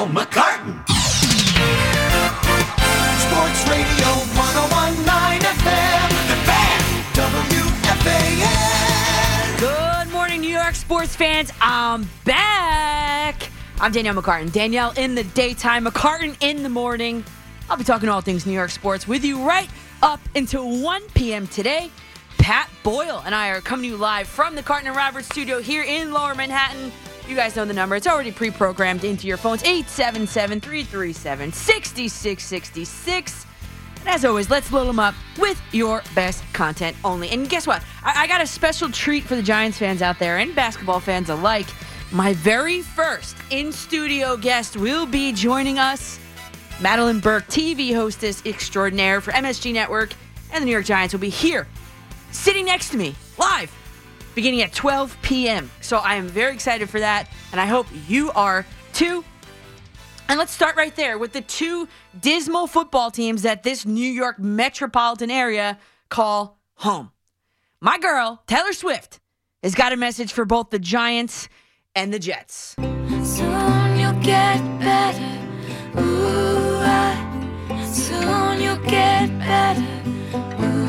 Danielle McCartan. Sports Radio 1019 FM. The Fan. WFAN. Good morning, New York sports fans. I'm back. I'm Danielle McCartan. Danielle in the daytime, McCartan in the morning. I'll be talking all things New York sports with you right up until 1 p.m. today. Pat Boyle and I are coming to you live from the Carton and Roberts studio here in Lower Manhattan. You guys know the number. It's already pre programmed into your phones 877 337 6666. And as always, let's load them up with your best content only. And guess what? I, I got a special treat for the Giants fans out there and basketball fans alike. My very first in studio guest will be joining us. Madelyn Burke, TV hostess extraordinaire for MSG Network and the New York Giants, will be here sitting next to me live beginning at 12 p.m. So I am very excited for that, and I hope you are too. And let's start right there with the two dismal football teams that this New York metropolitan area call home. My girl, Taylor Swift, has got a message for both the Giants and the Jets. Soon you'll get better. Ooh, ah. Soon you'll get better. Ooh,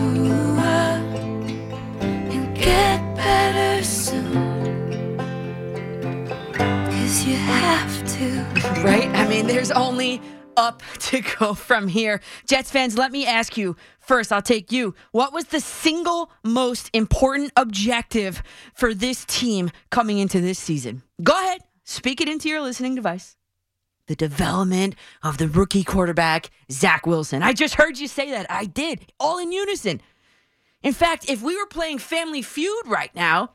better soon. Cause you have to. Right? I mean, there's only up to go from here. Jets fans, let me ask you first, I'll take you. What was the single most important objective for this team coming into this season? Go ahead, speak it into your listening device. The development of the rookie quarterback, Zach Wilson. I just heard you say that. I did, all in unison. In fact, if we were playing Family Feud right now,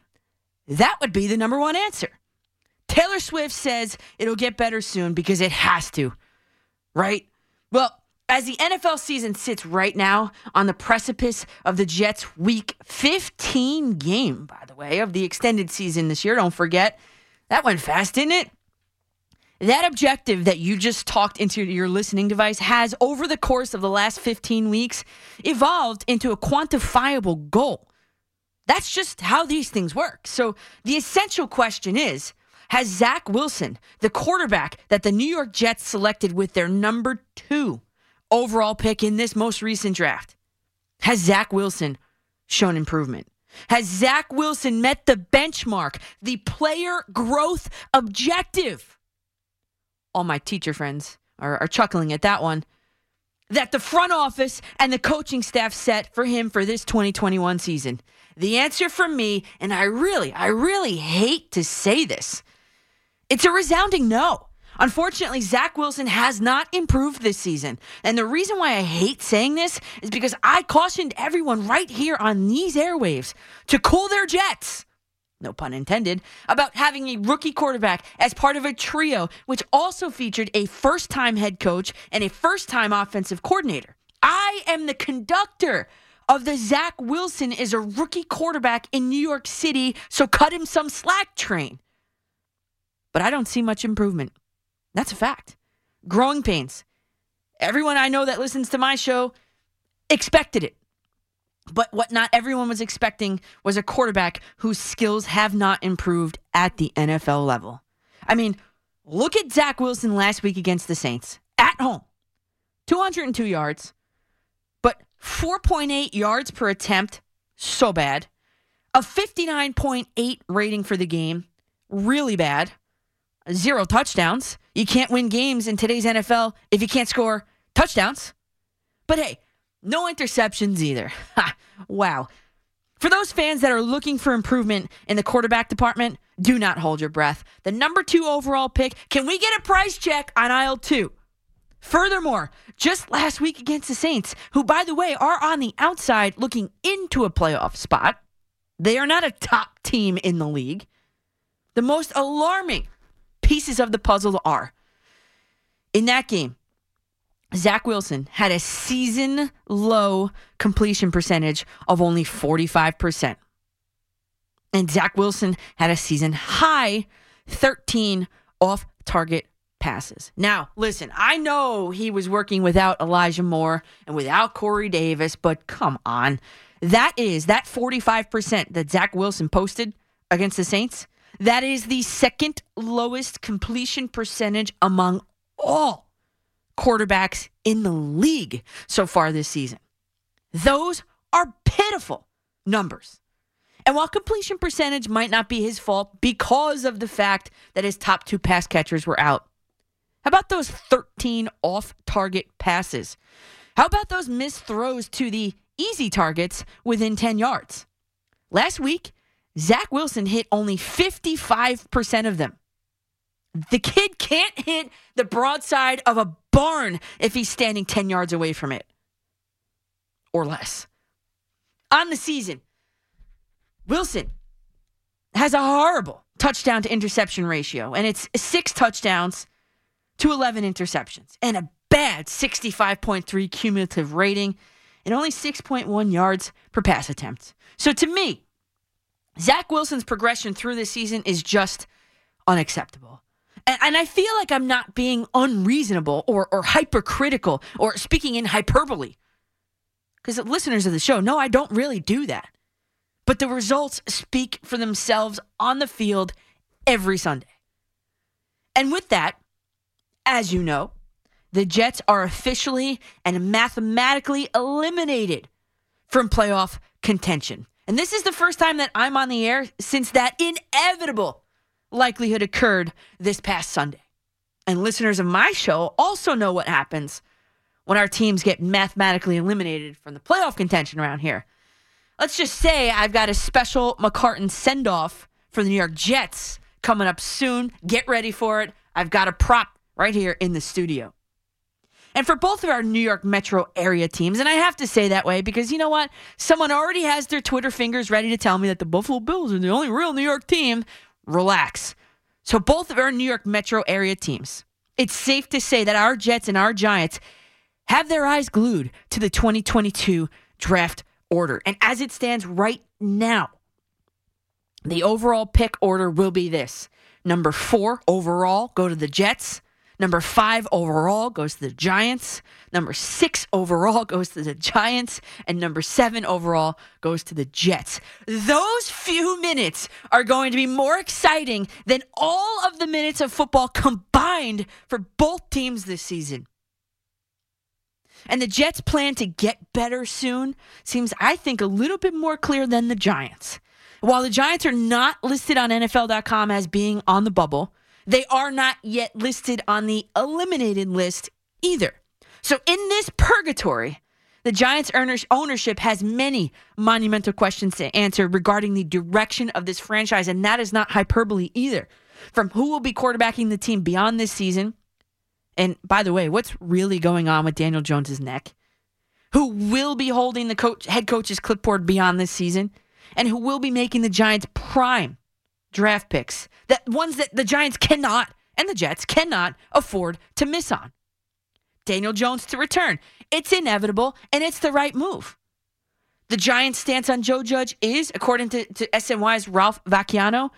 that would be the number one answer. Taylor Swift says it'll get better soon because it has to, right? Well, as the NFL season sits right now on the precipice of the Jets' week 15 game, by the way, of the extended season this year, don't forget, that went fast, didn't it? That objective that you just talked into your listening device has, over the course of the last 15 weeks, evolved into a quantifiable goal. That's just how these things work. So the essential question is Has Zach Wilson, the quarterback that the New York Jets selected with their number two overall pick in this most recent draft, has Zach Wilson shown improvement? Has Zach Wilson met the benchmark, the player growth objective? All my teacher friends are, are chuckling at that one that the front office and the coaching staff set for him for this 2021 season? The answer from me, and I really, I really hate to say this, it's a resounding no. Unfortunately, Zach Wilson has not improved this season. And the reason why I hate saying this is because I cautioned everyone right here on these airwaves to cool their jets no pun intended, about having a rookie quarterback as part of a trio, which also featured a first time head coach and a first time offensive coordinator. I am the conductor of the Zach Wilson is a rookie quarterback in New York City, so cut him some slack train. But I don't see much improvement. That's a fact. Growing pains. Everyone I know that listens to my show expected it. But what not everyone was expecting was a quarterback whose skills have not improved at the NFL level. I mean, look at Zach Wilson last week against the Saints at home 202 yards, but 4.8 yards per attempt. So bad. A 59.8 rating for the game. Really bad. Zero touchdowns. You can't win games in today's NFL if you can't score touchdowns. But hey, no interceptions either. Ha, wow. For those fans that are looking for improvement in the quarterback department, do not hold your breath. The number two overall pick, can we get a price check on aisle two? Furthermore, just last week against the Saints, who, by the way, are on the outside looking into a playoff spot, they are not a top team in the league. The most alarming pieces of the puzzle are in that game, Zach Wilson had a season low completion percentage of only 45%. And Zach Wilson had a season high 13 off target passes. Now, listen, I know he was working without Elijah Moore and without Corey Davis, but come on. That is that 45% that Zach Wilson posted against the Saints. That is the second lowest completion percentage among all quarterbacks in the league so far this season. Those are pitiful numbers. And while completion percentage might not be his fault because of the fact that his top two pass catchers were out, how about those 13 off target passes? How about those missed throws to the easy targets within 10 yards? Last week, Zach Wilson hit only 55% of them. The kid can't hit the broadside of a barn if he's standing 10 yards away from it or less. On the season, Wilson has a horrible touchdown to interception ratio, and it's six touchdowns to 11 interceptions, and a bad 65.3 cumulative rating, and only 6.1 yards per pass attempt. So to me, Zach Wilson's progression through this season is just unacceptable. And, and I feel like I'm not being unreasonable or, or hypercritical or speaking in hyperbole. Because listeners of the show know I don't really do that. But the results speak for themselves on the field every Sunday. And with that, as you know, the Jets are officially and mathematically eliminated from playoff contention. And this is the first time that I'm on the air since that inevitable likelihood occurred this past Sunday. And listeners of my show also know what happens when our teams get mathematically eliminated from the playoff contention around here. Let's just say I've got a special McCartan send off for the New York Jets coming up soon. Get ready for it. I've got a prop right here in the studio. And for both of our New York metro area teams, and I have to say that way because you know what? Someone already has their Twitter fingers ready to tell me that the Buffalo Bills are the only real New York team. Relax. So, both of our New York metro area teams, it's safe to say that our Jets and our Giants have their eyes glued to the 2022 draft order. And as it stands right now, the overall pick order will be this number four overall, go to the Jets. Number five overall goes to the Giants. Number six overall goes to the Giants. And number seven overall goes to the Jets. Those few minutes are going to be more exciting than all of the minutes of football combined for both teams this season. And the Jets' plan to get better soon seems, I think, a little bit more clear than the Giants. While the Giants are not listed on NFL.com as being on the bubble, they are not yet listed on the eliminated list either. So, in this purgatory, the Giants' ownership has many monumental questions to answer regarding the direction of this franchise, and that is not hyperbole either. From who will be quarterbacking the team beyond this season, and by the way, what's really going on with Daniel Jones's neck? Who will be holding the coach, head coach's clipboard beyond this season? And who will be making the Giants prime draft picks? That ones that the Giants cannot and the Jets cannot afford to miss on. Daniel Jones to return. It's inevitable and it's the right move. The Giants' stance on Joe Judge is, according to, to SNY's Ralph Vacchiano,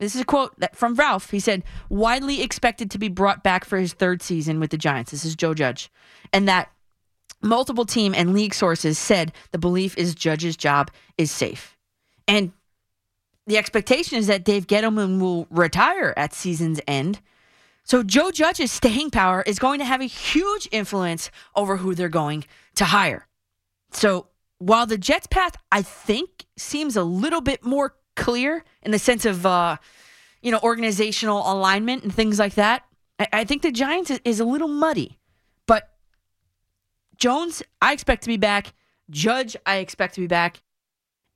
this is a quote from Ralph. He said, widely expected to be brought back for his third season with the Giants. This is Joe Judge. And that multiple team and league sources said the belief is Judge's job is safe. And the expectation is that Dave Gettleman will retire at season's end. So Joe Judge's staying power is going to have a huge influence over who they're going to hire. So while the Jets path, I think, seems a little bit more clear in the sense of uh, you know organizational alignment and things like that. I, I think the Giants is, is a little muddy, but Jones, I expect to be back. Judge, I expect to be back.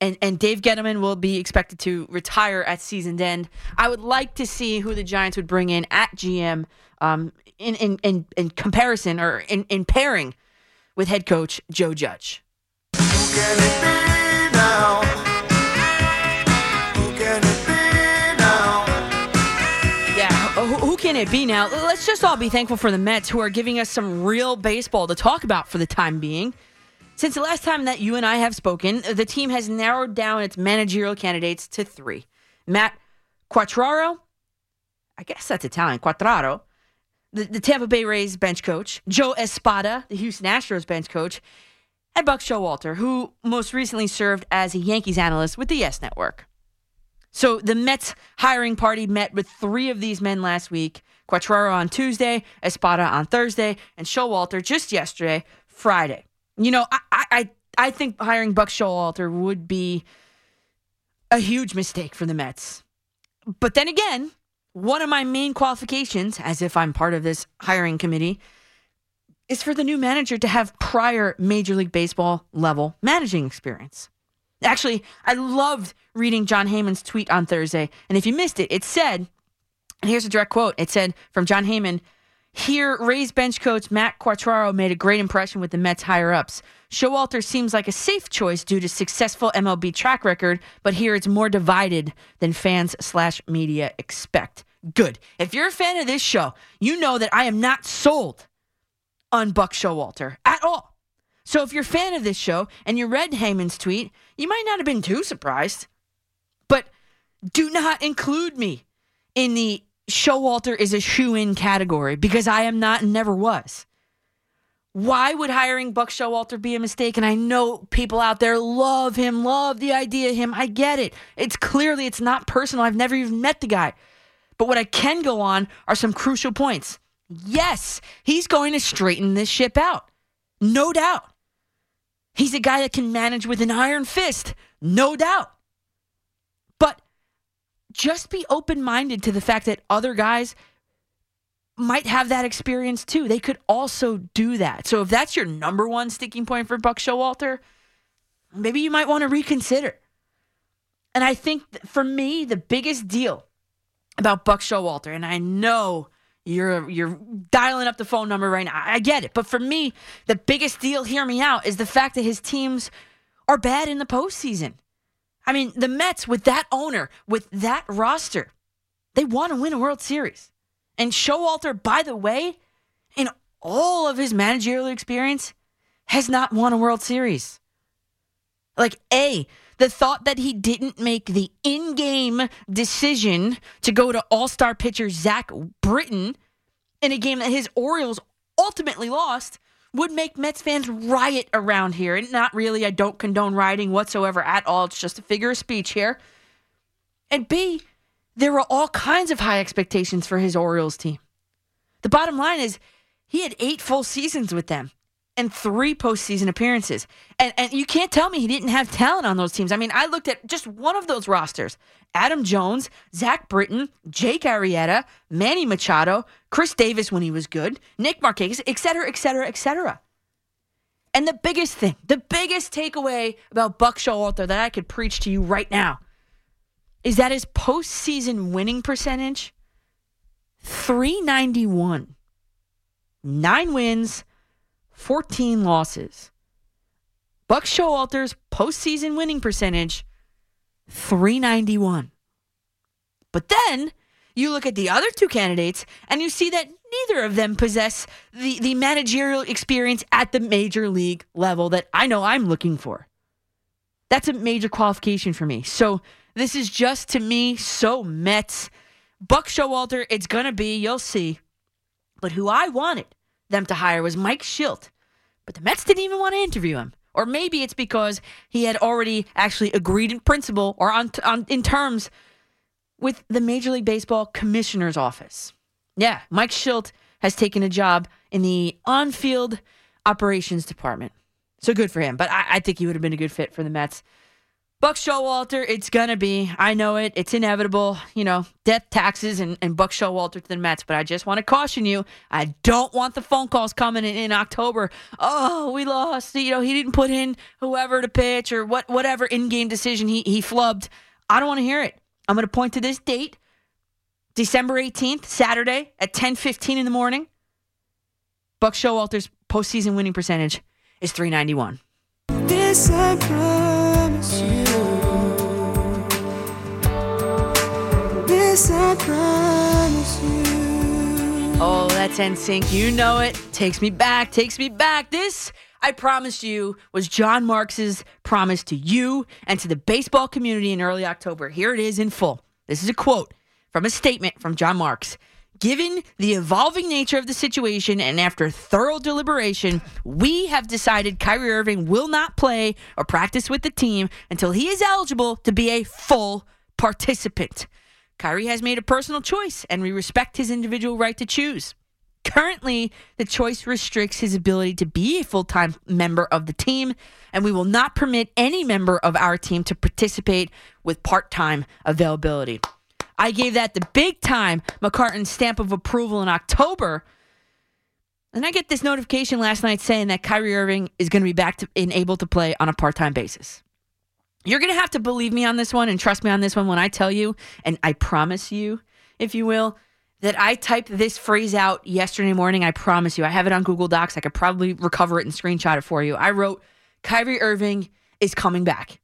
And, and Dave Gettleman will be expected to retire at season's end. I would like to see who the Giants would bring in at GM um, in, in, in, in comparison or in, in pairing with head coach Joe Judge. Who can it be now? Who can it be now? Yeah, who, who can it be now? Let's just all be thankful for the Mets who are giving us some real baseball to talk about for the time being. Since the last time that you and I have spoken, uh, the team has narrowed down its managerial candidates to three Matt Quatraro, I guess that's Italian, Quatraro, the, the Tampa Bay Rays bench coach, Joe Espada, the Houston Astros bench coach, and Buck Showalter, who most recently served as a Yankees analyst with the Yes Network. So the Mets hiring party met with three of these men last week Quatraro on Tuesday, Espada on Thursday, and Showalter just yesterday, Friday. You know, I I I, think hiring Buck Showalter would be a huge mistake for the Mets. But then again, one of my main qualifications, as if I'm part of this hiring committee, is for the new manager to have prior Major League Baseball level managing experience. Actually, I loved reading Jon Heyman's tweet on Thursday. And if you missed it, it said, and here's a direct quote it said from Jon Heyman Here, Rays bench coach Matt Quatraro made a great impression with the Mets higher ups. Showalter seems like a safe choice due to successful MLB track record, but here it's more divided than fans slash media expect. Good. If you're a fan of this show, you know that I am not sold on Buck Showalter at all. So if you're a fan of this show and you read Heyman's tweet, you might not have been too surprised. But do not include me in the Showalter is a shoe in category because I am not and never was. Why would hiring Buck Showalter be a mistake? And I know people out there love him, love the idea of him. I get it. It's clearly it's not personal. I've never even met the guy. But what I can go on are some crucial points. Yes, he's going to straighten this ship out. No doubt. He's a guy that can manage with an iron fist. No doubt. But just be open minded to the fact that other guys might have that experience too. They could also do that. So if that's your number one sticking point for Buck Showalter, maybe you might want to reconsider. And I think for me, the biggest deal about Buck Showalter, and I know you're you're dialing up the phone number right now. I get it, but for me, the biggest deal, hear me out, is the fact that his teams are bad in the postseason. I mean, the Mets with that owner, with that roster, they want to win a World Series. And Showalter, by the way, in all of his managerial experience, has not won a World Series. Like, A, the thought that he didn't make the in game decision to go to all star pitcher Zach Britton in a game that his Orioles ultimately lost would make Mets fans riot around here. And not really, I don't condone rioting whatsoever at all. It's just a figure of speech here. And B, there were all kinds of high expectations for his Orioles team. The bottom line is he had eight full seasons with them and three postseason appearances. And and you can't tell me he didn't have talent on those teams. I mean, I looked at just one of those rosters. Adam Jones, Zach Britton, Jake Arrieta, Manny Machado, Chris Davis when he was good, Nick Markakis, et cetera, et cetera, et cetera. And the biggest thing, the biggest takeaway about Buck Showalter that I could preach to you right now is that his postseason winning percentage, 391. Nine wins, 14 losses. Buck Showalter's postseason winning percentage, 391. But then you look at the other two candidates and you see that neither of them possess the, the managerial experience at the major league level that I know I'm looking for. That's a major qualification for me. So this is just to me so Mets. Buck Showalter, it's going to be, you'll see. But who I wanted them to hire was Mike Shildt. But the Mets didn't even want to interview him. Or maybe it's because he had already actually agreed in principle or on, on in terms with the Major League Baseball commissioner's office. Yeah, Mike Shildt has taken a job in the on field operations department. So good for him. But I, I think he would have been a good fit for the Mets. Buck Showalter, it's gonna be. I know it. It's inevitable. You know, death, taxes, and, and Buck Showalter to the Mets. But I just want to caution you. I don't want the phone calls coming in, in October. Oh, we lost. You know, he didn't put in whoever to pitch or what whatever in game decision he he flubbed. I don't want to hear it. I'm gonna point to this date, December 18th, Saturday at 10:15 in the morning. Buck Showalter's postseason winning percentage is 391. This I promise you. This I promise you. Oh, that's NSYNC. You know it. Takes me back, takes me back. This, I promise you, was John Marks's promise to you and to the baseball community in early October. Here it is in full. This is a quote from a statement from John Marks. Given the evolving nature of the situation and after thorough deliberation, we have decided Kyrie Irving will not play or practice with the team until he is eligible to be a full participant. Kyrie has made a personal choice, and we respect his individual right to choose. Currently, the choice restricts his ability to be a full time member of the team, and we will not permit any member of our team to participate with part time availability. I gave that the big time McCartan stamp of approval in October. And I get this notification last night saying that Kyrie Irving is going to be back to, and able to play on a part time basis. You're going to have to believe me on this one and trust me on this one when I tell you, and I promise you, if you will, that I typed this phrase out yesterday morning. I promise you. I have it on Google Docs. I could probably recover it and screenshot it for you. I wrote, Kyrie Irving is coming back.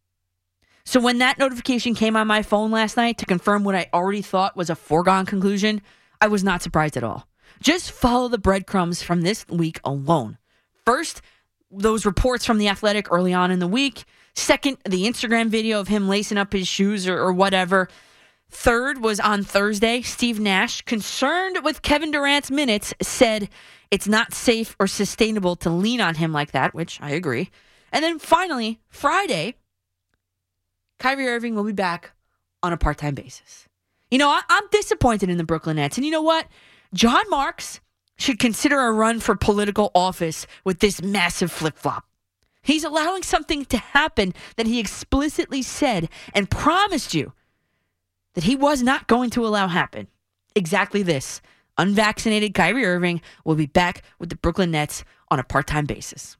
So when that notification came on my phone last night to confirm what I already thought was a foregone conclusion, I was not surprised at all. Just follow the breadcrumbs from this week alone. First, those reports from The Athletic early on in the week. Second, the Instagram video of him lacing up his shoes or, or whatever. Third was on Thursday. Steve Nash, concerned with Kevin Durant's minutes, said it's not safe or sustainable to lean on him like that, which I agree. And then finally, Friday, Kyrie Irving will be back on a part time basis. You know, I, I'm disappointed in the Brooklyn Nets. And you know what? John Marks should consider a run for political office with this massive flip flop. He's allowing something to happen that he explicitly said and promised you that he was not going to allow happen. Exactly this. Unvaccinated Kyrie Irving will be back with the Brooklyn Nets on a part time basis.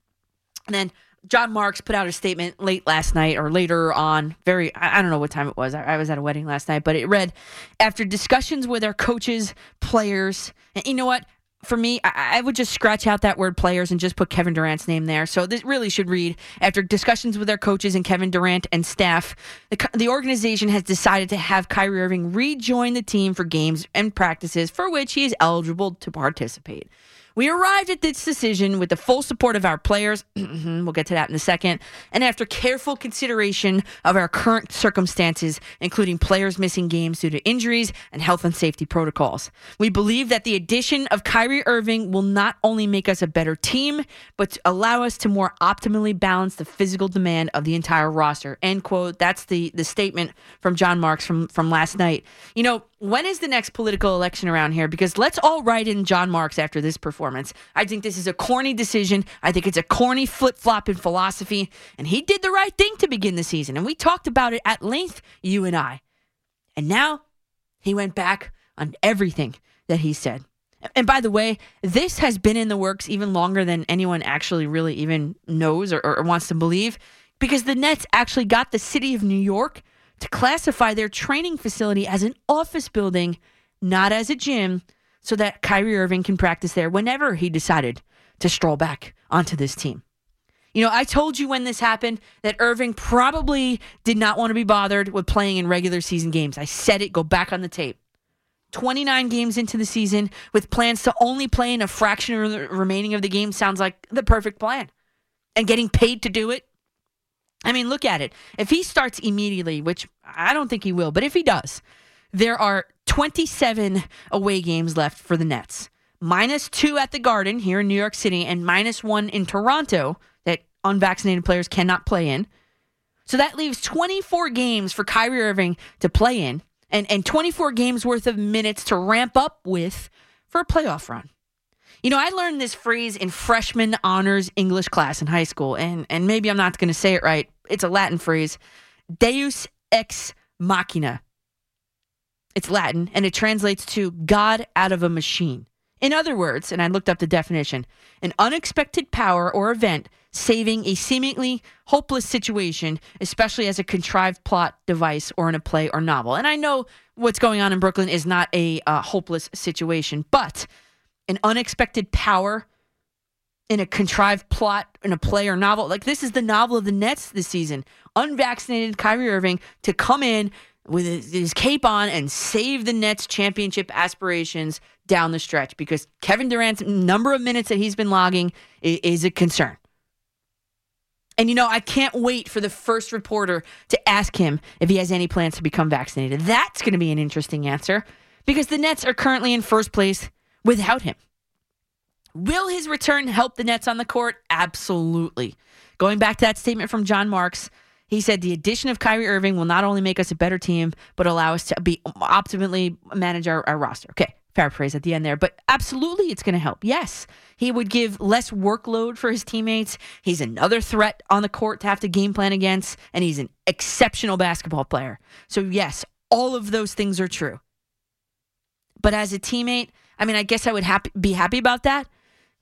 And then John Marks put out a statement late last night or later on, very, I don't know what time it was. I was at a wedding last night, but it read After discussions with our coaches, players, and you know what? For me, I, would just scratch out that word players and just put Kevin Durant's name there. So this really should read After discussions with their coaches and Kevin Durant and staff, the, the organization has decided to have Kyrie Irving rejoin the team for games and practices for which he is eligible to participate. We arrived at this decision with the full support of our players. Mm-hmm, we'll get to that in a second. And after careful consideration of our current circumstances, including players missing games due to injuries and health and safety protocols, we believe that the addition of Kyrie Irving will not only make us a better team, but allow us to more optimally balance the physical demand of the entire roster. End quote. That's the the statement from John Marks from from last night. You know, when is the next political election around here? Because let's all write in John Marks after this performance. I think this is a corny decision. I think it's a corny flip flop in philosophy. And he did the right thing to begin the season. And we talked about it at length, you and I. And now he went back on everything that he said. And by the way, this has been in the works even longer than anyone actually really even knows or, or wants to believe because the Nets actually got the city of New York to classify their training facility as an office building, not as a gym, so that Kyrie Irving can practice there whenever he decided to stroll back onto this team. You know, I told you when this happened that Irving probably did not want to be bothered with playing in regular season games. I said it, go back on the tape. 29 games into the season with plans to only play in a fraction of the remaining of the game sounds like the perfect plan. And getting paid to do it. I mean, look at it. If he starts immediately, which I don't think he will, but if he does, there are 27 away games left for the Nets. Minus two at the Garden here in New York City, and minus one in Toronto that unvaccinated players cannot play in. So that leaves 24 games for Kyrie Irving to play in and, and 24 games worth of minutes to ramp up with for a playoff run. You know, I learned this phrase in freshman honors English class in high school, and, and maybe I'm not going to say it right. It's a Latin phrase Deus ex machina. It's Latin, and it translates to God out of a machine. In other words, and I looked up the definition, an unexpected power or event saving a seemingly hopeless situation, especially as a contrived plot device or in a play or novel. And I know what's going on in Brooklyn is not a uh, hopeless situation, but an unexpected power in a contrived plot in a play or novel. Like this is the novel of the Nets this season. Unvaccinated Kyrie Irving to come in with his, cape on and save the Nets championship aspirations down the stretch because Kevin Durant's number of minutes that he's been logging is a concern. And you know, I can't wait for the first reporter to ask him if he has any plans to become vaccinated. That's going to be an interesting answer because the Nets are currently in first place without him. Will his return help the Nets on the court? Absolutely. Going back to that statement from John Marks, He said the addition of Kyrie Irving will not only make us a better team, but allow us to be optimally manage our, our roster. Okay, fair paraphrase at the end there, but absolutely it's going to help. Yes, he would give less workload for his teammates. He's another threat on the court to have to game plan against, and he's an exceptional basketball player. So, yes, all of those things are true. But as a teammate, I mean, I guess I would happy, be happy about that,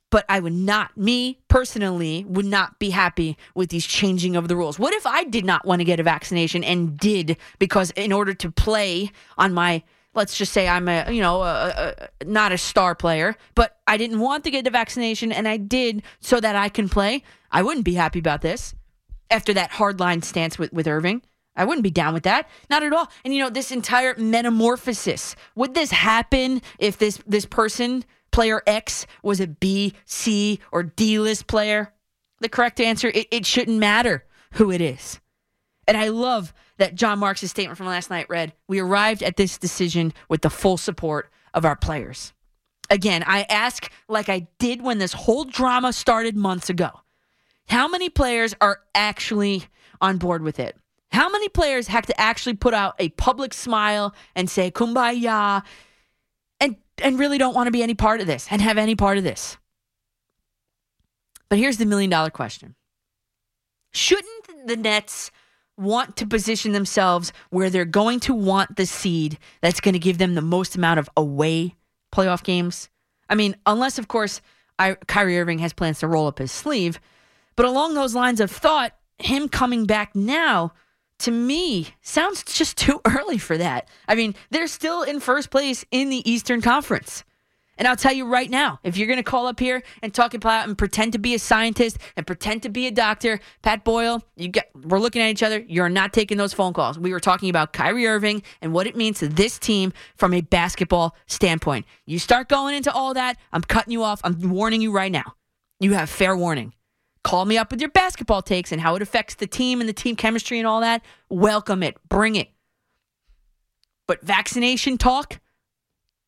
but I would not, me personally, would not be happy with these changing of the rules. What if I did not want to get a vaccination and did because in order to play on my let's just say I'm a you know a, a, not a star player, but I didn't want to get the vaccination and I did so that I can play. I wouldn't be happy about this after that hardline stance with with Irving. I wouldn't be down with that, not at all. And you know this entire metamorphosis. Would this happen if this this person player X was a B, C, or D list player? The correct answer it, it shouldn't matter who it is. And I love that John Marks' statement from last night read We arrived at this decision with the full support of our players. Again, I ask, like I did when this whole drama started months ago, how many players are actually on board with it? How many players have to actually put out a public smile and say kumbaya and, and really don't want to be any part of this and have any part of this? But here's the million dollar question Shouldn't the Nets want to position themselves where they're going to want the seed that's going to give them the most amount of away playoff games. I mean, unless, of course, I, Kyrie Irving has plans to roll up his sleeve. But along those lines of thought, him coming back now, to me, sounds just too early for that. I mean, they're still in first place in the Eastern Conference. And I'll tell you right now, if you're going to call up here and talk about and pretend to be a scientist and pretend to be a doctor, Pat Boyle, you get we're looking at each other. You're not taking those phone calls. We were talking about Kyrie Irving and what it means to this team from a basketball standpoint. You start going into all that, I'm cutting you off. I'm warning you right now. You have fair warning. Call me up with your basketball takes and how it affects the team and the team chemistry and all that. Welcome it. Bring it. But vaccination talk,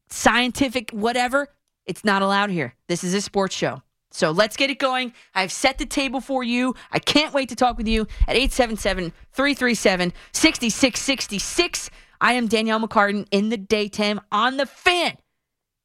scientific whatever, it's not allowed here. This is a sports show. So let's get it going. I've set the table for you. I can't wait to talk with you at 877 337 6666. I am Danielle McCartan in the daytime on the fan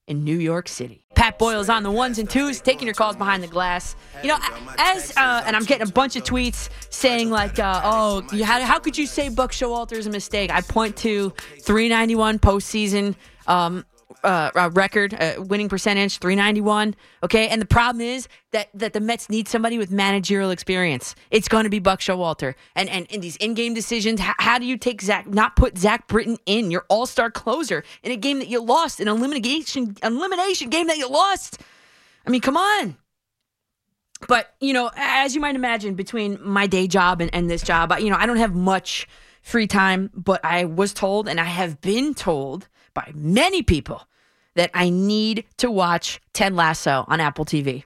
in New York City. Pat Boyle's on the ones and twos, taking your calls behind the glass. You know, as uh, and I'm getting a bunch of tweets saying like, uh, "Oh, how, how could you say Buck Showalter is a mistake?" I point to 391 postseason um, uh, record, uh, winning percentage, 391. Okay, and the problem is that that the Mets need somebody with managerial experience. It's going to be Buck Showalter, and and in these in-game decisions, how, how do you take Zach, not put Zach Britton in your All-Star closer in a game that you lost, an elimination elimination game that you lost? I mean, come on. But you know, as you might imagine, between my day job and, and this job, you know, I don't have much free time. But I was told, and I have been told by many people that I need to watch Ted Lasso on Apple TV.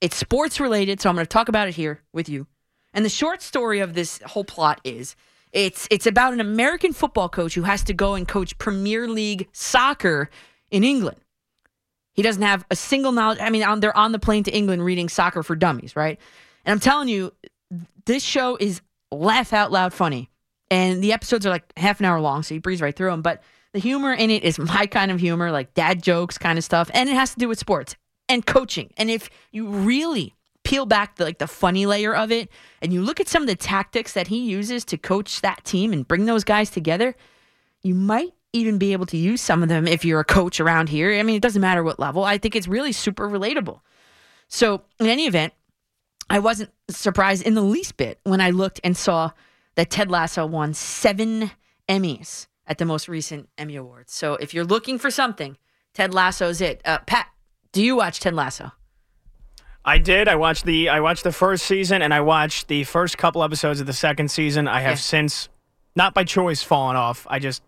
It's sports related, so I'm going to talk about it here with you. And the short story of this whole plot is it's it's about an American football coach who has to go and coach Premier League soccer in England. He doesn't have a single knowledge. I mean, on, they're on the plane to England reading Soccer for Dummies, right? And I'm telling you, this show is laugh out loud funny. And the episodes are like half an hour long, so you breeze right through them. But the humor in it is my kind of humor, like dad jokes kind of stuff, and it has to do with sports and coaching. And if you really peel back the like the funny layer of it and you look at some of the tactics that he uses to coach that team and bring those guys together, you might even be able to use some of them if you're a coach around here. I mean, it doesn't matter what level. I think it's really super relatable. So, in any event, I wasn't surprised in the least bit when I looked and saw that Ted Lasso won seven Emmys at the most recent Emmy Awards. So if you're looking for something, Ted Lasso's it. Uh, Pat, do you watch Ted Lasso? I did. I watched the I watched the first season and I watched the first couple episodes of the second season. I have Yeah. since, not by choice, fallen off. I just,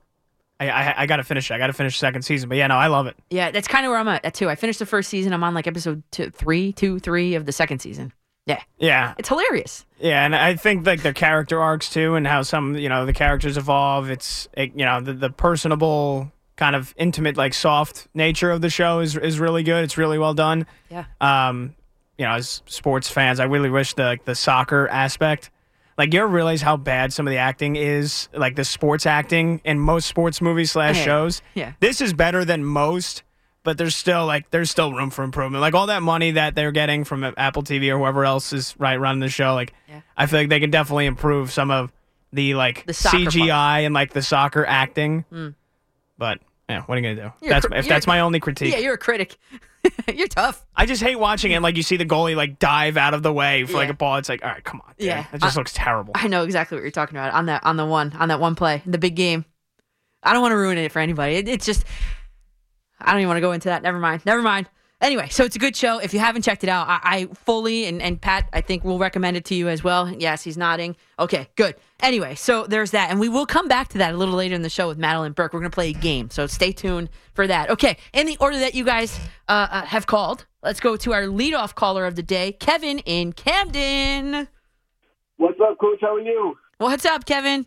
I I, I got to finish. it. I got to finish the second season. But yeah, no, I love it. Yeah, that's kind of where I'm at too. I finished the first season. I'm on like episode two, three, two, three of the second season. Yeah, Yeah, it's hilarious. yeah, and I think like their character arcs too, and how some you know the characters evolve. It's it, you know the the personable kind of intimate like soft nature of the show is is really good. It's really well done. Yeah. um, you know, as sports fans, I really wish the like, the soccer aspect Like you ever realize how bad some of the acting is, like the sports acting in most sports movies slash shows. Yeah. This is better than most, but there's still like there's still room for improvement. Like all that money that they're getting from Apple TV or whoever else is right running the show, like Yeah. I feel like they can definitely improve some of the like The CGI and like the soccer acting. Hmm. But yeah, what are you gonna do? You're that's cr- if that's my only critique. Yeah, you're a critic. you're tough. I just hate watching it. Like you see the goalie like dive out of the way for like a ball. It's like, all right, come on. dude. Yeah. it just I- looks terrible. I know exactly what you're talking about on that on the one on that one play, the big game. I don't want to ruin it for anybody. It, it's just I don't even want to go into that. Never mind. Never mind. Anyway, so it's a good show. If you haven't checked it out, I, I fully and, and Pat, I think will recommend it to you as well. Yes, he's nodding. Okay, good. Anyway, so there's that, and we will come back to that a little later in the show with Madelyn Burke. We're gonna play a game, so stay tuned for that. Okay, in the order that you guys uh, uh, have called, let's go to our leadoff caller of the day, Kevin in Camden. What's up, Coach? How are you? What's up, Kevin?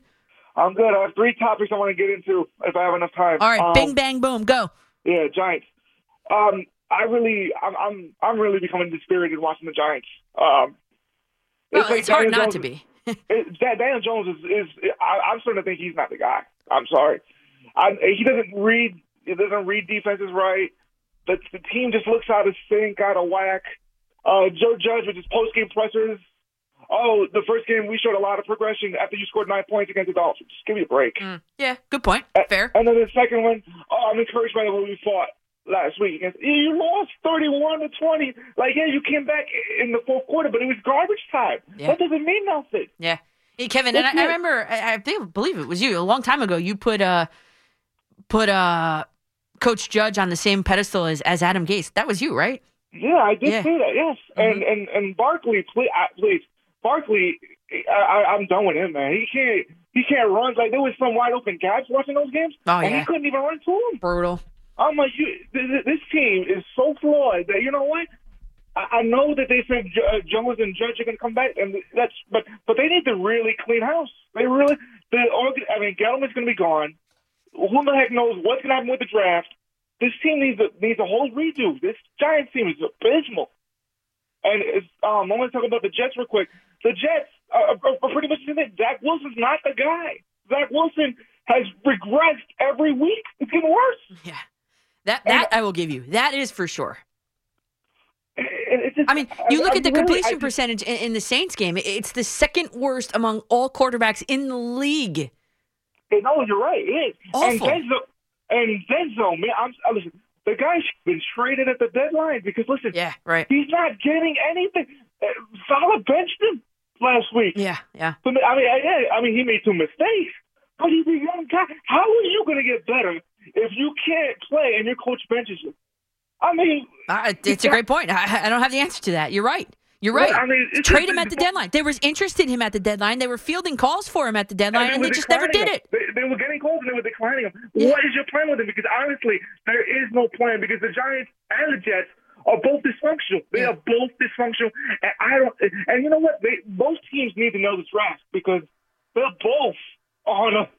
I'm good. I have three topics I want to get into if I have enough time. All right, Um, bing bang boom, go. Yeah, Giants. Um, I really, I'm, I'm, I'm really becoming dispirited watching the Giants. Um, Well, like it's hard Daniel not Jones- to be. It, Dan- Daniel Jones is, is I, I'm starting to think he's not the guy. I'm sorry. I, he doesn't read. He doesn't read defenses right. The, the team just looks out of sync, out of whack. Uh, Joe Judge with his post game pressers. Oh, the first game we showed a lot of progression after you scored nine points against the Dolphins. Just Give me a break. Mm, yeah, good point. Fair. And then the second one, oh, I'm encouraged by the way we fought last week. against- You lost 31 to 20. Like, yeah, you came back in the fourth quarter, but it was garbage time. Yeah. That doesn't mean nothing. Yeah. Hey, Kevin, and I, I remember, I, I think, believe it was you a long time ago. You put uh, put uh, Coach Judge on the same pedestal as, as Adam Gase. That was you, right? Yeah, I did Yeah. say that. Yes, and and and Barkley, please, please, Barkley, I, I, I'm done with him, man. He can't. He can't run. Like there was some wide open gaps watching those games, Oh, and yeah. he couldn't even run to them. Brutal. I'm like, you, th- this team is so flawed that you know what? I, I know that they said J- uh, Jones and Judge are going to come back, and that's but but they need to really clean house. They really, the I mean, Gettleman's going to be gone. Who the heck knows what's going to happen with the draft? This team needs a needs a whole redo. This Giants team is abysmal. And it's, um, I want to talk about the Jets real quick. The Jets are, are, are pretty much the same. Zach Wilson's not the guy. Zach Wilson has regressed every week. It's getting worse. Yeah. That that I will give you. That is for sure. Just- I mean, you look I'm at the really- completion I just- percentage in, in the Saints game. It's the second worst among all quarterbacks in the league. No, you're right. It is. And Awful. And Denzo, man, I'm uh, listen. The guy's been traded at the deadline because listen, Yeah, right. he's not getting anything. Uh, Salah benched him last week. Yeah, yeah. So, I mean, I, I mean, he made two mistakes, but he's a young guy. How are you going to get better if you can't play and your coach benches you? I mean, Uh, it's a great point. I, I don't have the answer to that. You're right. You're right. I mean, Trade him at the deadline. There was interest in him at the deadline. They were fielding calls for him at the deadline, and they just never did declining it. They, they were getting calls and they were declining him. Yeah. What is your plan with him? Because honestly, there is no plan because the Giants and the Jets are both dysfunctional. They Yeah. are both dysfunctional, and I don't. And you know what? They both teams need to know this draft because they're both on a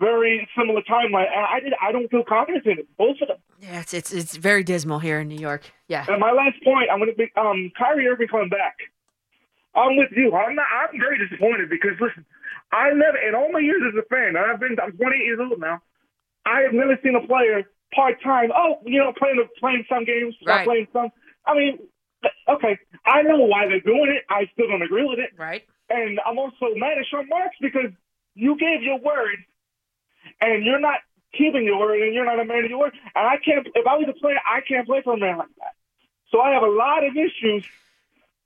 very similar timeline, and I did. I don't feel confident in it. Both of them. Yeah, it's it's it's very dismal here in New York. Yeah. And my last point, I'm going to be um, Kyrie Irving coming back. I'm with you. I'm not. I'm very disappointed because listen, I never in all my years as a fan, and I've been. I'm 28 years old now. I have never seen a player part time. Oh, you know, playing playing some games, not Right. playing some. I mean, okay, I know why they're doing it. I still don't agree with it, Right. and I'm also mad at Sean Marks because you gave your word, and you're not keeping your word, and you're not a man of your word. And I can't. If I was a player, I can't play for a man like that. So I have a lot of issues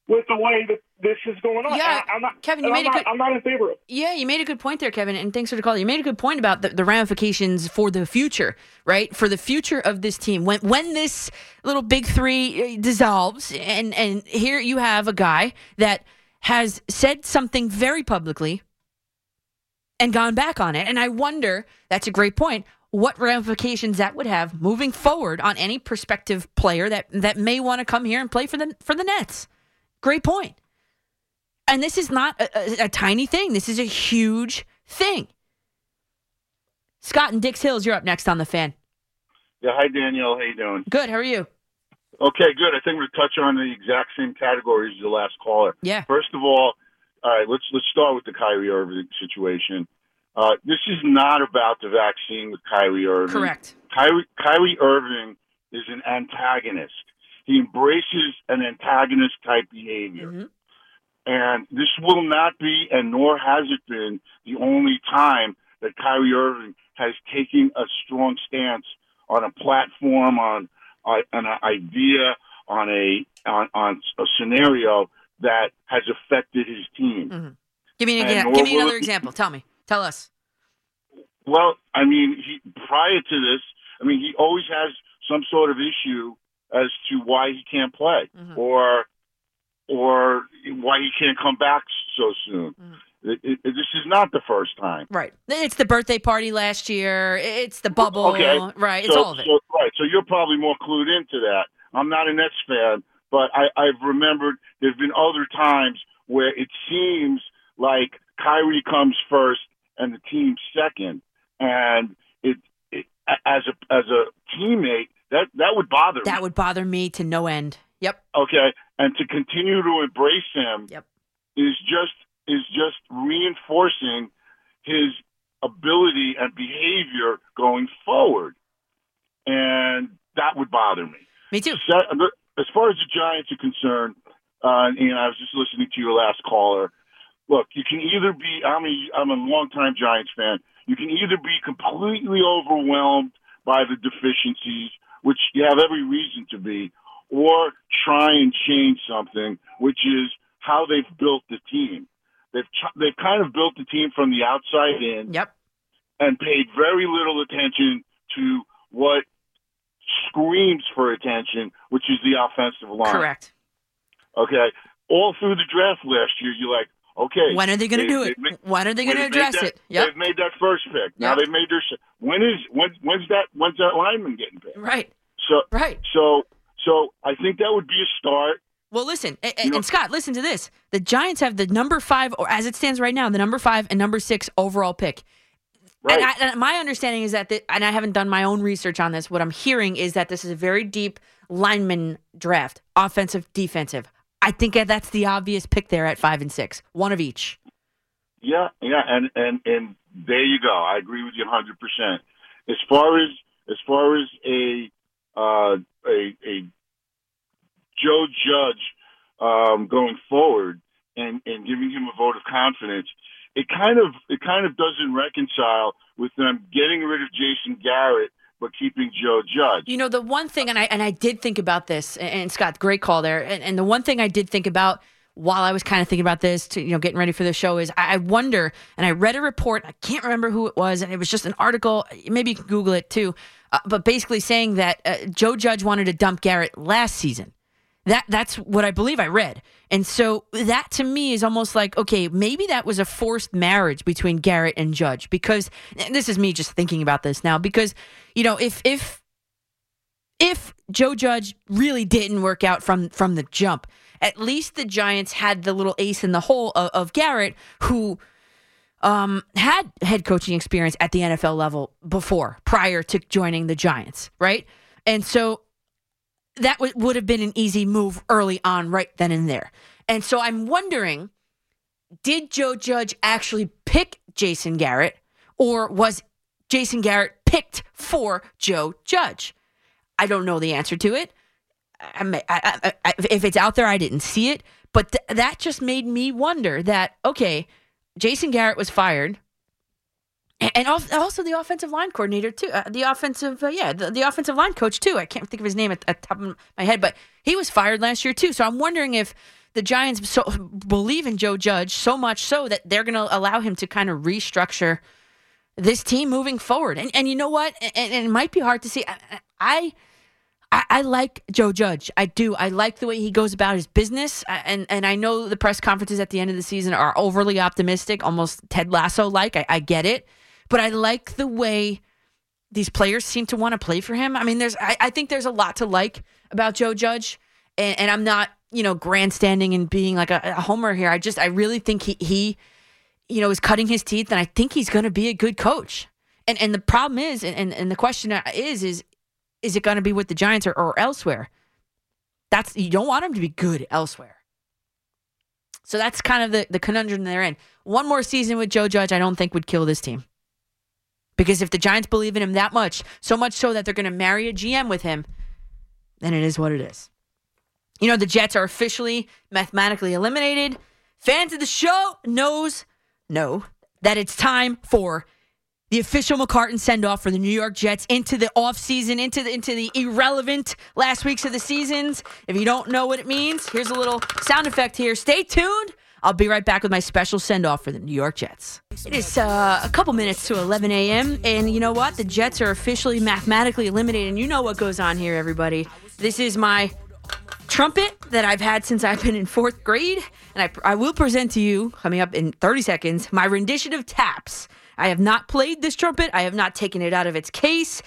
with the way that this is going on. Yeah, I'm not, Kevin, you made a I'm good- not, I'm not in favor of it. Yeah, you made a good point there, Kevin, and thanks for the call. You made a good point about the, the ramifications for the future, right? For the future of this team. When when this little big three uh, dissolves, and and here you have a guy that has said something very publicly and gone back on it, and I wonder. That's a great point. What ramifications that would have moving forward on any prospective player that that may want to come here and play for the for the Nets. Great point. And this is not a, a, a tiny thing. This is a huge thing. Scott and Dix Hills, you're up next on the fan. Yeah, hi Danielle, how you doing? Good. How are you? Okay, good. I think we're touching on the exact same categories as the last caller. Yeah. First of all, all right, let's let's start with the Kyrie Irving situation. Uh, this is not about the vaccine with Kyrie Irving. Correct. Kyrie, Kyrie Irving is an antagonist. He embraces an antagonist type behavior. Mhm. And this will not be, and nor has it been, the only time that Kyrie Irving has taken a strong stance on a platform, on, on an idea, on a on, on a scenario that has affected his team. Give me an example. Give me another it example. Tell me. Tell us. Well, I mean, he prior to this, I mean, he always has some sort of issue as to why he can't play Mhm. or or why he can't come back so soon. Mhm. It, it, this is not the first time. Right. It's the birthday party last year. It's the bubble. Okay. Right. It's so, all of it. So, right. So you're probably more clued into that. I'm not a Nets fan, but I, I've remembered there's been other times where it seems like Kyrie comes first and the team second, and it, it as a as a teammate that that would bother me. that would bother me to no end. Yep. okay, and to continue to embrace him Yep. is just is just reinforcing his ability and behavior going forward, and that would bother me. Me too. So, as far as the Giants are concerned, uh, and I was just listening to your last caller. Look, you can either be I'm a I'm a longtime Giants fan. You can either be completely overwhelmed by the deficiencies, which you have every reason to be, or try and change something, which is how they've built the team. They've they've kind of built the team from the outside in Yep. and paid very little attention to what screams for attention, which is the offensive line. Correct. Okay. All through the draft last year, you're like, okay. When are they going to do it? made- When are they going to address that- it? Yep. They've made that first pick. Now Yep. they've made their. When is when? When's that? When's that lineman getting picked? Right. So Right. so so I think that would be a start. Well, listen, a- a- You know- and Scott, listen to this. The Giants have the number five, or as it stands right now, the number five and number six overall pick. Right. And, I, and my understanding is that, the, and I haven't done my own research on this. What I'm hearing is that this is a very deep lineman draft, offensive, defensive. I think that's the obvious pick there at five and six, one of each. Yeah, yeah, and and and there you go. I agree with you 100. percent As far as as far as a uh, a a Joe Judge um, going forward and and giving him a vote of confidence, it kind of it kind of doesn't reconcile with them getting rid of Jason Garrett but keeping Joe Judge. You know, the one thing, and I and I did think about this, and, Scott, great call there. And, and the one thing I did think about while I was kind of thinking about this, to you know, getting ready for the show, is I, wonder. And I read a report. I can't remember who it was, and it was just an article. Maybe you can Google it too. Uh, but basically saying that uh, Joe Judge wanted to dump Garrett last season. That that's what I believe I read. And so that to me is almost like okay, maybe that was a forced marriage between Garrett and Judge because and this is me just thinking about this now because you know, if if if Joe Judge really didn't work out from from the jump, at least the Giants had the little ace in the hole of, of Garrett who um, had head coaching experience at the NFL level before, prior to joining the Giants, right? And so that w- would have been an easy move early on, right then and there. And so I'm wondering did Joe Judge actually pick Jason Garrett, or was Jason Garrett picked for Joe Judge? I don't know the answer to it. I, I, I, if it's out there, I didn't see it. But th- that just made me wonder that, okay, Jason Garrett was fired. And and also the offensive line coordinator too, uh, the offensive uh, yeah, the, the offensive line coach too. I can't think of his name at, at the top of my head, but he was fired last year too. So I'm wondering if the Giants so believe in Joe Judge so much so that they're going to allow him to kind of restructure this team moving forward. And and you know what? And, and it might be hard to see. I, I I, I like Joe Judge. I do. I like the way he goes about his business. And and I know the press conferences at the end of the season are overly optimistic, almost Ted Lasso like. I, I get it. But I like the way these players seem to want to play for him. I mean, there's I, I think there's a lot to like about Joe Judge. And, and I'm not, you know, grandstanding and being like a, a homer here. I just I really think he he you know, is cutting his teeth, and I think he's going to be a good coach. And and the problem is, and, and the question is, is is it going to be with the Giants or, or elsewhere? That's you don't want him to be good elsewhere. So that's kind of the, the conundrum they're in. One more season with Joe Judge, I don't think would kill this team. Because if the Giants believe in him that much, so much so that they're going to marry a GM with him, then it is what it is. You know, the Jets are officially mathematically eliminated. Fans of the show knows know that it's time for the official McCartan send off for the New York Jets into the offseason, into the into the irrelevant last weeks of the seasons. If you don't know what it means, here's a little sound effect here. Stay tuned. I'll be right back with my special send off for the New York Jets. It is uh, a couple minutes to 11 a.m. And you know what? The Jets are officially mathematically eliminated. And you know what goes on here, everybody. This is my trumpet that I've had since I've been in fourth grade. And I, I will present to you, coming up in 30 seconds, my rendition of taps. I have not played this trumpet, I have not taken it out of its case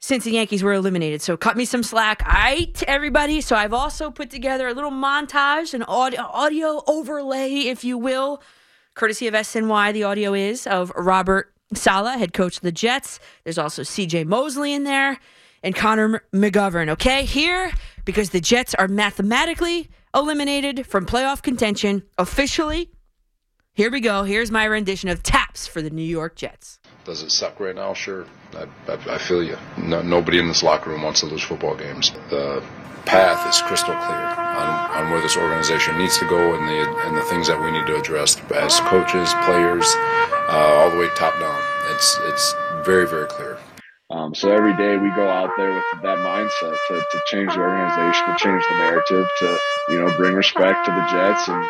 since the Yankees were eliminated. So cut me some slack. I to everybody. So I've also put together a little montage, an audio, audio overlay, if you will, courtesy of SNY. The audio is of Robert Saleh, head coach of the Jets. There's also CJ Mosley in there and Connor McGovern. Okay, here because the Jets are mathematically eliminated from playoff contention officially. Here we go. Here's my rendition of taps for the New York Jets. Does it suck right now? Sure. I, I, I feel you. No, nobody in this locker room wants to lose football games. The path is crystal clear on, on where this organization needs to go and the and the things that we need to address as coaches, players, uh, all the way top down. It's it's very very clear. Um, so every day we go out there with that mindset to, to change the organization, to change the narrative, to you know bring respect to the Jets and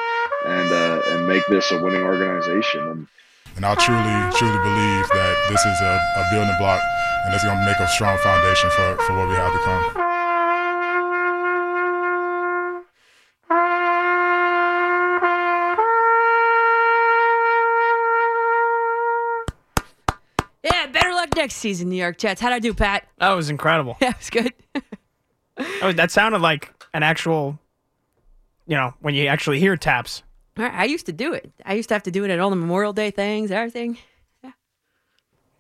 and uh, and make this a winning organization. And And I truly, truly believe that this is a, a building block and it's going to make a strong foundation for, for what we have to come. Yeah, better luck next season, New York Jets. How'd I do, Pat? That was incredible. Yeah, it was good. Oh, that sounded like an actual, you know, when you actually hear taps. I used to do it. I used to have to do it at all the Memorial Day things, everything.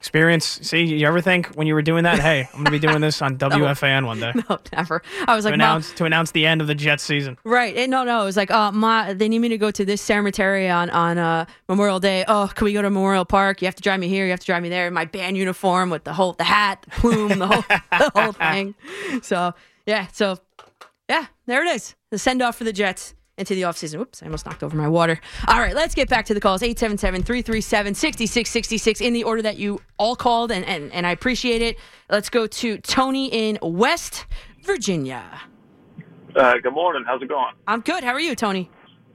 Experience. See, you ever think when you were doing that, hey, I'm going to be doing this on WFAN one day No, never. I was to like, announce to announce the end of the Jets season. Right. And no, no. It was like, uh, ma, they need me to go to this cemetery on on uh, Memorial Day. Oh, can we go to Memorial Park? You have to drive me here. You have to drive me there. My band uniform with the whole, the hat, the plume, the whole, the whole thing. So yeah. So yeah, there it is. The send off for the Jets into the offseason. Whoops, I almost knocked over my water. All right, let's get back to the calls. 877-337-6666 in the order that you all called, and, and, and I appreciate it. Let's go to Tony in West Virginia. Uh, good morning. How's it going? I'm good. How are you, Tony?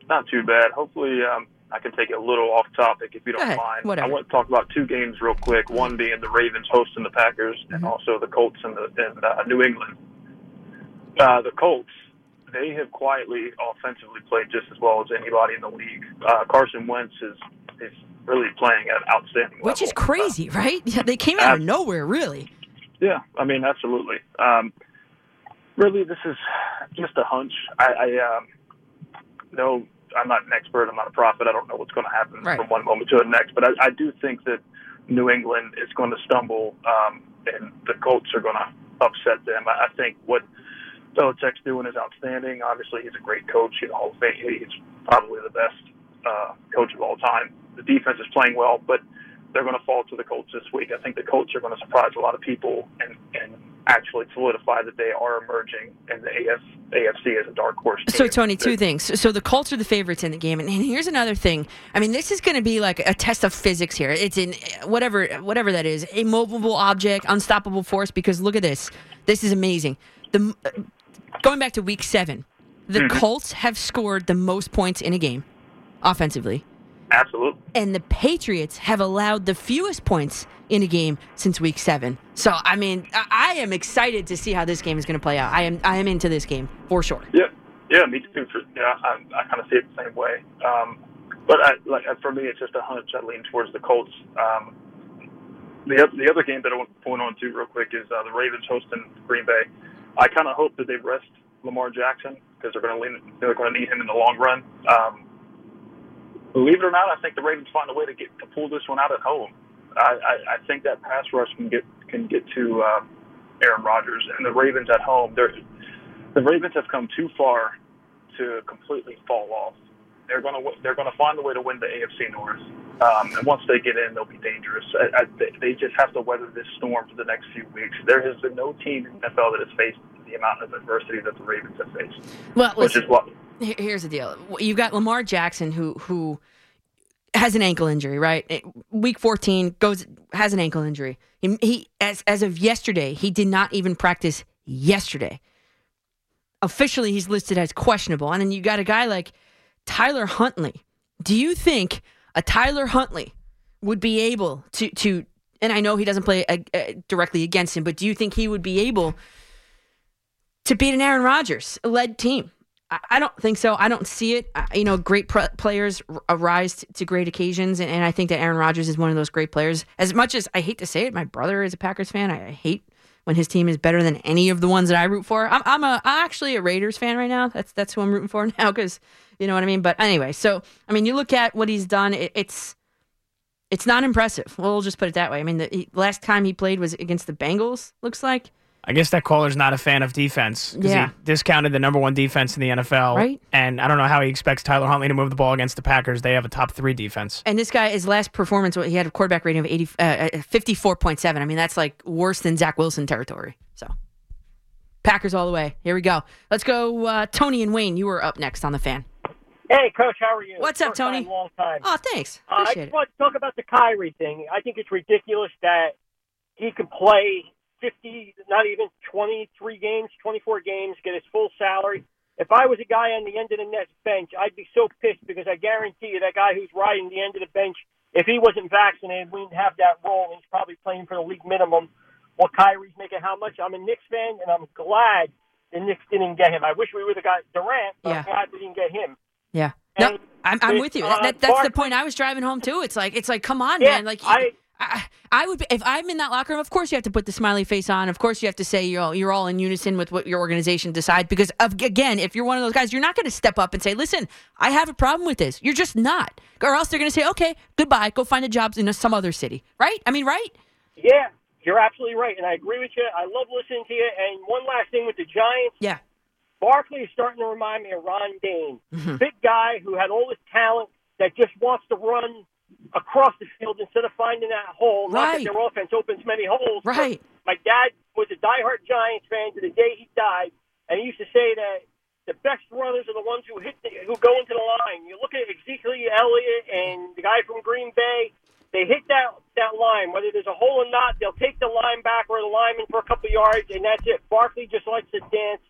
Not too bad. Hopefully, um, I can take it a little off topic if you don't ahead. mind. Whatever. I want to talk about two games real quick. One being the Ravens hosting the Packers, Mm-hmm. and also the Colts in, the, in uh, New England. Uh, the Colts, they have quietly offensively played just as well as anybody in the league. Uh, Carson Wentz is is really playing at an outstanding Which level. is crazy, right? Yeah, they came out of nowhere, really. Yeah, I mean, absolutely. Um, really, this is just a hunch. I, I um, no, I'm not an expert. I'm not a prophet. I don't know what's going to happen Right. from one moment to the next. But I, I do think that New England is going to stumble, um, and the Colts are going to upset them. I, I think what Belichick's doing is outstanding. Obviously, he's a great coach. You know, Hall of Fame. He's probably the best uh, coach of all time. The defense is playing well, but they're going to fall to the Colts this week. I think the Colts are going to surprise a lot of people and, and actually solidify that they are emerging in the AF, AFC as a dark horse. So. Tony, two things. So, the Colts are the favorites in the game, and, and here's another thing. I mean, this is going to be like a test of physics here. It's in whatever, whatever that is, a movable object, unstoppable force. Because look at this. This is amazing. The going back to Week Seven, the Mm-hmm. Colts have scored the most points in a game, offensively, Absolutely. and the Patriots have allowed the fewest points in a game since Week Seven. So, I mean, I, I am excited to see how this game is going to play out. I am, I am into this game for sure. Yeah, yeah, me too. For, yeah, I, I kind of see it the same way. Um, but I, like for me, it's just a hunch. I lean towards the Colts. Um, the the other game that I want to point on to real quick is uh, the Ravens hosting Green Bay. I kind of hope that they rest Lamar Jackson because they're going to they're going to need him in the long run. Um, believe it or not, I think the Ravens find a way to get to pull this one out at home. I, I, I think that pass rush can get can get to uh, Aaron Rodgers and the Ravens at home. They're the Ravens have come too far to completely fall off. they're gonna they're gonna find a way to win the AFC North. Um, and once they get in, they'll be dangerous. I, I, they- they just have to weather this storm for the next few weeks. There has been no team in the NFL that has faced the amount of adversity that the Ravens have faced, Well, listen, is what here's the deal. You've got Lamar Jackson who who has an ankle injury, right? Week 14 goes has an ankle injury. He, he as as of yesterday, he did not even practice yesterday. Officially, he's listed as questionable. And then you got a guy like Tyler Huntley. Do you think a Tyler Huntley would be able to to and I know he doesn't play uh, uh, directly against him, but do you think he would be able to beat an Aaron Rodgers led team? I, I don't think so. I don't see it. I, you know, great players arise to great occasions, and, and I think that Aaron Rodgers is one of those great players. As much as I hate to say it, my brother is a Packers fan. I, I hate when his team is better than any of the ones that I root for. I'm, I'm a I'm actually a Raiders fan right now. That's that's who I'm rooting for now because you know what I mean. But anyway, so I mean, you look at what he's done. It, it's it's not impressive. Well, just put it that way. I mean, the he, last time he played was against the Bengals. Looks like I guess that caller's not a fan of defense because Yeah. he discounted the number one defense in the NFL. Right. And I don't know how he expects Tyler Huntley to move the ball against the Packers. They have a top three defense. And this guy, his last performance, he had a quarterback rating of 80, uh, 54.7. I mean, that's like worse than Zach Wilson territory. So, Packers all the way. Here we go. Let's go, uh, Tony and Wayne. You were up next on the fan. Hey, Coach, how are you? What's up, First Tony? Time, long time. Oh, thanks. Uh, I just it. want to talk about the Kyrie thing. I think it's ridiculous that he can play 50, not even 23 games, 24 games, get his full salary. If I was a guy on the end of the Nets bench, I'd be so pissed because I guarantee you that guy who's riding the end of the bench, if he wasn't vaccinated, we wouldn't have that role. and He's probably playing for the league minimum. Well, Kyrie's making how much? I'm a Knicks fan, and I'm glad the Knicks didn't get him. I wish we would have got Durant, but Yeah. I'm glad we didn't get him. Yeah. No, I'm, I'm with, you. uh, That, that's the point I was driving home too. It's like it's like come on, Yeah, man. Like I- I, I would be, if I'm in that locker room. Of course, you have to put the smiley face on. Of course, you have to say you're all, you're all in unison with what your organization decides. Because of, again, if you're one of those guys, you're not going to step up and say, "Listen, I have a problem with this." You're just not, or else they're going to say, "Okay, goodbye. Go find a job in some other city." Right? I mean, right? Yeah, you're absolutely right, and I agree with you. I love listening to you. And one last thing with the Giants, Yeah. Barkley is starting to remind me of Ron Dayne, Mhm. big guy who had all this talent that just wants to run across the field instead of finding that hole. Not Right. that their offense opens many holes. Right. My dad was a diehard Giants fan to the day he died, and he used to say that the best runners are the ones who hit the, who go into the line. You look at Ezekiel Elliott and the guy from Green Bay. They hit that that line, whether there's a hole or not. They'll take the line back or the lineman for a couple yards, and that's it. Barkley just likes to dance.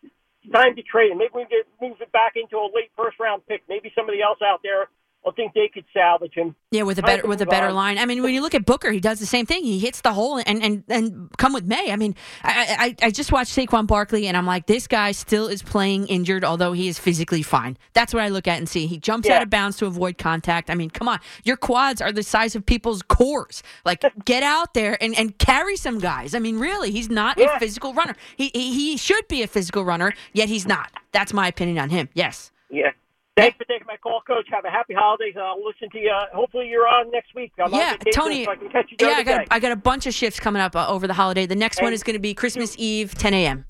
It's time to trade him. Maybe we can get move it back into a late first round pick. Maybe somebody else out there will think they could salvage him. Yeah, with a better with a better line. I mean, when you look at Booker, he does the same thing. He hits the hole and and and come with May. I mean, I I, I just watched Saquon Barkley and I'm like, this guy still is playing injured, although he is physically fine. That's what I look at and see. He jumps Yeah. out of bounds to avoid contact. I mean, come on, your quads are the size of people's cores. Like, get out there and and carry some guys. I mean, really, he's not Yeah. a physical runner. He, he he should be a physical runner, yet he's not. That's my opinion on him. Yes. Yeah. Thanks for taking my call, Coach. Have a happy holidays. I'll listen to you. Hopefully, you're on next week. I'm yeah, Tony. so I can catch you yeah, I got. I got a bunch of shifts coming up uh, over the holiday. The next one is going to be Christmas Eve, 10 a.m.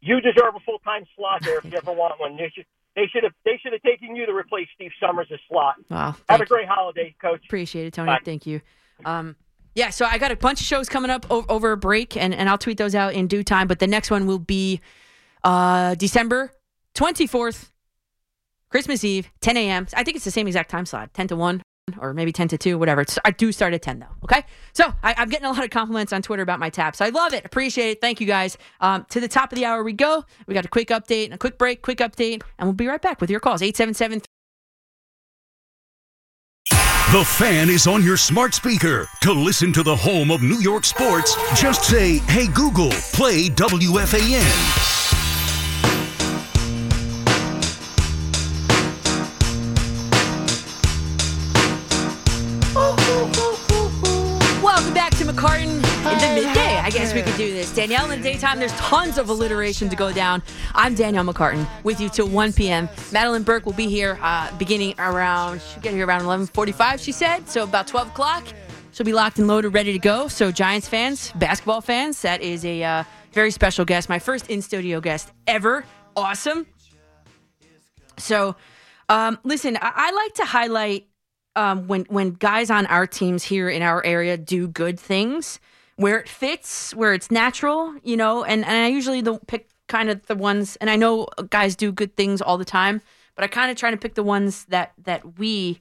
You deserve a full time slot there if you ever want one. They should they should have they should have taken you to replace Steve Somers' slot. Wow, Have a great holiday, Coach. Appreciate it, Tony. Bye. Thank you. Um, yeah, so I got a bunch of shows coming up o- over a break, and, and I'll tweet those out in due time. But the next one will be uh, December 24th, Christmas Eve, 10 a.m. I think it's the same exact time slot, 10 to 1 or maybe 10 to 2, whatever. It's, I do start at 10, though. Okay. So I, I'm getting a lot of compliments on Twitter about my taps. I love it. Appreciate it. Thank you guys. Um, to the top of the hour we go. We got a quick update and a quick break, quick update, and we'll be right back with your calls. 877 The fan is on your smart speaker. To listen to the home of New York sports, just say, Hey Google, play WFAN. This. Danielle in the daytime, there's tons of alliteration to go down. I'm Danielle McCartan with you till 1 p.m. Madelyn Burke will be here uh, beginning around, she'll get here around 11.45, she said. So about 12 o'clock, she'll be locked and loaded, ready to go. So Giants fans, basketball fans, that is a uh, very special guest. My first in-studio guest ever. Awesome. So Um, listen, I, I like to highlight um, when when guys on our teams here in our area do good things where it fits, where it's natural, you know. And, and I usually don't pick kind of the ones, and I know guys do good things all the time, but I kind of try to pick the ones that that we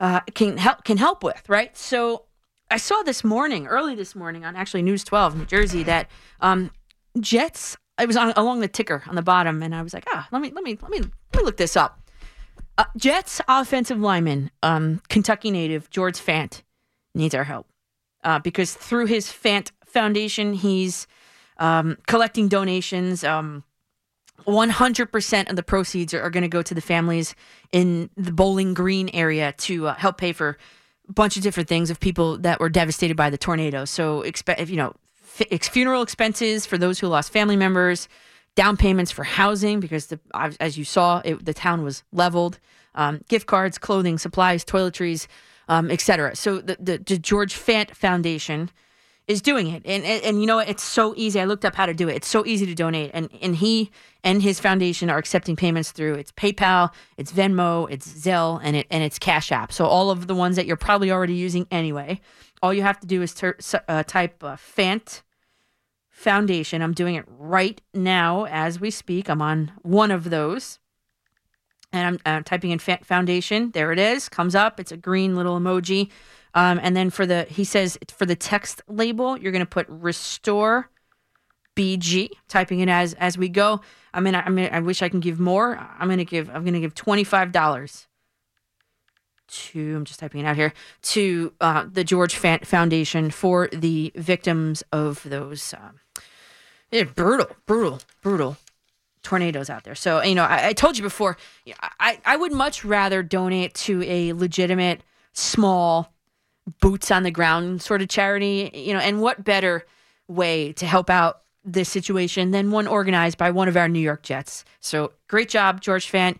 uh, can help can help with, right? So I saw this morning, early this morning, on actually News 12, New Jersey, that um, Jets. It was on along the ticker on the bottom, and I was like, ah, let me let me let me let me look this up. Uh, Jets offensive lineman, um, Kentucky native George Fant, needs our help uh, because through his Fant Foundation, he's um, collecting donations. Um, 100% of the proceeds are, are going to go to the families in the Bowling Green area to uh, help pay for a bunch of different things of people that were devastated by the tornado. So, expect you know, f- funeral expenses for those who lost family members, down payments for housing because the as- as you saw, it, the town was leveled, um, gift cards, clothing, supplies, toiletries, um, etc. So the, the the George Fant Foundation is doing it, and, and and you know? It's so easy. I looked up how to do it. It's so easy to donate, and and he and his foundation are accepting payments through it's PayPal, it's Venmo, it's Zelle, and it and it's Cash App. So all of the ones that you're probably already using anyway. All you have to do is ter- uh, type uh, Fant Foundation. I'm doing it right now as we speak. I'm on one of those. And I'm uh, typing in fa- foundation. There it is. Comes up. It's a green little emoji. Um, and then for the, he says for the text label, you're going to put restore BG, typing it as as we go. I mean, I, I mean, I wish I can give more. I'm going to give, I'm going to give $25 to, I'm just typing it out here, to uh, the George Fant Foundation for the victims of those um, they're brutal, brutal, brutal tornadoes out there. So, you know, I, I told you before, I, I would much rather donate to a legitimate, small, boots on the ground sort of charity, you know, and what better way to help out this situation than one organized by one of our New York Jets. So, great job, George Fant.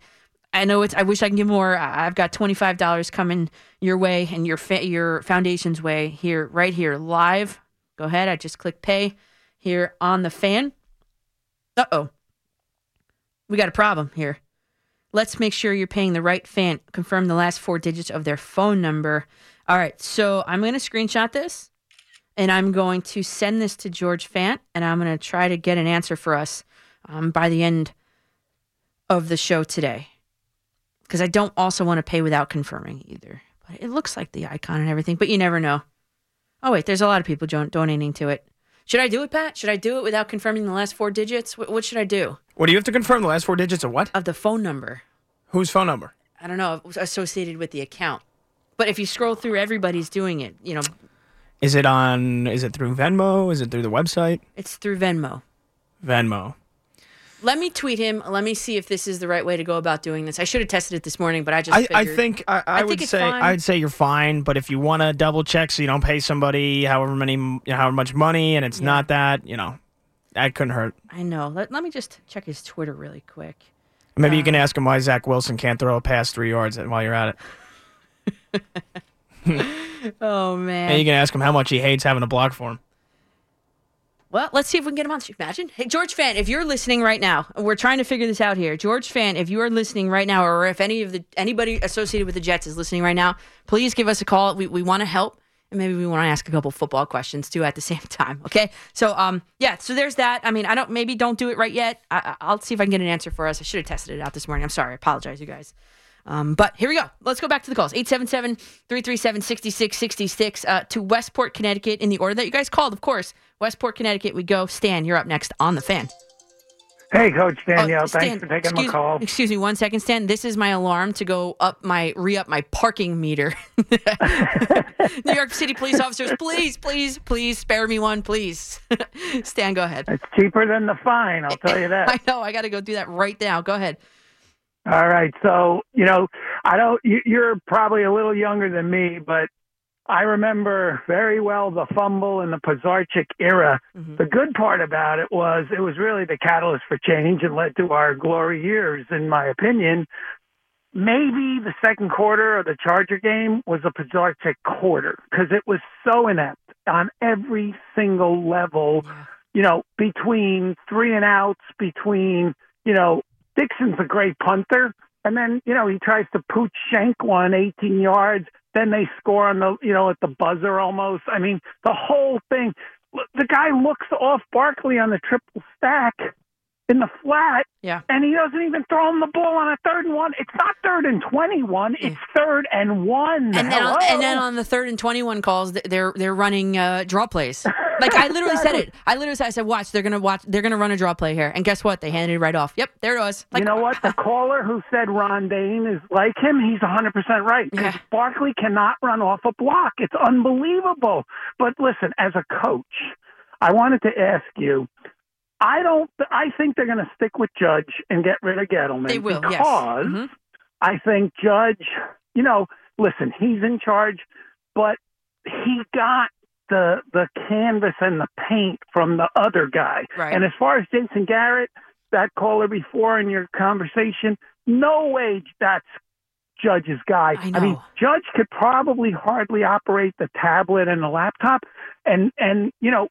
I know it's. I wish I can give more. I've got twenty five dollars coming your way and your fa- your foundation's way here, right here, live. Go ahead. I just click pay here on the fan. Uh oh, we got a problem here. Let's make sure you're paying the right fan. Confirm the last four digits of their phone number. All right, so I'm going to screenshot this and I'm going to send this to George Fant and I'm going to try to get an answer for us um, by the end of the show today. Because I don't also want to pay without confirming either. But it looks like the icon and everything, but you never know. Oh, wait, there's a lot of people donating to it. Should I do it, Pat? Should I do it without confirming the last four digits? What, what should I do? What do you have to confirm? The last four digits of what? Of the phone number. Whose phone number? I don't know, associated with the account. But if you scroll through, everybody's doing it. You know, Is it on? Is it through Venmo? Is it through the website? it's through Venmo. Venmo. Let me tweet him. Let me see if this is the right way to go about doing this. I should have tested it this morning, but I just I, I think I, I, think would say fine. I'd say you're fine, but if you want to double check so you don't pay somebody however many you know, however much money and it's not that, you know, that couldn't hurt. I know. Let, let me just check his Twitter really quick. Maybe you Uh, can ask him why Zach Wilson can't throw a pass three yards while you're at it. Oh man. And you can ask him how much he hates having a block for him. Well, let's see if we can get him on. Imagine, hey George Fant, if you're listening right now, we're trying to figure this out here. George Fant, if you are listening right now, or if any of the anybody associated with the Jets is listening right now, please give us a call. We we want to help, and maybe we want to ask a couple football questions too at the same time. Okay, so um yeah, so there's that. I mean, I don't maybe don't do it right yet. I, I'll see if I can get an answer for us. I should have tested it out this morning. I'm sorry. I apologize, you guys. Um, but here we go. Let's go back to the calls. 877-337-6666 uh, to Westport, Connecticut in the order that you guys called, of course. Westport, Connecticut, we go. Stan, you're up next on the fan. Hey, Coach oh, Danielle. Oh, thanks Stan, for taking my call. Excuse me one second, Stan. This is my alarm to go up my re-up my parking meter. New York City police officers, please, please, please spare me one, please. Stan, go ahead. It's cheaper than the fine, I'll tell you that. I know. I got to go do that right now. Go ahead. All right. So, you know, I don't, you, you're probably a little younger than me, but I remember very well the fumble in the Pisarcik era. Mm-hmm. The good part about it was it was really the catalyst for change and led to our glory years, in my opinion. Maybe the second quarter of the Charger game was a Pisarcik quarter because it was so inept on every single level, you know, between three and outs, between, you know, Dixon's a great punter, and then you know he tries to pooch shank one 18 yards. Then they score on the you know at the buzzer almost. I mean the whole thing. The guy looks off Barkley on the triple stack in the flat, Yeah. and he doesn't even throw him the ball on a third and one. It's not third and twenty-one. It's third and one. And then, on, and then on the third and twenty-one calls, they're they're running uh, draw plays. Like I literally said it. I literally said, I said, watch, they're gonna watch, they're gonna run a draw play here. And guess what? They handed it right off. Yep, there it was. Like, you know what? The caller who said Ron Dayne is like him, he's 100% right. Because Barkley cannot run off a block. It's unbelievable. But listen, as a coach, I wanted to ask you. I don't. I think they're going to stick with Judge and get rid of Gettleman. They will, yes. because Mm-hmm. I think Judge. You know, listen, he's in charge, but he got the the canvas and the paint from the other guy. Right. And as far as Jason Garrett, that caller before in your conversation, no way that's Judge's guy. I mean. Judge could probably hardly operate the tablet and the laptop, and and you know.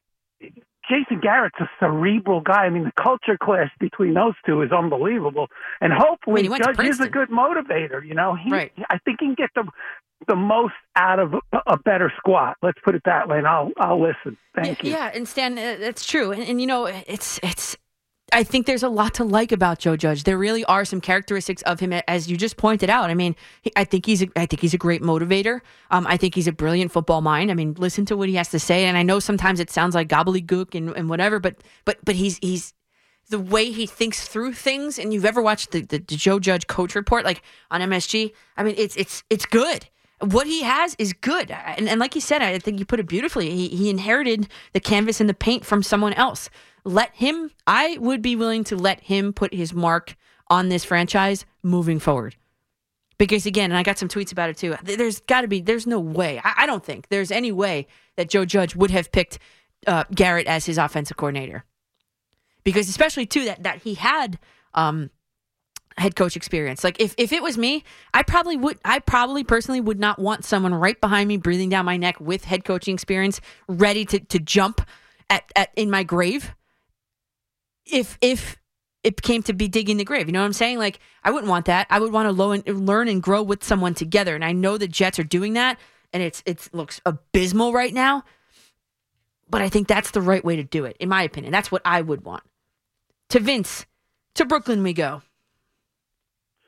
Jason Garrett's a cerebral guy. I mean, the culture clash between those two is unbelievable. And hopefully, went to Judge is a good motivator. You know, he, Right. I think he can get the the most out of a, better squad. Let's put it that way. And I'll I'll listen. Thank yeah, you. Yeah, and Stan, uh, that's true. And, and you know, it's it's. I think there's a lot to like about Joe Judge. There really are some characteristics of him, as you just pointed out. I mean, I think he's a, I think he's a great motivator. Um, I think he's a brilliant football mind. I mean, listen to what he has to say, and I know sometimes it sounds like gobbledygook and, and whatever, but but but he's he's the way he thinks through things. And you've ever watched the, the, the Joe Judge coach report, like on MSG? I mean, it's it's it's good. What he has is good, and, and like you said, I think you put it beautifully. He he inherited the canvas and the paint from someone else. Let him. I would be willing to let him put his mark on this franchise moving forward. Because again, and I got some tweets about it too. There's got to be. There's no way. I, I don't think there's any way that Joe Judge would have picked uh, Garrett as his offensive coordinator because especially too that that he had um head coach experience. Like if if it was me, I probably would I probably personally would not want someone right behind me breathing down my neck with head coaching experience ready to to jump at, at in my grave. If if it came to be digging the grave, you know what I'm saying? Like I wouldn't want that. I would want to learn and grow with someone together. And I know the Jets are doing that and it's it looks abysmal right now. But I think that's the right way to do it, in my opinion. That's what I would want. To Vince, to Brooklyn we go.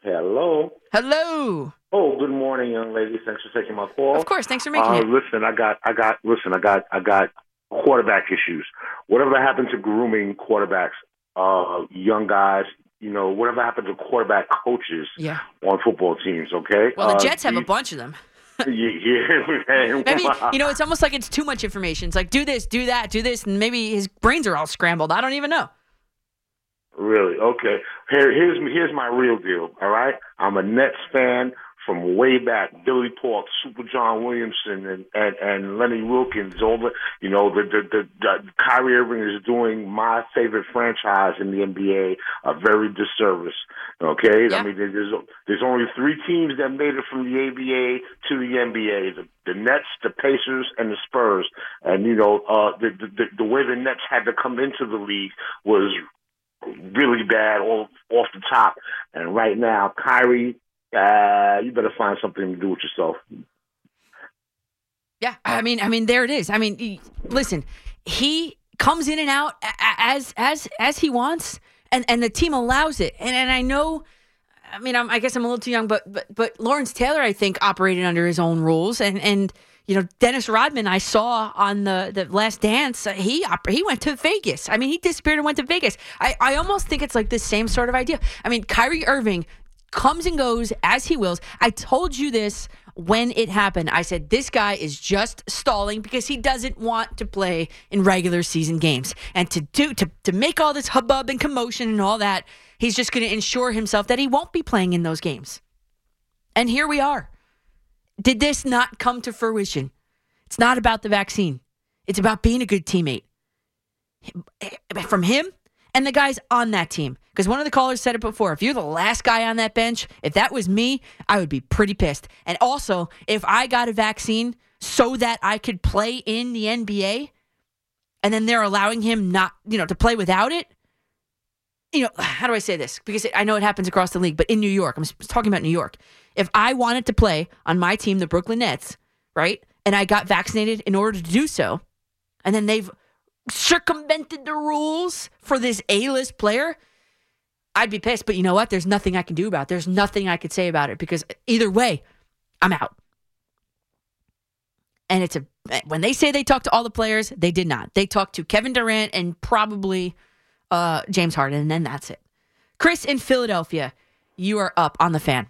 Hello. Hello. Oh, good morning, young lady. Thanks for taking my call. Of course, thanks for making uh, it. Listen, I got, I got, listen, I got, I got quarterback issues. Whatever happened to grooming quarterbacks, uh, young guys, you know, whatever happened to quarterback coaches Yeah. on football teams? Okay. Well, the Uh, Jets have a bunch of them. yeah. Maybe you know it's almost like it's too much information. It's like do this, do that, do this, and maybe his brains are all scrambled. I don't even know. Really? Okay. Here, here's here's my real deal. All right. I'm a Nets fan from way back. Billy Paultz, Super John Williamson, and and, and Lenny Wilkins. All the you know the the, the the Kyrie Irving is doing my favorite franchise in the NBA a very disservice. Okay. I mean, there's there's only three teams that made it from the ABA to the NBA: the, the Nets, the Pacers, and the Spurs. And you know, uh, the, the the way the Nets had to come into the league was really bad all off the top. And right now, Kyrie, uh, you better find something to do with yourself. Yeah, I mean, I mean, there it is. I mean, he- listen, he comes in and out as as as he wants, and and the team allows it. And and I know, I mean, I'm, I guess I'm a little too young, but but but Lawrence Taylor, I think, operated under his own rules, and and you know, Dennis Rodman, I saw on the the Last Dance, uh, he he went to Vegas. I mean, he disappeared and went to Vegas. I I almost think it's like the same sort of idea. I mean, Kyrie Irving comes and goes as he wills. I told you this when it happened. I said this guy is just stalling because he doesn't want to play in regular season games. And to do to to make all this hubbub and commotion and all that, he's just to ensure himself that he won't be playing in those games. And here we are. Did this not come to fruition? It's not about the vaccine. It's about being a good teammate. Eh, from him and the guys on that team. Because one of the callers said it before. If you're the last guy on that bench, if that was me, I would be pretty pissed. And also, if I got a vaccine so that I could play in the NBA, and then they're allowing him not, you know, to play without it, you know, how do I say this? Because I know it happens across the league, but in New York, I'm talking about New York. If I wanted to play on my team, the Brooklyn Nets, right, and I got vaccinated in order to do so, and then they've circumvented the rules for this A-list player, I'd be pissed. But you know what? There's nothing I can do about it. There's nothing I could say about it because either way, I'm out. And it's a when they say they talked to all the players, they did not. They talked to Kevin Durant and probably uh, James Harden, and then that's it. Chris in Philadelphia, you are up on the fan.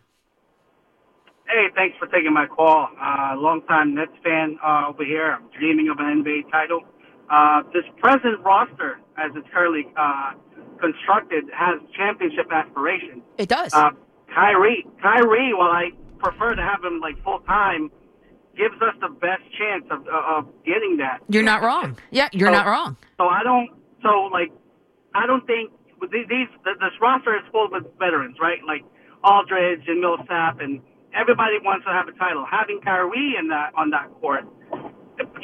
Hey, thanks for taking my call. Uh, longtime Nets fan uh, over here. I'm dreaming of an NBA title. Uh, this present roster, as it's currently uh, constructed, has championship aspirations. It does. Uh, Kyrie, Kyrie, while I prefer to have him like full time, gives us the best chance of, of getting that. You're not wrong. Yeah, you're So- not wrong. So I don't. So like, I don't think these. these this roster is full with veterans, right? Like Aldridge and Millsap, and everybody wants to have a title. Having Kyrie in that on that court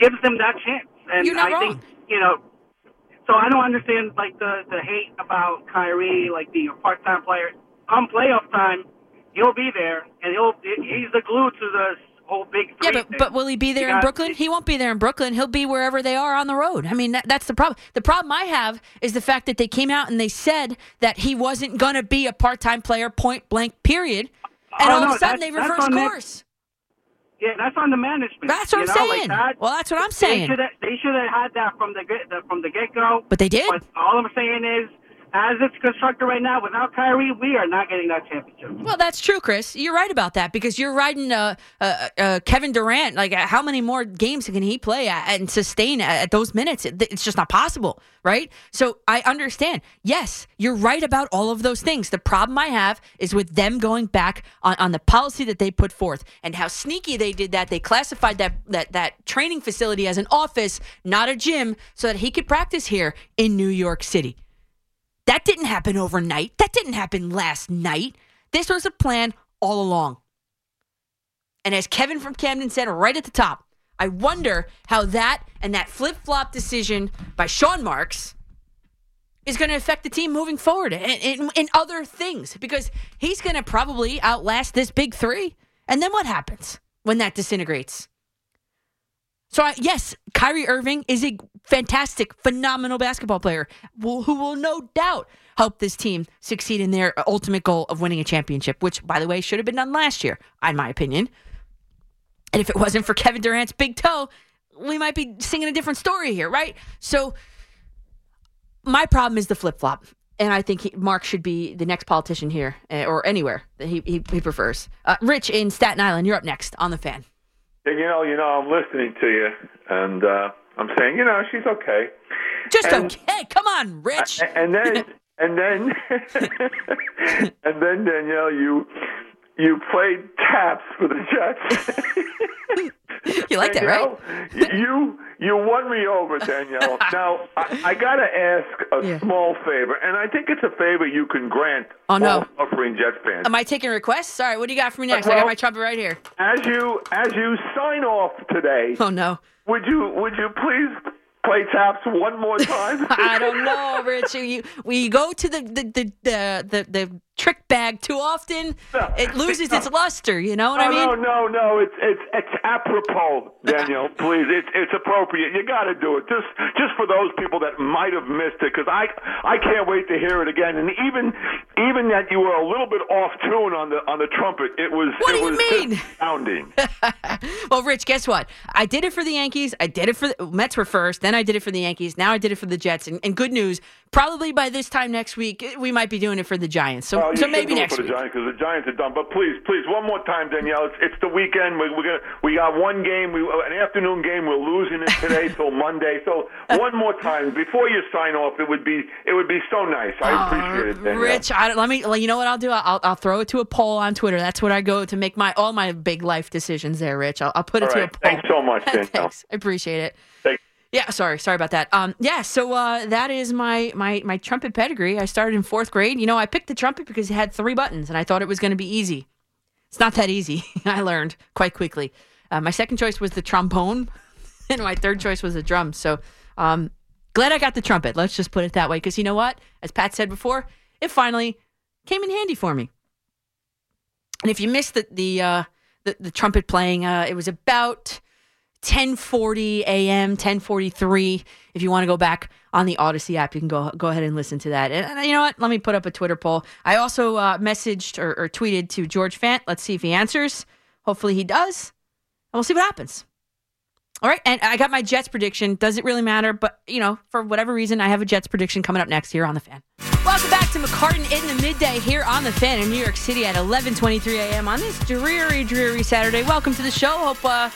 gives them that chance. And I think you know. So I don't understand like the the hate about Kyrie like being a part time player. Come playoff time, he'll be there, and he'll he's the glue to the whole big Yeah, but thing. but will he be there You in Brooklyn? He won't be there in Brooklyn. He'll be wherever they are on the road. I mean, that, that's the problem. The problem I have is the fact that they came out and they said that he wasn't going to be a part-time player, point blank, period. And Oh, all no, of a sudden they reverse course. Yeah, that's on the management. That's what I'm know, like saying. that. Well, that's what I'm saying. they should have had that from the the, from the get go. But they did. But all I'm saying is, as it's constructed right now, without Kyrie, we are not getting that championship. Well, that's true, Chris. You're right about that because you're riding uh, uh, uh, Kevin Durant. Like, uh, how many more games can he play and sustain at, at those minutes? It- it's just not possible, right? So I understand. Yes, you're right about all of those things. The problem I have is with them going back on, on the policy that they put forth and how sneaky they did that. They classified that, that that training facility as an office, not a gym, so that he could practice here in New York City. That didn't happen overnight. That didn't happen last night. This was a plan all along. And as Kevin from Camden said right at the top, I wonder how that and that flip flop decision by Sean Marks is going to affect the team moving forward in, in other things because he's going to probably outlast this big three. And then what happens when that disintegrates? So, I, yes, Kyrie Irving is a fantastic, phenomenal basketball player who will no doubt help this team succeed in their ultimate goal of winning a championship, which, by the way, should have been done last year, in my opinion. And if it wasn't for Kevin Durant's big toe, we might be singing a different story here, right? So, my problem is the flip flop. And I think he, Mark should be the next politician here eh, or anywhere that he, he, he prefers. Uh, Rich in Staten Island, you're up next on the fan. You know, you know, I'm listening to you, and uh, I'm saying, you know, she's okay. Just And- okay. Come on, Rich. And then, and then, and then Danielle, you you played taps for the Jets. you like that, right? You you won me over, Danielle. now I, I got to ask a Yeah. small favor, and I think it's a favor you can grant Oh, no. all suffering Jets fans. Am I taking requests? Sorry, what do you got for me next? I Well- got my trumpet right here. As you as you sign off today, Oh no. would you would you please play taps one more time? I don't know, Rich. You we go to the the the, the, the trick bag too often, it loses its luster. You know what I mean? no, no, no. It's it's it's apropos, Daniel. Please, it's it's appropriate. You got to do it just just for those people that might have missed it, because I I can't wait to hear it again. And even even that you were a little bit off tune on the on the trumpet, it was What it do you was mean? just sounding. well, Rich, guess what? I did it for the Yankees. I did it for the Mets were first. Then I did it for the Yankees. Now I did it for the Jets. And, and good news, probably by this time next week, we might be doing it for the Giants. So, Well, you so maybe do it next for week. the Giants because the Giants are done. But please, please, one more time, Danielle. It's, it's the weekend. We, we're gonna we got one game, we, an afternoon game. We're losing it today till Monday. So one more time before you sign off, it would be it would be so nice. I ah, appreciate it, Danielle. Rich, I, let me. You know what I'll do? I'll, I'll throw it to a poll on Twitter. That's what I go to make my all my big life decisions. There, Rich. I'll, I'll put it All to right. a poll. Thanks so much, Danielle. Thanks. I appreciate it. Thank- Yeah, sorry, sorry about that. Um, yeah, so uh, that is my my my trumpet pedigree. I started in fourth grade. You know, I picked the trumpet because it had three buttons, and I thought it was going to be easy. It's not that easy. I learned quite quickly. Uh, my second choice was the trombone, and my third choice was the drums. So, um, glad I got the trumpet. Let's just put it that way. Because you know what? As Pat said before, it finally came in handy for me. And if you missed the the uh, the, the trumpet playing, uh, it was about 10:40 a.m., 10:43. If you want to go back on the Audacy app, you can go go ahead and listen to that. And, and you know what? Let me put up a Twitter poll. I also uh, messaged or, or tweeted to George Fant. Let's see if he answers. Hopefully he does, and we'll see what happens. All right, and I got my Jets prediction. Does it really matter? But you know, for whatever reason, I have a Jets prediction coming up next here on the Fan. Welcome back to McCartan in the midday here on the Fan in New York City at 11:23 a.m. on this dreary, dreary Saturday. Welcome to the show. Hope uh,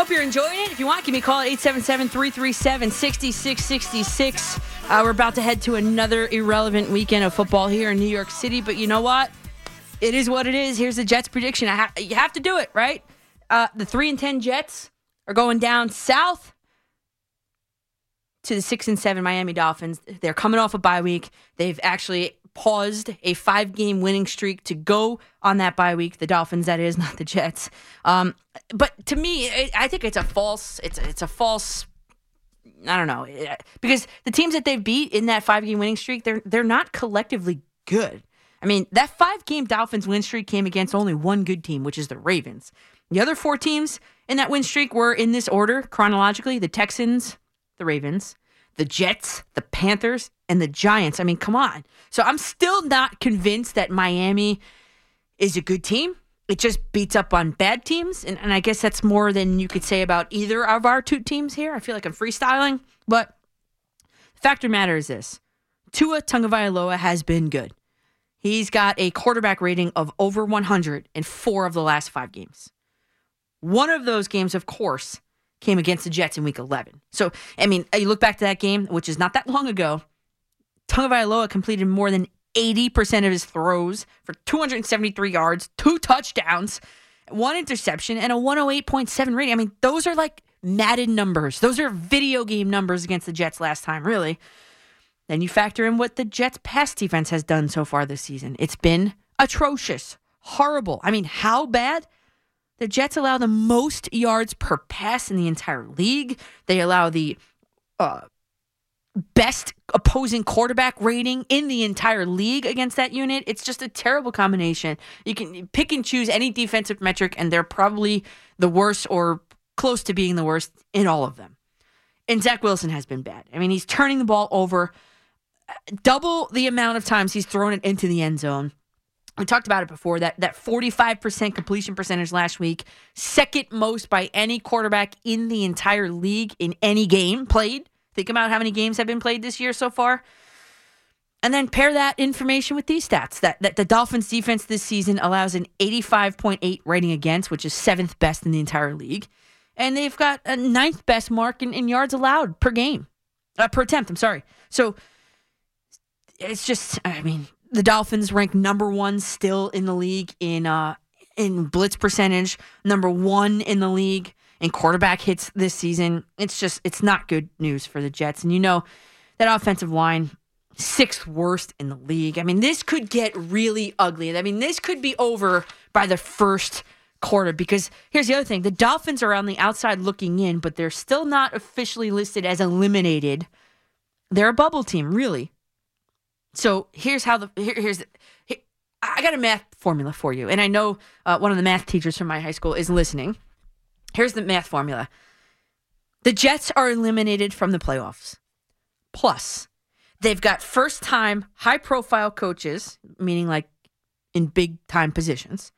hope you're enjoying it. If you want, give me a call at 877-337-6666. Uh, we're about to head to another irrelevant weekend of football here in New York City, but you know what? It is what it is. Here's the Jets prediction. Ha- you have to do it, right? Uh, the three and ten Jets are going down south to the six and seven Miami Dolphins. They're coming off a bye week. They've actually paused a five game winning streak to go on that bye week. The Dolphins, that is, not the Jets. Um, but to me, it, I think it's a false. It's it's a false. I don't know eh, because the teams that they've beat in that five game winning streak, they're they're not collectively good. I mean, that five game Dolphins win streak came against only one good team, which is the Ravens. The other four teams in that win streak were in this order chronologically the Texans, the Ravens, the Jets, the Panthers, and the Giants. I mean, come on. So I'm still not convinced that Miami is a good team. It just beats up on bad teams. And, and I guess that's more than you could say about either of our two teams here. I feel like I'm freestyling. But the fact of the matter is this Tua Tagovailoa has been good. He's got a quarterback rating of over 100 in four of the last five games. One of those games, of course, came against the Jets in week 11. So, I mean, you look back to that game, which is not that long ago. Tagovailoa completed more than 80% of his throws for 273 yards, two touchdowns, one interception, and a 108.7 rating. I mean, those are like Madden numbers. Those are video game numbers against the Jets last time, really. Then you factor in what the Jets' pass defense has done so far this season. It's been atrocious, horrible. I mean, how bad? The Jets allow the most yards per pass in the entire league. They allow the uh, best opposing quarterback rating in the entire league against that unit. It's just a terrible combination. You can pick and choose any defensive metric, and they're probably the worst or close to being the worst in all of them. And Zach Wilson has been bad. I mean, he's turning the ball over uh, double the amount of times he's thrown it into the end zone. We talked about it before that that 45% completion percentage last week, second most by any quarterback in the entire league in any game played. Think about how many games have been played this year so far. And then pair that information with these stats that, that the Dolphins defense this season allows an 85.8 rating against, which is seventh best in the entire league. And they've got a ninth best mark in, in yards allowed per game, uh, per attempt. I'm sorry. So it's just, I mean, the Dolphins rank number one still in the league in uh, in blitz percentage, number one in the league in quarterback hits this season. It's just, it's not good news for the Jets. And you know, that offensive line, sixth worst in the league. I mean, this could get really ugly. I mean, this could be over by the first quarter because here's the other thing the Dolphins are on the outside looking in, but they're still not officially listed as eliminated. They're a bubble team, really. So here's how the here, here's here, I got a math formula for you, and I know uh, one of the math teachers from my high school is listening. Here's the math formula: the Jets are eliminated from the playoffs. Plus, they've got first time high profile coaches, meaning like in big time positions.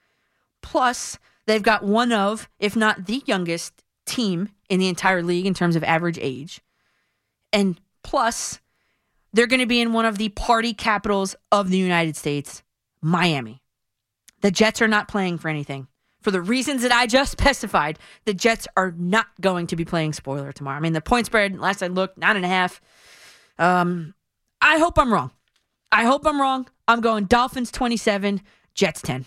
Plus, they've got one of, if not the youngest team in the entire league in terms of average age. And plus, they're going to be in one of the party capitals of the United States, Miami. The Jets are not playing for anything. For the reasons that I just specified, the Jets are not going to be playing spoiler tomorrow. I mean, the point spread, last I looked, nine and a half. Um, I hope I'm wrong. I hope I'm wrong. I'm going Dolphins 27, Jets 10.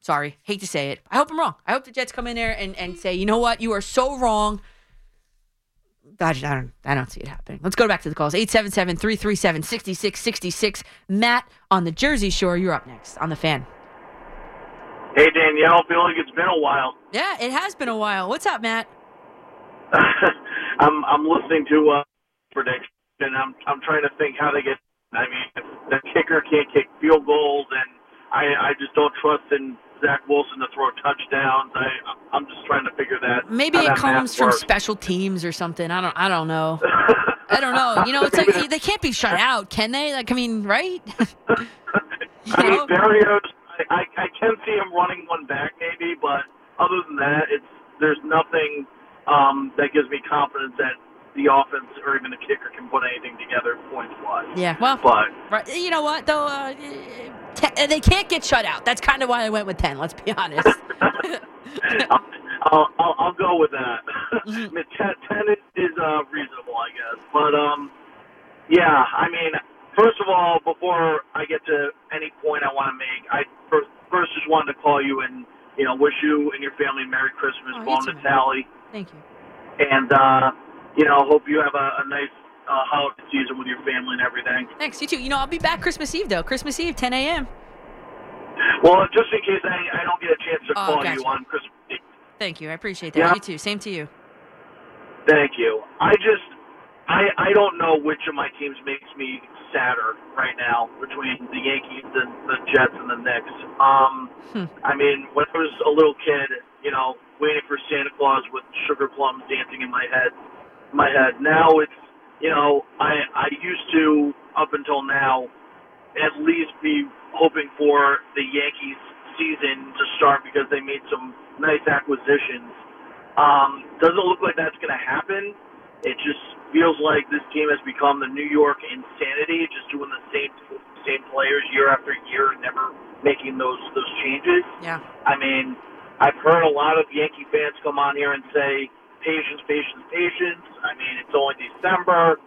Sorry, hate to say it. I hope I'm wrong. I hope the Jets come in there and, and say, you know what, you are so wrong. I I don't, I don't see it happening. Let's go back to the calls. 877 337 6666. Matt on the Jersey Shore, you're up next on the fan. Hey Danielle, feel like it's been a while. Yeah, it has been a while. What's up, Matt? I'm I'm listening to uh, prediction. I'm I'm trying to think how they get. I mean, if, the kicker can't kick field goals, and I I just don't trust in Zach Wilson to throw touchdowns. I I'm just trying to figure that. Out. Maybe it that comes from works. special teams or something. I don't. I don't know. I don't know. You know, it's like they can't be shut out, can they? Like, I mean, right? I mean, Berrios, I, I I can see him running one back maybe, but other than that, it's there's nothing um, that gives me confidence that the offense or even the kicker can put anything together points wise. Yeah. Well, But right, you know what though? Uh, te- they can't get shut out. That's kind of why I went with ten. Let's be honest. I'll, I'll, I'll go with that. I mean, ten, 10 is, is uh, reasonable, I guess. But um, yeah, I mean, first of all, before I get to any point I want to make, I first, first just wanted to call you and you know wish you and your family a Merry Christmas, Oh, Bon. Natale, Thank you. and uh, you know hope you have a, a nice uh, holiday season with your family and everything. Thanks. You too. You know, I'll be back Christmas Eve though. Christmas Eve, 10 a.m. Well, just in case I, I don't get a chance to Oh, call gotcha. you on Christmas Eve. Thank you. I appreciate that. Yeah. You too. Same to you. Thank you. I just, I, I don't know which of my teams makes me sadder right now between the Yankees and the Jets and the Knicks. Um, Hmm. I mean, when I was a little kid, you know, waiting for Santa Claus with sugar plums dancing in my head, my head. Now it's, you know, I, I used to up until now, at least be hoping for the Yankees season to start because they made some nice acquisitions. Um, doesn't look like that's going to happen. It just feels like this team has become the New York insanity, just doing the same same players year after year, never making those those changes. Yeah. I mean, I've heard a lot of Yankee fans come on here and say, patience, patience, patience. I mean, it's only December,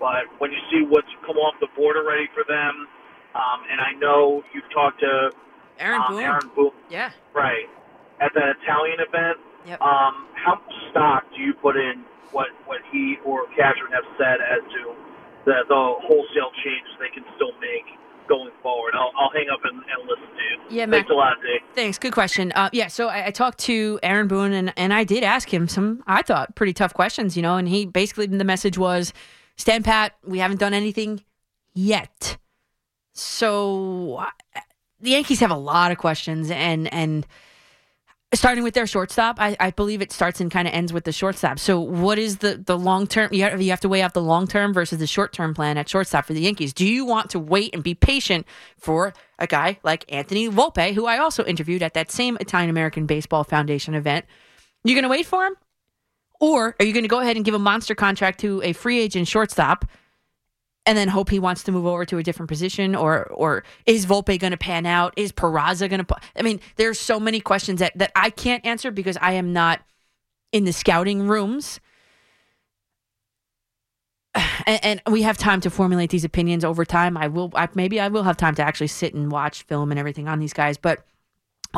but when you see what's come off the board already for them, um, and I know you've talked to Aaron um, Boone. Aaron Boone, Yeah. right, at that Italian event. Yep. Um, how much stock do you put in what what he or Catherine have said as to the the wholesale changes they can still make going forward? I'll, I'll hang up and, and listen to you. Yeah, Thanks a lot, Dave. Thanks. Good question. Uh, yeah, so I, I talked to Aaron Boone and, and I did ask him some, I thought, pretty tough questions, you know, and he basically, the message was stand pat, we haven't done anything yet. So uh, the Yankees have a lot of questions and, and, Starting with their shortstop, I, I believe it starts and kind of ends with the shortstop. So, what is the the long term? You have, you have to weigh out the long term versus the short term plan at shortstop for the Yankees. Do you want to wait and be patient for a guy like Anthony Volpe, who I also interviewed at that same Italian American Baseball Foundation event? you're going to wait for him, or are you going to go ahead and give a monster contract to a free agent shortstop? And then hope he wants to move over to a different position or or is Volpe going to pan out? Is Peraza going to I mean, there's so many questions that that I can't answer because I am not in the scouting rooms. And, and we have time to formulate these opinions over time. I will I, maybe I will have time to actually sit and watch film and everything on these guys, but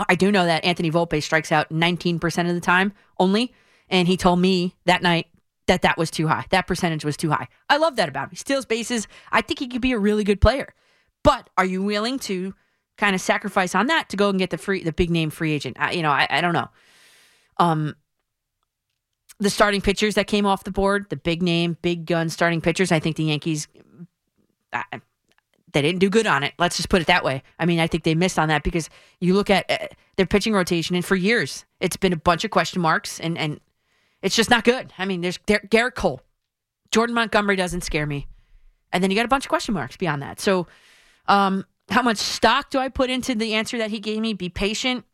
I do know that Anthony Volpe strikes out 19% of the time only, and he told me that night that that was too high. That percentage was too high. I love that about him. He steals bases. I think he could be a really good player. But are you willing to kind of sacrifice on that to go and get the free, the big name free agent? I, you know, I, I don't know. Um, the starting pitchers that came off the board, the big name, big gun starting pitchers. I think the Yankees, I, they didn't do good on it. Let's just put it that way. I mean, I think they missed on that because you look at uh, their pitching rotation, and for years it's been a bunch of question marks, and and it's just not good. I mean, there's Gar- Gerrit Cole, Jordan Montgomery doesn't scare me, and then you got a bunch of question marks beyond that. So, um, how much stock do I put into the answer that he gave me? Be patient.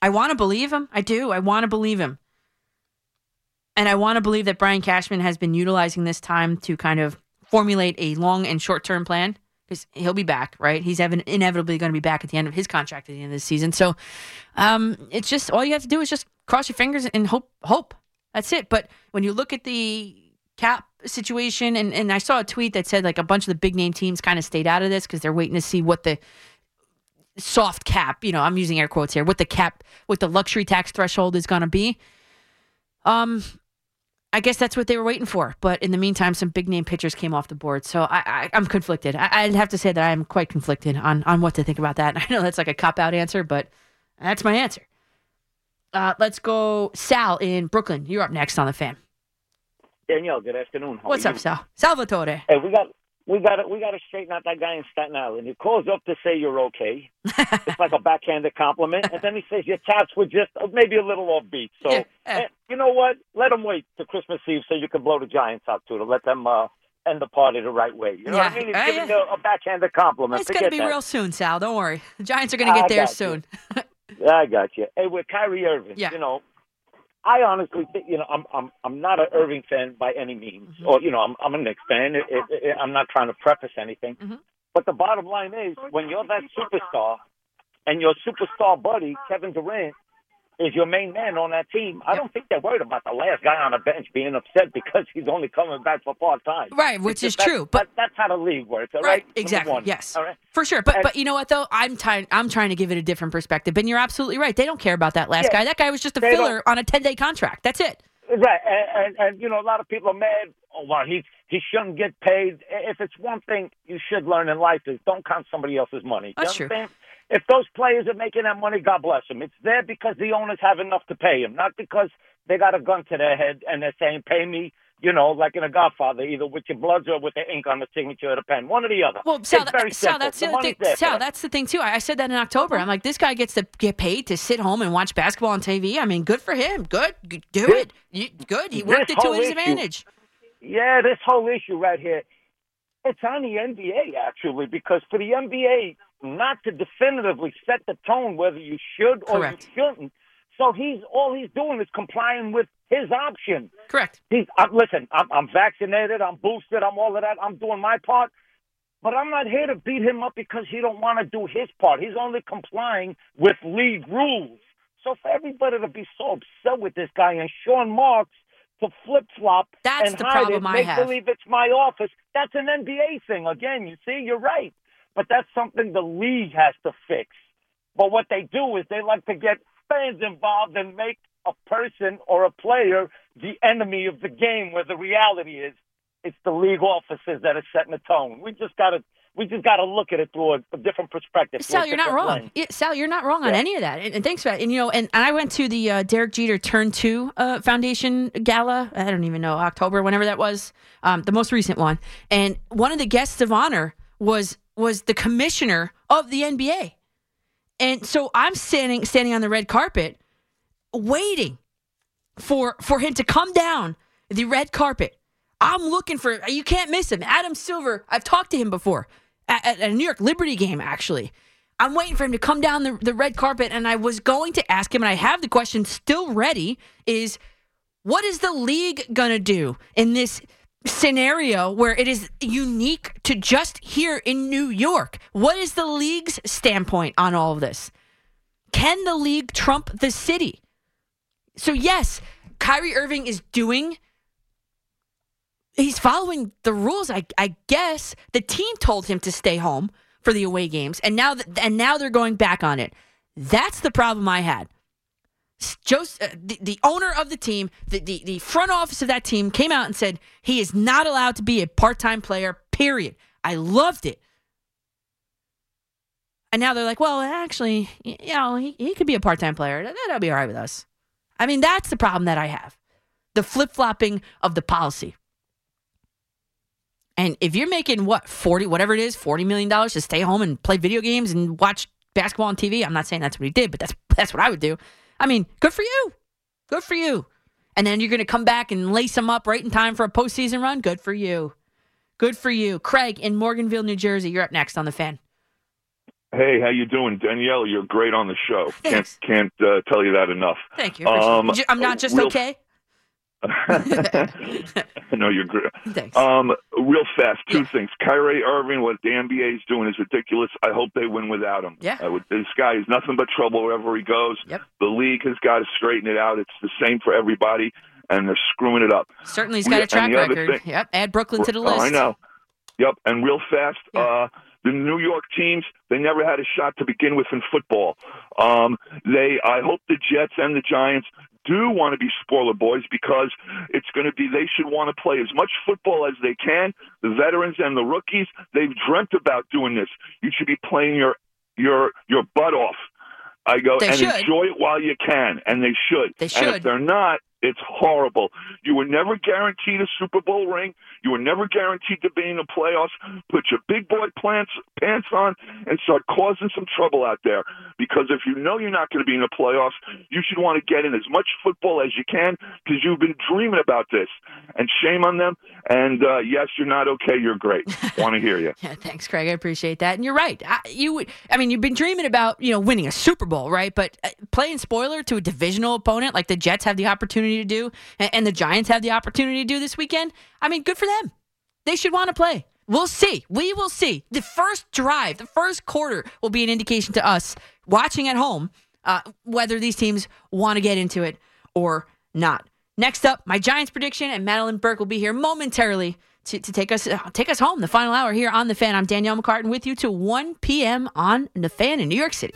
I want to believe him. I do. I want to believe him. And I want to believe that Brian Cashman has been utilizing this time to kind of formulate a long and short term plan because he'll be back, right? He's ev- inevitably going to be back at the end of his contract at the end of the season. So um, it's just all you have to do is just cross your fingers and hope. Hope that's it. But when you look at the cap situation, and, and I saw a tweet that said like a bunch of the big name teams kind of stayed out of this because they're waiting to see what the soft cap, you know, I'm using air quotes here, what the cap, what the luxury tax threshold is going to be. Um, I guess that's what they were waiting for. But in the meantime, some big name pitchers came off the board. So I, I, I'm conflicted. I, I'd have to say that I'm quite conflicted on, on what to think about that. I know that's like a cop out answer, but that's my answer. Uh, let's go, Sal in Brooklyn. You're up next on the fan. Danielle, good afternoon. How What's up? Sal? Salvatore. Hey, we got we got to we got to straighten out that guy in Staten Island. He calls up to say you're okay. it's like a backhanded compliment, and then he says your taps were just uh, maybe a little offbeat. So eh, you know what? Let him wait to Christmas Eve so you can blow the Giants out too to let them uh, end the party the right way. You know what I mean? He's Uh, giving yeah. you a backhanded compliment. It's going to be that. real soon, Sal. Don't worry. The Giants are going to I get there soon. I got you. Hey, with Kyrie Irving, Yeah. you know, I honestly think, you know, I'm I'm I'm not an Irving fan by any means, Mm-hmm. or you know, I'm I'm a Knicks fan. It, it, it, I'm not trying to preface anything, Mm-hmm. but the bottom line is, when you're that superstar, and your superstar buddy Kevin Durant is your main man on that team, I don't think they're worried about the last guy on the bench being upset because he's only coming back for part time. Right, which is true, but- that- that's how the league works. All Right, right, exactly, yes. All right. For sure, but And- but you know what though? I'm trying. I'm trying to give it a different perspective. And you're absolutely right. They don't care about that last Yeah. guy. That guy was just a filler on a 10 day contract. That's it. Right, and, and and you know a lot of people are mad. Oh, well, he he shouldn't get paid. If it's one thing you should learn in life is don't count somebody else's money. That's true. understand? If those players are making that money, God bless them. It's there because the owners have enough to pay them, not because they got a gun to their head and they're saying, "Pay me." You know, like in a Godfather, either with your bloods or with the ink on the signature of the pen, one or the other. Well, Sal, it's very that- Sal that's the the thing. Sal, that's the thing too. I, I said that in October. I'm like, this guy gets to get paid to sit home and watch basketball on TV. I mean, good for him. Good, do This- it. You, good. He worked it to his issue- advantage. Yeah, this whole issue right here, it's on the NBA actually, because for the NBA not to definitively set the tone whether you should or Correct. you shouldn't. So he's all he's doing is complying with his option. Correct. He's uh, listen. I'm, I'm vaccinated. I'm boosted. I'm all of that. I'm doing my part. But I'm not here to beat him up because he don't want to do his part. He's only complying with league rules. So for everybody to be so upset with this guy and Sean Marks to flip flop and the hide problem it, I make have. believe it's my office. That's an NBA thing. Again, you see, you're right. But that's something the league has to fix. But what they do is they like to get fans involved and make a person or a player the enemy of the game where the reality is it's the league offices that are setting the tone. We just gotta we just gotta look at it through a, a different perspective. Sal, you're not wrong. Yeah, Sal, you're not wrong on Yeah. any of that. And, and thanks for that. And you know, and, and I went to the uh, Derek Jeter Turn Two uh, Foundation Gala. I don't even know October, whenever that was, um, the most recent one. And one of the guests of honor was was the commissioner of the NBA. And so I'm standing standing on the red carpet, waiting for for him to come down the red carpet. I'm looking for you can't miss him. Adam Silver. I've talked to him before at, at a New York Liberty game. Actually, I'm waiting for him to come down the, the red carpet, and I was going to ask him, and I have the question still ready: is what is the league gonna do in this scenario where it is unique to just here in New York? What is the league's standpoint on all of this? Can the league trump the city? So yes, Kyrie Irving is doing he's following the rules I, I guess the team told him to stay home for the away games and now th- and now they're going back on it that's the problem i had S- Jos- uh, the, the owner of the team the, the, the front office of that team came out and said he is not allowed to be a part-time player period. I loved it. And now they're like well actually you know he, he could be a part-time player. That- that'll be all right with us. I mean that's the problem that i have. The flip-flopping of the policy. And if you're making what forty, whatever it is, forty million dollars to stay home and play video games and watch basketball on TV, I'm not saying that's what he did, but that's that's what I would do. I mean, good for you, good for you. And then you're going to come back and lace them up right in time for a postseason run. Good for you, good for you. Craig in Morganville, New Jersey, you're up next on the fan. Hey, how you doing, Danielle? You're great on the show. Can't can't uh, tell you that enough. Thank you. Um, I'm not just real- okay. no, you're great. Thanks. Um, real fast, two things. Kyrie Irving, what the NBA is doing is ridiculous. I hope they win without him. Yeah. I would, this guy is nothing but trouble wherever he goes. Yep. The league has got to straighten it out. It's the same for everybody, and they're screwing it up. Certainly, he's got a track record. thing- yep, add Brooklyn to the Oh, list. I know. Yep, and real fast, uh, the New York teams they never had a shot to begin with in football. Um, they, I hope the Jets and the Giants do want to be spoiler boys because it's going to be they should want to play as much football as they can. The veterans and the rookies they've dreamt about doing this. You should be playing your your your butt off. I go They and should. enjoy it while you can, and they should. They And should. if they're not, It's horrible. You were never guaranteed a Super Bowl ring. You were never guaranteed to be in the playoffs. Put your big boy pants pants on and start causing some trouble out there. Because if you know you're not going to be in the playoffs, you should want to get in as much football as you can because you've been dreaming about this. And shame on them. And uh, yes, you're not okay. You're great. want to hear you. Yeah, thanks, Craig. I appreciate that. And you're right. I, you, I mean, you've been dreaming about you know winning a Super Bowl, right? But uh, playing spoiler to a divisional opponent like the Jets have the opportunity to do, and, and the Giants have the opportunity to do this weekend. I mean, good for them. They should want to play. We'll see. We will see. The first drive, the first quarter, will be an indication to us watching at home uh, whether these teams want to get into it or not. Next up, my Giants prediction, and Madelyn Burke will be here momentarily to, to take us uh, take us home. The final hour here on the Fan. I'm Danielle McCartan with you to 1 p.m. on the Fan in New York City.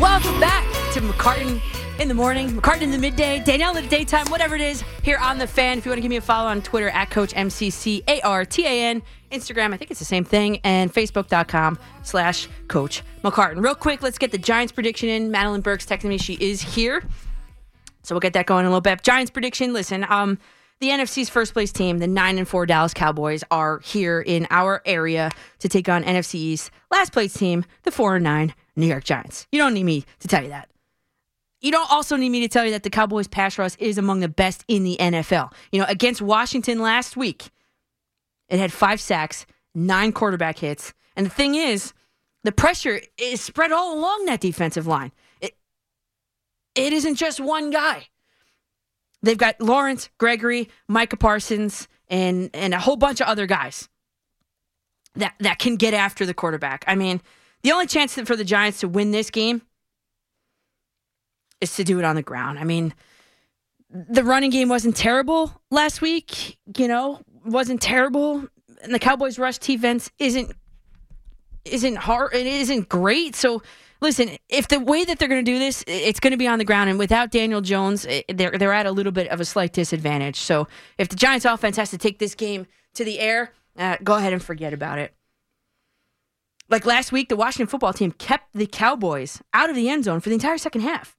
Welcome back to McCartan in the morning, McCartan in the midday, Danielle in the daytime, whatever it is here on the Fan. If you want to give me a follow on Twitter at Coach MCCARTAN, Instagram, I think it's the same thing, and Facebook.com slash Coach McCartan. Real quick, let's get the Giants prediction in. Madelyn Burke's texting me; she is here. So we'll get that going in a little bit. Giants prediction. Listen, um, the NFC's first place team, the nine and four Dallas Cowboys, are here in our area to take on NFC's last place team, the four and nine New York Giants. You don't need me to tell you that. You don't also need me to tell you that the Cowboys pass rush is among the best in the NFL. You know, against Washington last week, it had five sacks, nine quarterback hits. And the thing is, the pressure is spread all along that defensive line. It, it isn't just one guy. They've got Lawrence, Gregory, Micah Parsons, and and a whole bunch of other guys that that can get after the quarterback. I mean, the only chance for the Giants to win this game is to do it on the ground. I mean, the running game wasn't terrible last week, you know, wasn't terrible. And the Cowboys rush defense isn't isn't hard it isn't great. So listen, if the way that they're going to do this, it's going to be on the ground and without Daniel Jones, they're they're at a little bit of a slight disadvantage. So if the Giants offense has to take this game to the air, uh, go ahead and forget about it. Like last week, the Washington football team kept the Cowboys out of the end zone for the entire second half.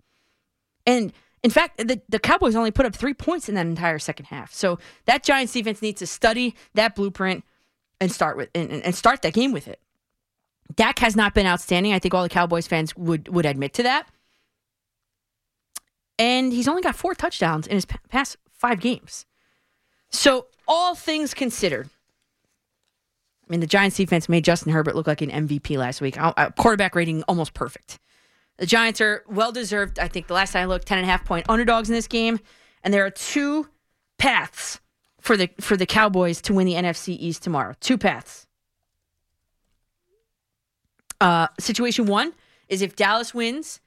And in fact, the, the Cowboys only put up three points in that entire second half. So that Giants defense needs to study that blueprint and start with and, and start that game with it. Dak has not been outstanding. I think all the Cowboys fans would would admit to that. And he's only got four touchdowns in his pa- past five games. So all things considered, I mean, the Giants defense made Justin Herbert look like an MVP last week. Uh, uh, Quarterback rating almost perfect. The Giants are well deserved. I think the last time I looked, 10 and a half point underdogs in this game. And there are two paths for the for the Cowboys to win the NFC East tomorrow. Two paths. Uh, situation one is if Dallas wins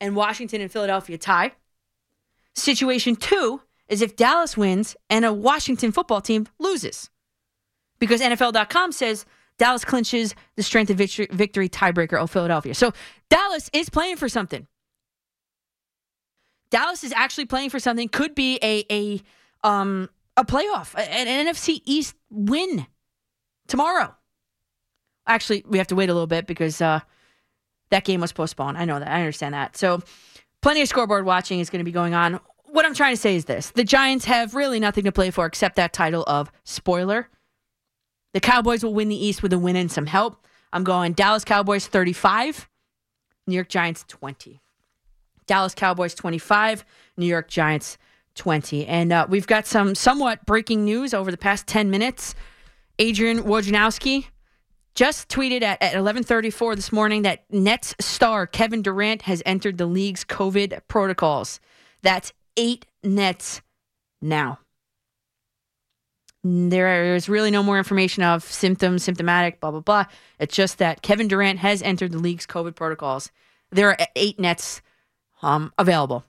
and Washington and Philadelphia tie. Situation two is if Dallas wins and a Washington football team loses. Because NFL.com says Dallas clinches the strength of victory, victory tiebreaker of Philadelphia. So Dallas is playing for something. Dallas is actually playing for something. Could be a a um a playoff, a- an NFC East win tomorrow. Actually, we have to wait a little bit because uh, that game was postponed. I know that. I understand that. So, plenty of scoreboard watching is going to be going on. What I'm trying to say is this the Giants have really nothing to play for except that title of spoiler. The Cowboys will win the East with a win and some help. I'm going Dallas Cowboys 35, New York Giants 20. Dallas Cowboys 25, New York Giants 20. And uh, we've got some somewhat breaking news over the past 10 minutes. Adrian Wojnarowski just tweeted at, at 11:34 this morning that Nets star Kevin Durant has entered the league's COVID protocols. That's eight Nets now. There is really no more information of symptoms, symptomatic, blah blah blah. It's just that Kevin Durant has entered the league's COVID protocols. There are eight Nets um, available.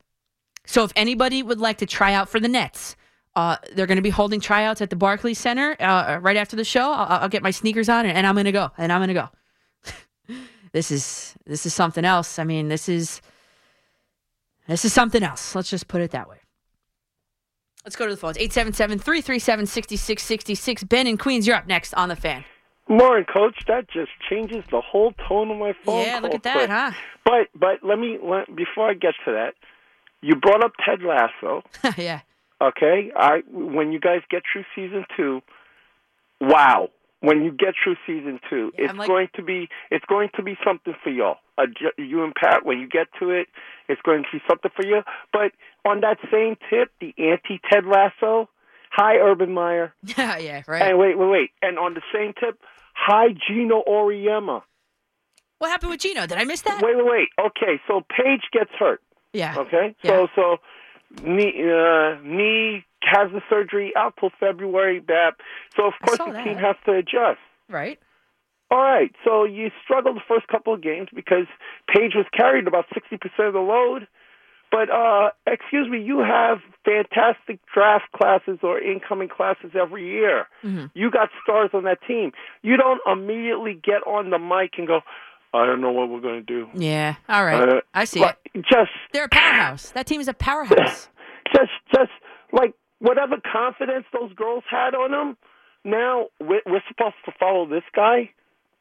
So if anybody would like to try out for the Nets, uh, they're going to be holding tryouts at the Barclays Center uh, right after the show. I'll, I'll get my sneakers on and, and I'm going to go. And I'm going to go. this is this is something else. I mean, this is this is something else. Let's just put it that way. Let's go to the phones. 877-337-6666. Ben in Queens, you're up next on the fan. Morning, Coach. That just changes the whole tone of my phone Yeah, call. look at that, quick. huh? But but let me let, before I get to that, you brought up Ted Lasso. yeah. Okay, I when you guys get through season two, wow. When you get through season two, Yeah, it's like- going to be it's going to be something for y'all. Uh, you and Pat, when you get to it, it's going to be something for you. But on that same tip, the anti Ted Lasso, hi Urban Meyer. Yeah, yeah, right. And wait, wait, wait. And on the same tip, hi Geno Auriemma. What happened with Geno? Did I miss that? Wait, wait, wait. Okay, so Paige gets hurt. Yeah. Okay. So so knee uh, has the surgery out till February. That so of course the that. team has to adjust. Right. All right. So you struggled the first couple of games because Paige was carried about sixty percent of the load. But uh excuse me, you have fantastic draft classes or incoming classes every year. Mm-hmm. You got stars on that team. You don't immediately get on the mic and go, I don't know what we're going to do. Yeah. All right. Uh, I see like, it. Just They're a powerhouse. That team is a powerhouse. just just like whatever confidence those girls had on them. Now we're, we're supposed to follow this guy.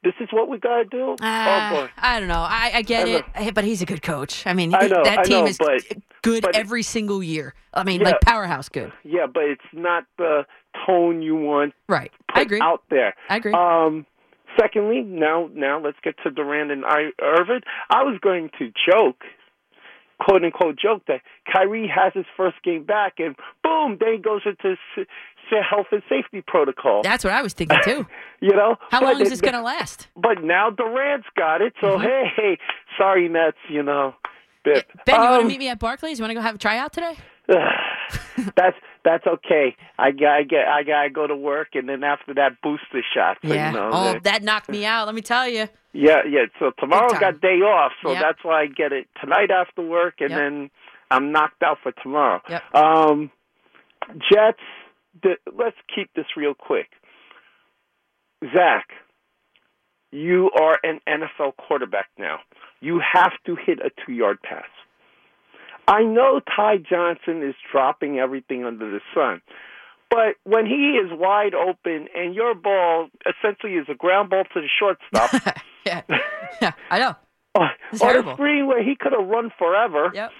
This is what we gotta do. Uh, oh boy, I don't know. I, I get I it, but he's a good coach. I mean, I know, that team know, is but- good but- every single year. I mean, Yeah. like powerhouse good. yeah, but it's not the tone you want. Right. I agree. Out there. I agree. Um, secondly, now now let's get to Durant and I, Irvin. I was going to joke, quote unquote joke that Kyrie has his first game back, and boom, then he goes into health and safety protocol. That's what I was thinking too. You know, How long is this going to last? But now Durant's got it, so Mm-hmm. hey, hey, sorry Nets, you know. Bip. Ben, you want to Um, meet me at Barclays? You want to go have a tryout today? that's that's okay. I I get I gotta go to work, and then after that booster shot. So, yeah. You know, oh, that knocked me out. Let me tell you. yeah, yeah. So tomorrow got day off, so Yep. that's why I get it tonight after work, and Yep. then I'm knocked out for tomorrow. Yep. Um, Jets. The, let's keep this real quick. Zach, you are an NFL quarterback now. You have to hit a two-yard pass. I know Ty Johnson is dropping everything under the sun, but when he is wide open and your ball essentially is a ground ball to the shortstop, yeah, yeah, I know. Uh, it's or a screen where he could have run forever. Yep.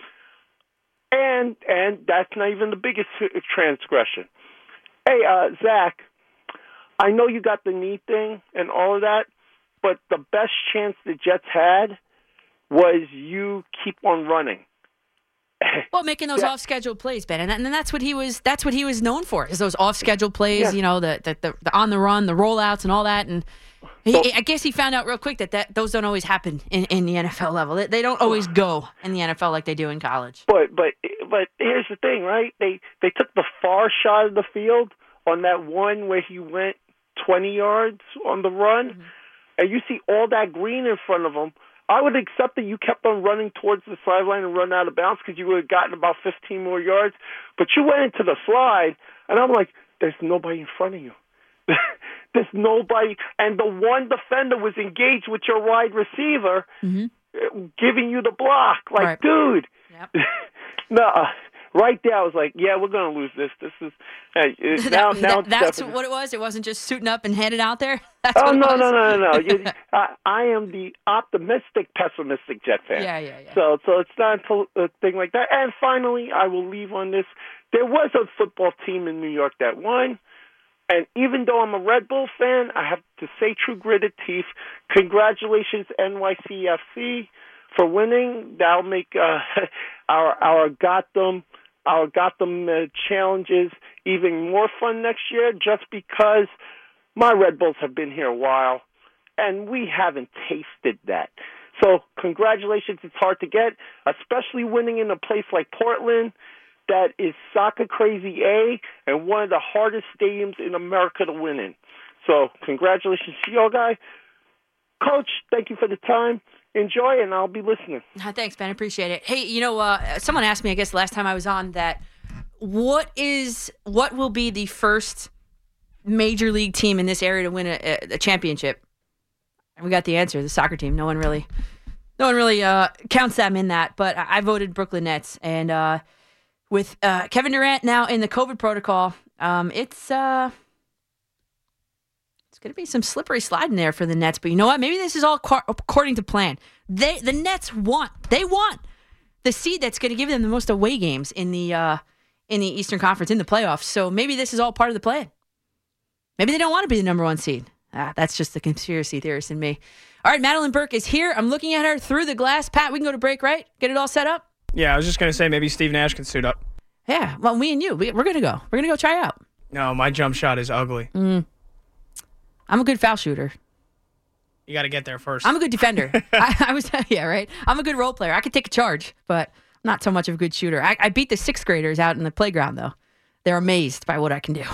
And and that's not even the biggest transgression. Hey, uh, Zach, I know you got the knee thing and all of that, but the best chance the Jets had was you keep on running. Well, making those off-schedule plays, Ben, and, and that's what he was. That's what he was known for. Is those off-schedule plays. Yeah. You know, the, the the the on the run, the rollouts, and all that. And he, I guess he found out real quick that, that those don't always happen in, in the NFL level. They, they don't always go in the NFL like they do in college. But but but here's the thing, right? They they took the far shot of the field on that one where he went 20 yards on the run, and you see all that green in front of him. I would accept that you kept on running towards the sideline and run out of bounds because you would have gotten about 15 more yards. But you went into the slide, and I'm like, there's nobody in front of you. there's nobody, and the one defender was engaged with your wide receiver, uh, giving you the block. Like, dude, no, uh, right there, I was like, yeah, we're gonna lose this. This is now, That- now that- that's definitely- what it was. It wasn't just suiting up and headed out there. That's Oh no, no no no no! You, I, I am the optimistic, pessimistic Jet fan. Yeah, yeah, yeah. So so it's not a thing like that. And finally, I will leave on this. There was a football team in New York that won. And even though I'm a Red Bull fan, I have to say, true gritted teeth, congratulations NYCFC for winning. That'll make uh, our our Gotham our Gotham uh, challenges even more fun next year. Just because my Red Bulls have been here a while, and we haven't tasted that. So congratulations! It's hard to get, especially winning in a place like Portland that is soccer crazy A and one of the hardest stadiums in America to win in. So congratulations to y'all guy. Coach, thank you for the time. Enjoy and I'll be listening. Thanks, Ben. Appreciate it. Hey, you know, uh, someone asked me, I guess, the last time I was on that. What is what will be the first major league team in this area to win a, a, championship? And we got the answer: the soccer team. No one really, no one really uh, counts them in that. But I, voted Brooklyn Nets, and uh, with uh, Kevin Durant now in the COVID protocol, um, it's uh, it's going to be some slippery sliding there for the Nets. But you know what? Maybe this is all co- according to plan. They the Nets want they want the seed that's going to give them the most away games in the uh, in the Eastern Conference in the playoffs. So maybe this is all part of the plan. Maybe they don't want to be the number one seed. Ah, that's just the conspiracy theorist in me. All right, Madelyn Burke is here. I'm looking at her through the glass. Pat, we can go to break, right? Get it all set up? Yeah, I was just gonna say maybe Steve Nash can suit up. Yeah. Well, me and you, we, we're going to go. We're going to go try out. No, my jump shot is ugly. Mm. I'm a good foul shooter. You got to get there first. I'm a good defender. I, I was, yeah, right. I'm a good role player. I could take a charge, but not so much of a good shooter. I, I beat the sixth graders out in the playground, though. They're amazed by what I can do.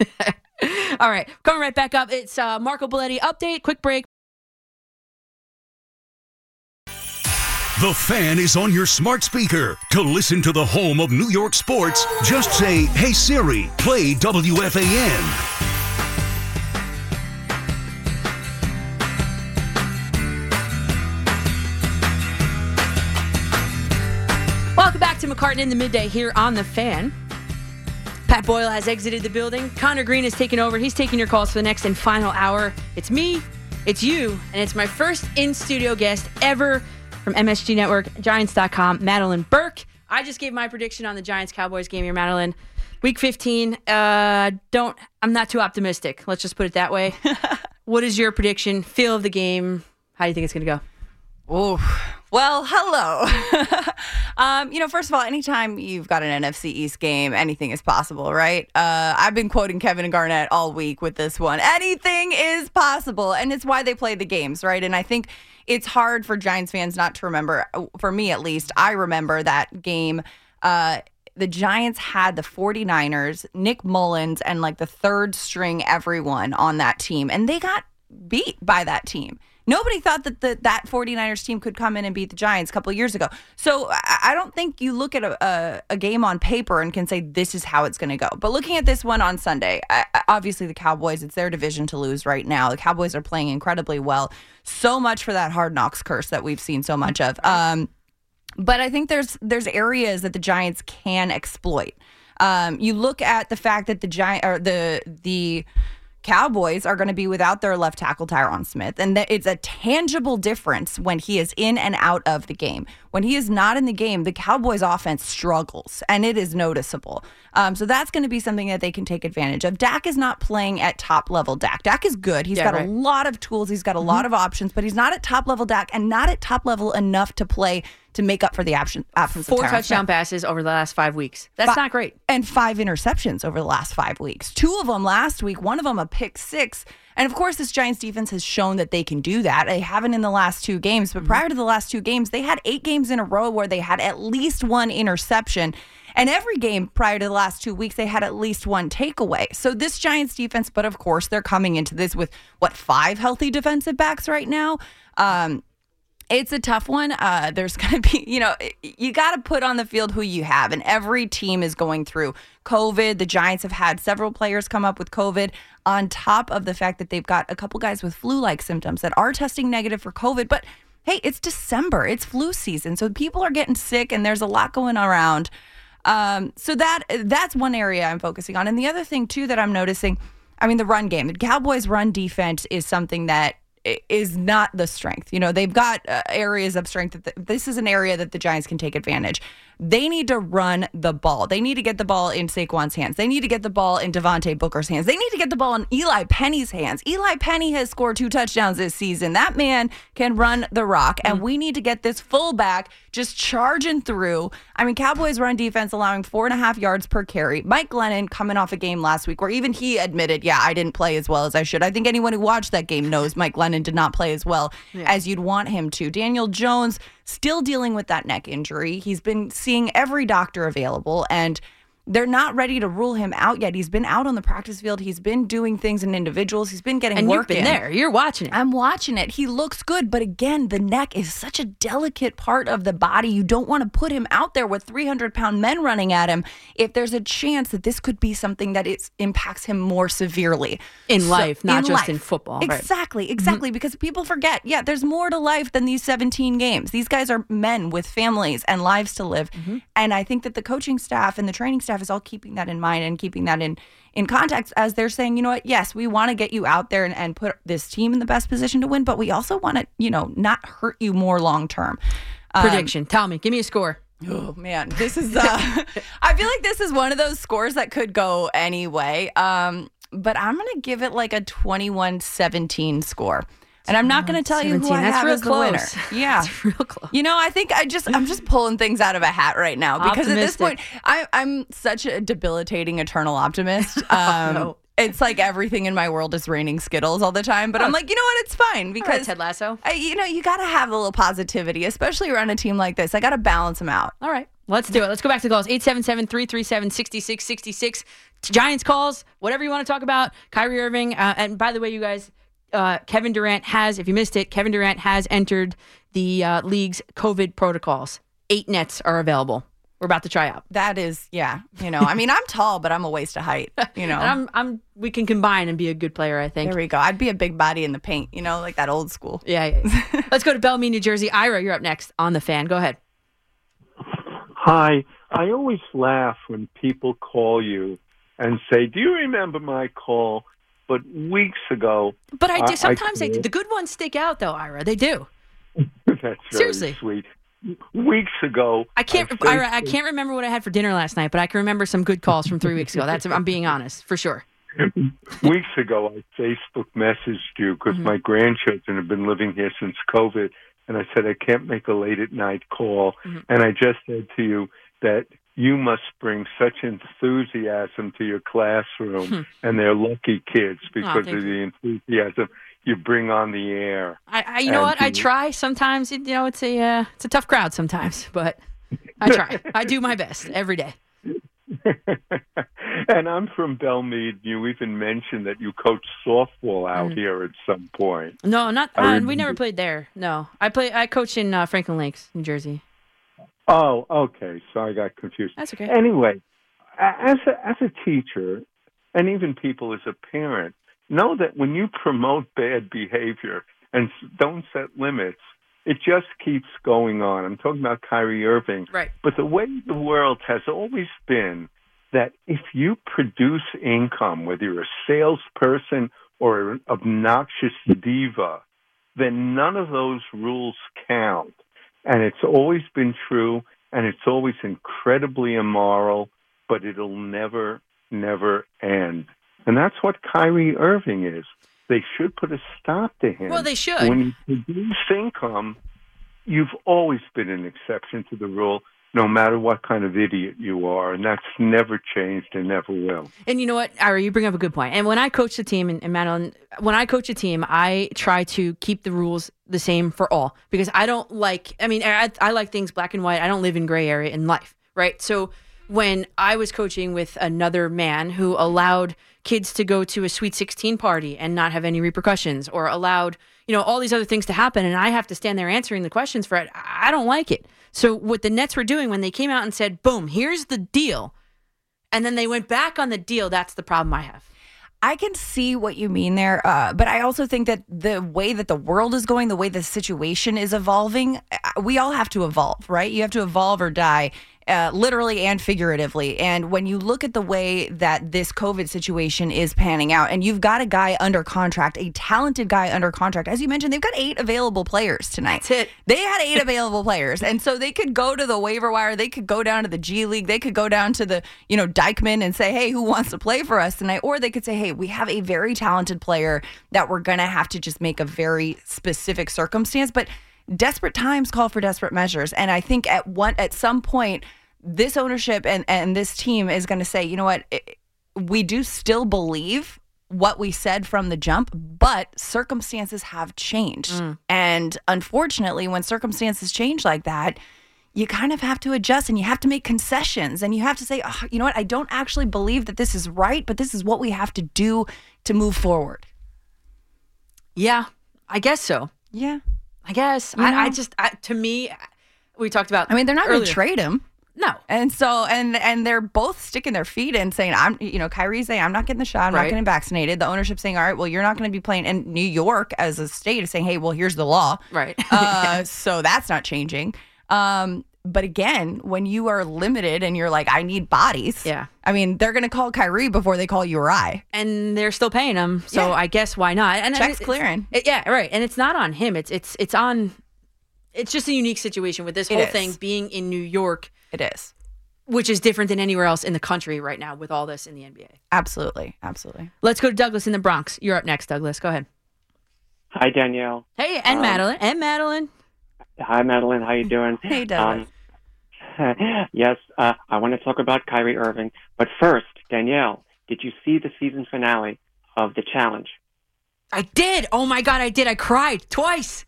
All right, coming right back up. It's uh, Marco Belletti update. Quick break. The fan is on your smart speaker. To listen to the home of New York sports, just say, Hey Siri, play WFAN. Back McCartan in the midday here on the fan. Pat Boyle has exited the building. Connor Green has taken over. He's taking your calls for the next and final hour. It's me, it's you, and it's my first in studio guest ever from MSG Network, Giants.com, Madelyn Burke. I just gave my prediction on the Giants Cowboys game here, Madelyn. Week 15. Uh, don't. I'm not too optimistic. Let's just put it that way. what is your prediction? Feel of the game? How do you think it's going to go? Oh, well, hello. um, you know, first of all, anytime you've got an NFC East game, anything is possible, right? Uh, I've been quoting Kevin Garnett all week with this one. Anything is possible, and it's why they play the games, right? And I think it's hard for Giants fans not to remember. For me, at least, I remember that game. Uh, the Giants had the 49ers, Nick Mullens, and like the third string everyone on that team, and they got beat by that team. Nobody thought that the, that 49ers team could come in and beat the Giants a couple of years ago. So I, don't think you look at a, a, a game on paper and can say this is how it's going to go. But looking at this one on Sunday, I, I- obviously the Cowboys, it's their division to lose right now. The Cowboys are playing incredibly well. So much for that hard knocks curse that we've seen so much of. Um, but I think there's there's areas that the Giants can exploit. Um, you look at the fact that the giant or the the Cowboys are going to be without their left tackle Tyron Smith, and that it's a tangible difference when he is in and out of the game. When he is not in the game, the Cowboys' offense struggles, and it is noticeable. Um, so that's going to be something that they can take advantage of. Dak is not playing at top level. Dak, Dak is good. He's Yeah, got right. a lot of tools. He's got a lot of options, but he's not at top level Dak, and not at top level enough to play to make up for the absence absence Four touchdown passes over the last five weeks. That's Fi- not great. And five interceptions over the last five weeks. Two of them last week, one of them a pick six. And of course, this Giants defense has shown that they can do that. They haven't in the last two games, but prior to the last two games, they had eight games in a row where they had at least one interception. And every game prior to the last two weeks, they had at least one takeaway. So this Giants defense, but of course, they're coming into this with what five healthy defensive backs right now. Um, it's a tough one. Uh, there's going to be, you know, you got to put on the field who you have, and every team is going through COVID. The Giants have had several players come up with COVID, on top of the fact that they've got a couple guys with flu like symptoms that are testing negative for COVID. But hey, it's December, it's flu season. So people are getting sick, and there's a lot going around. Um, so that that's one area I'm focusing on. And the other thing too that I'm noticing, I mean, the run game. The Cowboys' run defense is something that is not the strength. You know, they've got uh, areas of strength. That the, this is an area that the Giants can take advantage. They need to run the ball. They need to get the ball in Saquon's hands. They need to get the ball in Devontae Booker's hands. They need to get the ball in Eli Penny's hands. Eli Penny has scored two touchdowns this season. That man can run the rock, and mm. we need to get this fullback just charging through. I mean, Cowboys run defense allowing four and a half yards per carry. Mike Glennon coming off a game last week where even he admitted, yeah, I didn't play as well as I should. I think anyone who watched that game knows Mike Glennon did not play as well Yeah. as you'd want him to. Daniel Jones still dealing with that neck injury. He's been seeing every doctor available and they're not ready to rule him out yet. He's been out on the practice field. He's been doing things in individuals. He's been getting And work you've been in. there. You're watching it. I'm watching it. He looks good, but again, the neck is such a delicate part of the body. You don't want to put him out there with 300 pound men running at him if there's a chance that this could be something that it impacts him more severely In life, not just in life. football, right. Exactly, exactly. Because people forget, yeah, there's more to life than these 17 games. These guys are men with families and lives to live. Mm-hmm. And I think that the coaching staff and the training staff is all keeping that in mind and keeping that in in context as they're saying, you know what, yes, we want to get you out there and, and put this team in the best position to win, but we also want to, you know, not hurt you more long term. Um, Prediction. Tell me. Give me a score. Oh man, this is. Uh, I feel like this is one of those scores that could go any way. Um, but I'm gonna give it like a 21-17 score. And I'm not going to tell you who 17. I That's have real as the winner. Yeah, real close. You know, I think I just I'm just pulling things out of a hat right now because at this point I, I'm such a debilitating eternal optimist. Um, no. It's like everything in my world is raining Skittles all the time, but I'm like, you know what? It's fine because Ted Lasso. I, you know, you got to have a little positivity, especially around a team like this. I got to balance them out. All right. Let's do it. Let's go back to the calls. 877-337-6666. Giants calls, whatever you want to talk about. Kyrie Irving. Uh, and by the way, you guys, uh, Kevin Durant has, if you missed it, Kevin Durant has entered the uh, league's COVID protocols. Eight nets are available. We're about to try out. That is, yeah. You know, I mean, I'm tall, but I'm a waste of height. You know, And I'm, I'm, we can combine and be a good player, I think. there we go. I'd be a big body in the paint. You know, like that old school. Yeah. yeah, yeah. Let's go to Bellmead, New Jersey. Ira, you're up next on the fan. Go ahead. Hi. I always laugh when people call you and say, "Do you remember my call?" But weeks ago, But I do. Sometimes they, the good ones stick out, though, Ira. They do. That's very Seriously. sweet. Weeks ago, I can't, I Ira, I can't remember what I had for dinner last night, but I can remember some good calls from three weeks ago. That's, I'm being honest, for sure. weeks ago, I Facebook messaged you because Mm-hmm. my grandchildren have been living here since COVID, and I said I can't make a late at night call, Mm-hmm. and I just said to you that you must bring such enthusiasm to your classroom, and they're lucky kids because Hmm. thank of the enthusiasm you bring on the air. I, I you know what? I try sometimes. You know, it's a uh, it's a tough crowd sometimes, but I try. I do my best every day. and I'm from Belmead. You even mentioned that you coach softball out Mm. here at some point. No, not. Uh, we never played there. No, I play. I coach in uh, Franklin Lakes, New Jersey. Oh, okay. So I got confused. That's okay. Anyway, as a, as a teacher, and even people as a parent, know that when you promote bad behavior and don't set limits, it just keeps going on. I'm talking about Kyrie Irving. Right. But the way the world has always been that if you produce income, whether you're a salesperson or an obnoxious diva, then none of those rules count. And it's always been true, and it's always incredibly immoral, but it'll never, never end. And that's what Kyrie Irving is. They should put a stop to him. Well, they should. When you produce income, you've always been an exception to the rule, no matter what kind of idiot you are. And that's never changed and never will. And you know what, Ira, you bring up a good point. And when I coach the team, and, and Madelyn, when I coach a team, I try to keep the rules the same for all because I don't like. I mean, I, I like things black and white. I don't live in gray area in life, right? So when I was coaching with another man who allowed kids to go to a Sweet 16 party and not have any repercussions, or allowed you know all these other things to happen, and I have to stand there answering the questions for it, I don't like it. So what the Nets were doing when they came out and said, "Boom, here's the deal." and then they went back on the deal. That's the problem I have. I can see what you mean there, uh, but I also think that the way that the world is going, the way the situation is evolving, uh, we all have to evolve, right? You have to evolve or die. Uh, literally and figuratively. And when you look at the way that this COVID situation is panning out, and you've got a guy under contract, a talented guy under contract, as you mentioned, they've got eight available players tonight. That's it. They had eight available players. And so they could go to the waiver wire, they could go down to the G League, they could go down to the, you know, Dyckman and say, hey, who wants to play for us tonight? Or they could say, hey, we have a very talented player that we're going to have to just make a very specific circumstance. But desperate times call for desperate measures. And I think at one at some point, this ownership and, and this team is going to say, you know what, it- we do still believe what we said from the jump, but circumstances have changed. And unfortunately, when circumstances change like that, you kind of have to adjust and you have to make concessions and you have to say, "Ah, you know what, I don't actually believe that this is right, but this is what we have to do to move forward. Yeah, I guess so. Yeah. I guess. I, I just, I, to me, we talked about. I mean, they're not going to trade him. No. And so, and and they're both sticking their feet in, saying, "I'm," you know, Kyrie's saying, "I'm not getting the shot. I'm not getting vaccinated." The ownership saying, "All right, well, you're not going to be playing." in New York, as a state, is saying, "Hey, well, here's the law." Right. uh, so that's not changing. Um, but again, when you are limited and you're like, "I need bodies," Yeah. I mean, they're going to call Kyrie before they call Uri. and they're still paying him. So Yeah. I guess why not? And Checks it's- clearing. it- yeah, right. And it's not on him. It's it's it's on. it's just a unique situation with this It whole is. thing being in New York. It is. Which is different than anywhere else in the country right now with all this in the NBA. Absolutely. Absolutely. Let's go to Douglas in the Bronx. You're up next, Douglas. Go ahead. Hi, Danielle. Hey, and Um, Madelyn. And Madelyn. Hi, Madelyn. How you doing? Hey, Douglas. Um, yes, uh, I want to talk about Kyrie Irving. But first, Danielle, did you see the season finale of The Challenge? I did. Oh my god, I did. I cried twice.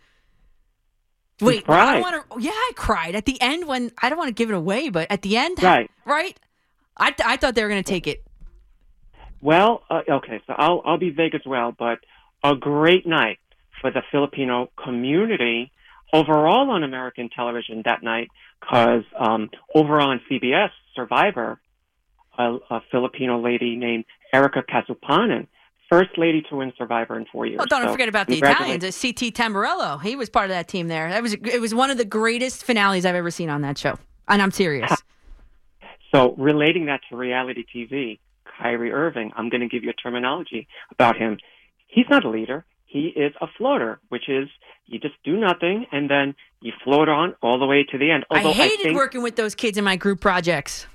Wait, I don't want to. Yeah, I cried at the end when I don't want to give it away, but at the end, Right. right? I I thought they were going to take it. Well, uh, okay, so I'll I'll be vague as well, but a great night for the Filipino community overall on American television that night, because um, over on CBS, Survivor, a, a Filipino lady named Erika Casupanan, first lady to win Survivor in four years. Oh, don't So forget about the. Italians. CT Tamburello. He was part of that team there. That was it was one of the greatest finales I've ever seen on that show, and I'm serious. So relating that to reality TV, Kyrie Irving, I'm going to give you a terminology about him. He's not a leader. He is a floater, which is you just do nothing and then you float on all the way to the end. Although I hated think, working with those kids in my group projects.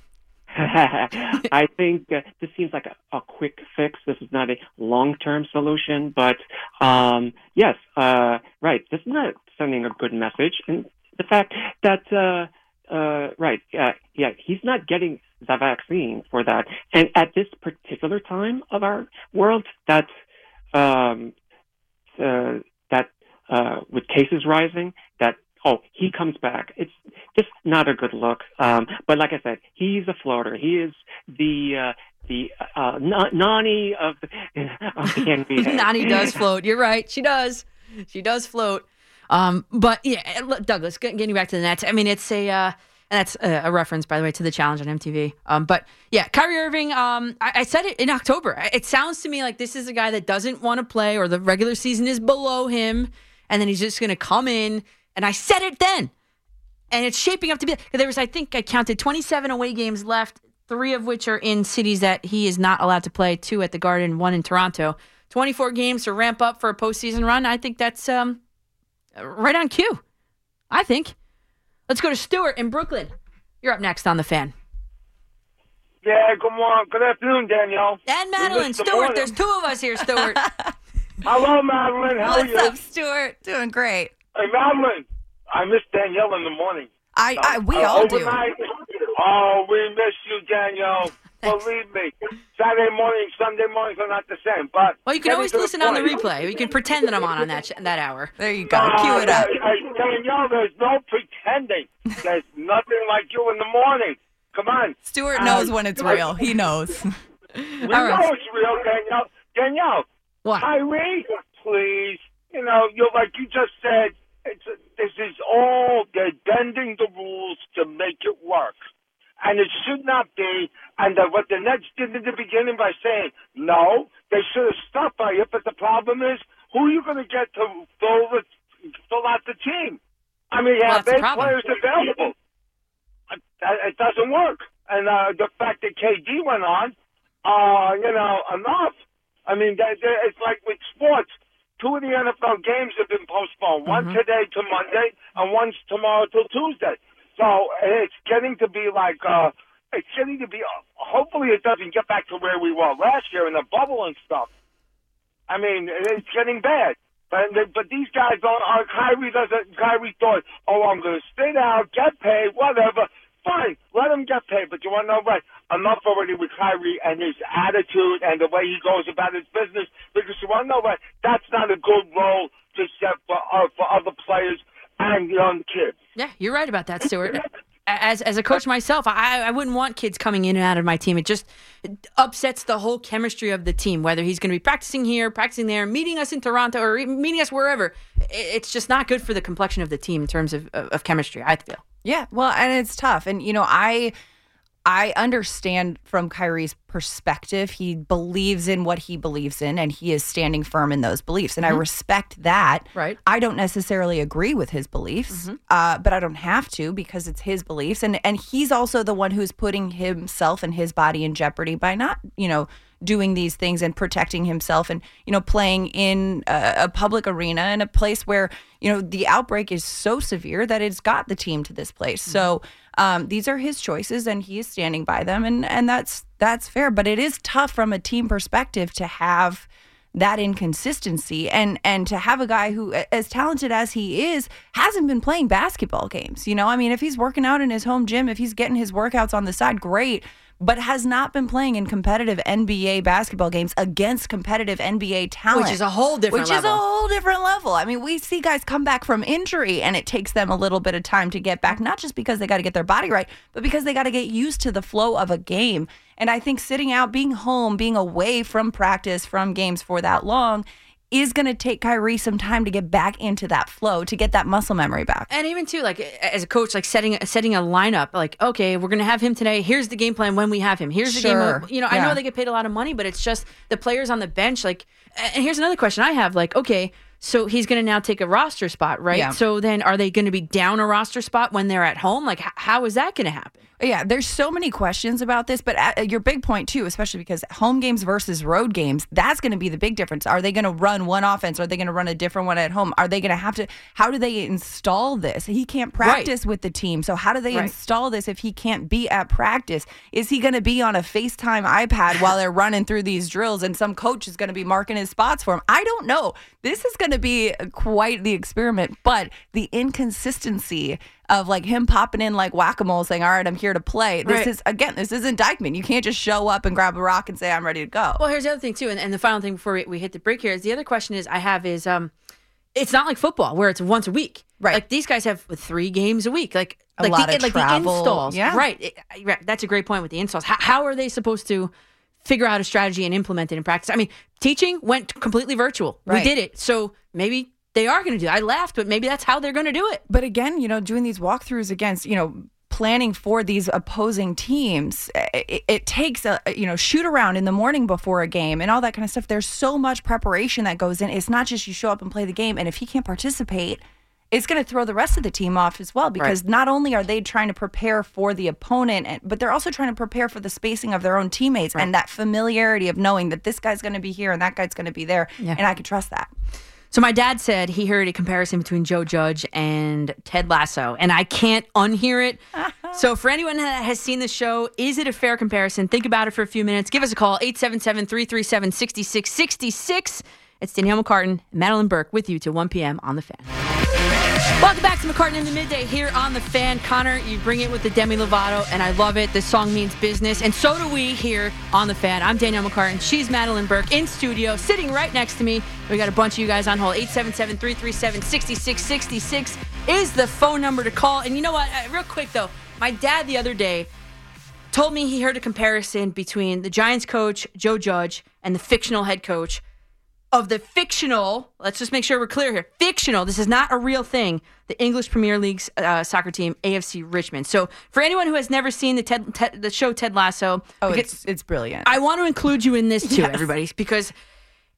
I think uh, this seems like a, a quick fix. This is not a long-term solution, but um, yes, uh, right. This is not sending a good message, and the fact that uh, uh, right, yeah, he's not getting the vaccine for that, and at this particular time of our world, that um, uh, that uh, with cases rising, that oh he comes back. It's just not a good look. Um, but like I said, he's a floater. He is the uh, the uh, Na- Nany of the, of the NBA. Nany does float. You're right. She does. She does float. Um, but yeah, Douglas, get- getting back to the Nets. I mean, it's a, uh, and that's a reference, by the way, to the challenge on MTV. Um, but yeah, Kyrie Irving. Um, I, I said it in October. It sounds to me like this is a guy that doesn't want to play, or the regular season is below him, and then he's just going to come in. And I said it then, and it's shaping up to be. There was, I think, I counted 27 away games left, three of which are in cities that he is not allowed to play. Two at the Garden, one in Toronto. 24 games to ramp up for a postseason run. I think that's um, right on cue. I think. Let's go to Stuart in Brooklyn. You're up next on the fan. Yeah, good morning. Good afternoon, Danielle. And Madelyn, missed the Stuart. morning. There's two of us here, Stuart. Hello, Madelyn. How are What's you? up, Stuart? Doing great. Hey, Madelyn. I miss Danielle in the morning. I, I we Uh, all do. overnight- Oh, we miss you, Danielle. Believe me. Saturday morning, Sunday mornings are not the same. But Well, you can always to listen on the replay. You can pretend that I'm on on that sh- that hour. There you go. Uh, hey, hey, Danielle, there's no pretending. There's nothing like you in the morning. Come on. Stuart Uh, knows when it's real. He knows. We know it's real, Danielle. Danielle. What? Kyrie, please. You know, you're like you just said. It's this is all they're bending the rules to make it work, and it should not be. And the, what the Nets did in the beginning by saying no, they should have stopped by it. But the problem is, who are you going to get to fill the fill out the team? I mean, Well, have eight players available. It, it doesn't work. And uh, the fact that KD went on, uh, you know, enough. I mean, that, that, it's like with sports. Two of the NFL games have been postponed. One Mm-hmm. today to Monday, and one's tomorrow till Tuesday. So it's getting to be like, uh, it's getting to be. hopefully, it doesn't get back to where we were last year in the bubble and stuff. I mean, it's getting bad. But but these guys don't. Uh, Kyrie doesn't. Kyrie thought, oh, I'm going to sit out, get paid, whatever. Fine, let him get paid. But you want to know what? Enough already with Kyrie and his attitude and the way he goes about his business. Because you want to know what? That's not a good role to set for uh, for other players and young kids. Yeah, you're right about that, Stuart. As as a coach myself, I I wouldn't want kids coming in and out of my team. It just upsets the whole chemistry of the team. Whether he's going to be practicing here, practicing there, meeting us in Toronto, or meeting us wherever, it's just not good for the complexion of the team in terms of of, of chemistry. I feel. Yeah, well, and it's tough. And you know, I I understand from Kyrie's perspective. He believes in what he believes in, and he is standing firm in those beliefs. And I Mhm. respect that. Right. I don't necessarily agree with his beliefs, uh, but I don't have to because it's his beliefs, and and he's also the one who's putting himself and his body in jeopardy by not, you know, doing these things and protecting himself and you know playing in a, a public arena in a place where you know the outbreak is so severe that it's got the team to this place. So um, these are his choices and he is standing by them and and that's that's fair. But it is tough from a team perspective to have that inconsistency and and to have a guy who as talented as he is hasn't been playing basketball games. You know i mean if he's working out in his home gym if he's getting his workouts on the side great but has not been playing in competitive NBA basketball games against competitive NBA talent. Which is a whole different Which is a whole different level. I mean, we see guys come back from injury and it takes them a little bit of time to get back, not just because they got to get their body right, but because they got to get used to the flow of a game. And I think sitting out, being home, being away from practice, from games for that long is going to take Kyrie some time to get back into that flow, to get that muscle memory back. And even too, like as a coach, like setting setting a lineup, like okay, we're gonna have him today. Here's the game plan when we have him. Here's the Sure. game. You know, I know they get paid a lot of money, but it's just the players on the bench. Like, and here's another question I have. Like, okay, so he's gonna now take a roster spot, right? Yeah. So then, are they gonna be down a roster spot when they're at home? Like, how is that gonna happen? Yeah, there's so many questions about this, but at, your big point too, especially because home games versus road games, that's going to be the big difference. Are they going to run one offense? Are they going to run a different one at home? Are they going to have to? How do they install this? He can't practice with the team, so how do they Right. install this if he can't be at practice? Is he going to be on a FaceTime iPad while they're running through these drills, and some coach is going to be marking his spots for him? I don't know. This is going to be uh, quite the experiment, but the inconsistency of like him popping in like whack-a-mole saying all right i'm here to play this Right. is again this isn't Dyckman. you can't just show up and grab a rock and say i'm ready to go Well, here's the other thing too, and, and the final thing before we, we hit the break here is the other question is I have is um, it's not like football where it's once a week, right? Like these guys have three games a week, like A like lot the, of like the installs, Yeah. right? It- right. That's a great point with the installs. How, how are they supposed to? Figure out a strategy and implement it in practice. I mean, teaching went completely virtual. Right. We did it, so maybe they are going to do. I laughed, but maybe that's how they're going to do it. but again you know doing these walkthroughs against you know planning for these opposing teams it, it takes a you know shoot around in the morning before a game and all that kind of stuff there's so much preparation that goes in it's not just you show up and play the game and if he can't participate it's going to throw the rest of the team off as well because not only are they trying to prepare for the opponent but they're also trying to prepare for the spacing of their own teammates and that familiarity of knowing that this guy's going to be here and that guy's going to be there Yeah. and i can trust that So my dad said he heard a comparison between Joe Judge and Ted Lasso, and I can't unhear it. so for anyone that has seen the show, is it a fair comparison? Think about it for a few minutes. Give us a call, 877-337-6666. It's Danielle McCartan, Madelyn Burke with you till 1 p.m. on The Fan. Welcome back to McCartan in the Midday here on The Fan. Connor, you bring it with the Demi Lovato, and I love it. This song means business, and so do we here on The Fan. I'm Danielle McCartan. She's Madelyn Burke in studio, sitting right next to me. We got a bunch of you guys on hold. 877-337-6666 is the phone number to call. And you know what? Uh, real quick, though. My dad the other day told me he heard a comparison between the Giants coach, Joe Judge, and the fictional head coach of the fictional, let's just make sure we're clear here. Fictional, this is not a real thing. The English Premier League's uh, soccer team, AFC Richmond. So, for anyone who has never seen the Ted, Ted the show Ted Lasso, oh it's it's brilliant I want to include you in this too, Yes. everybody, because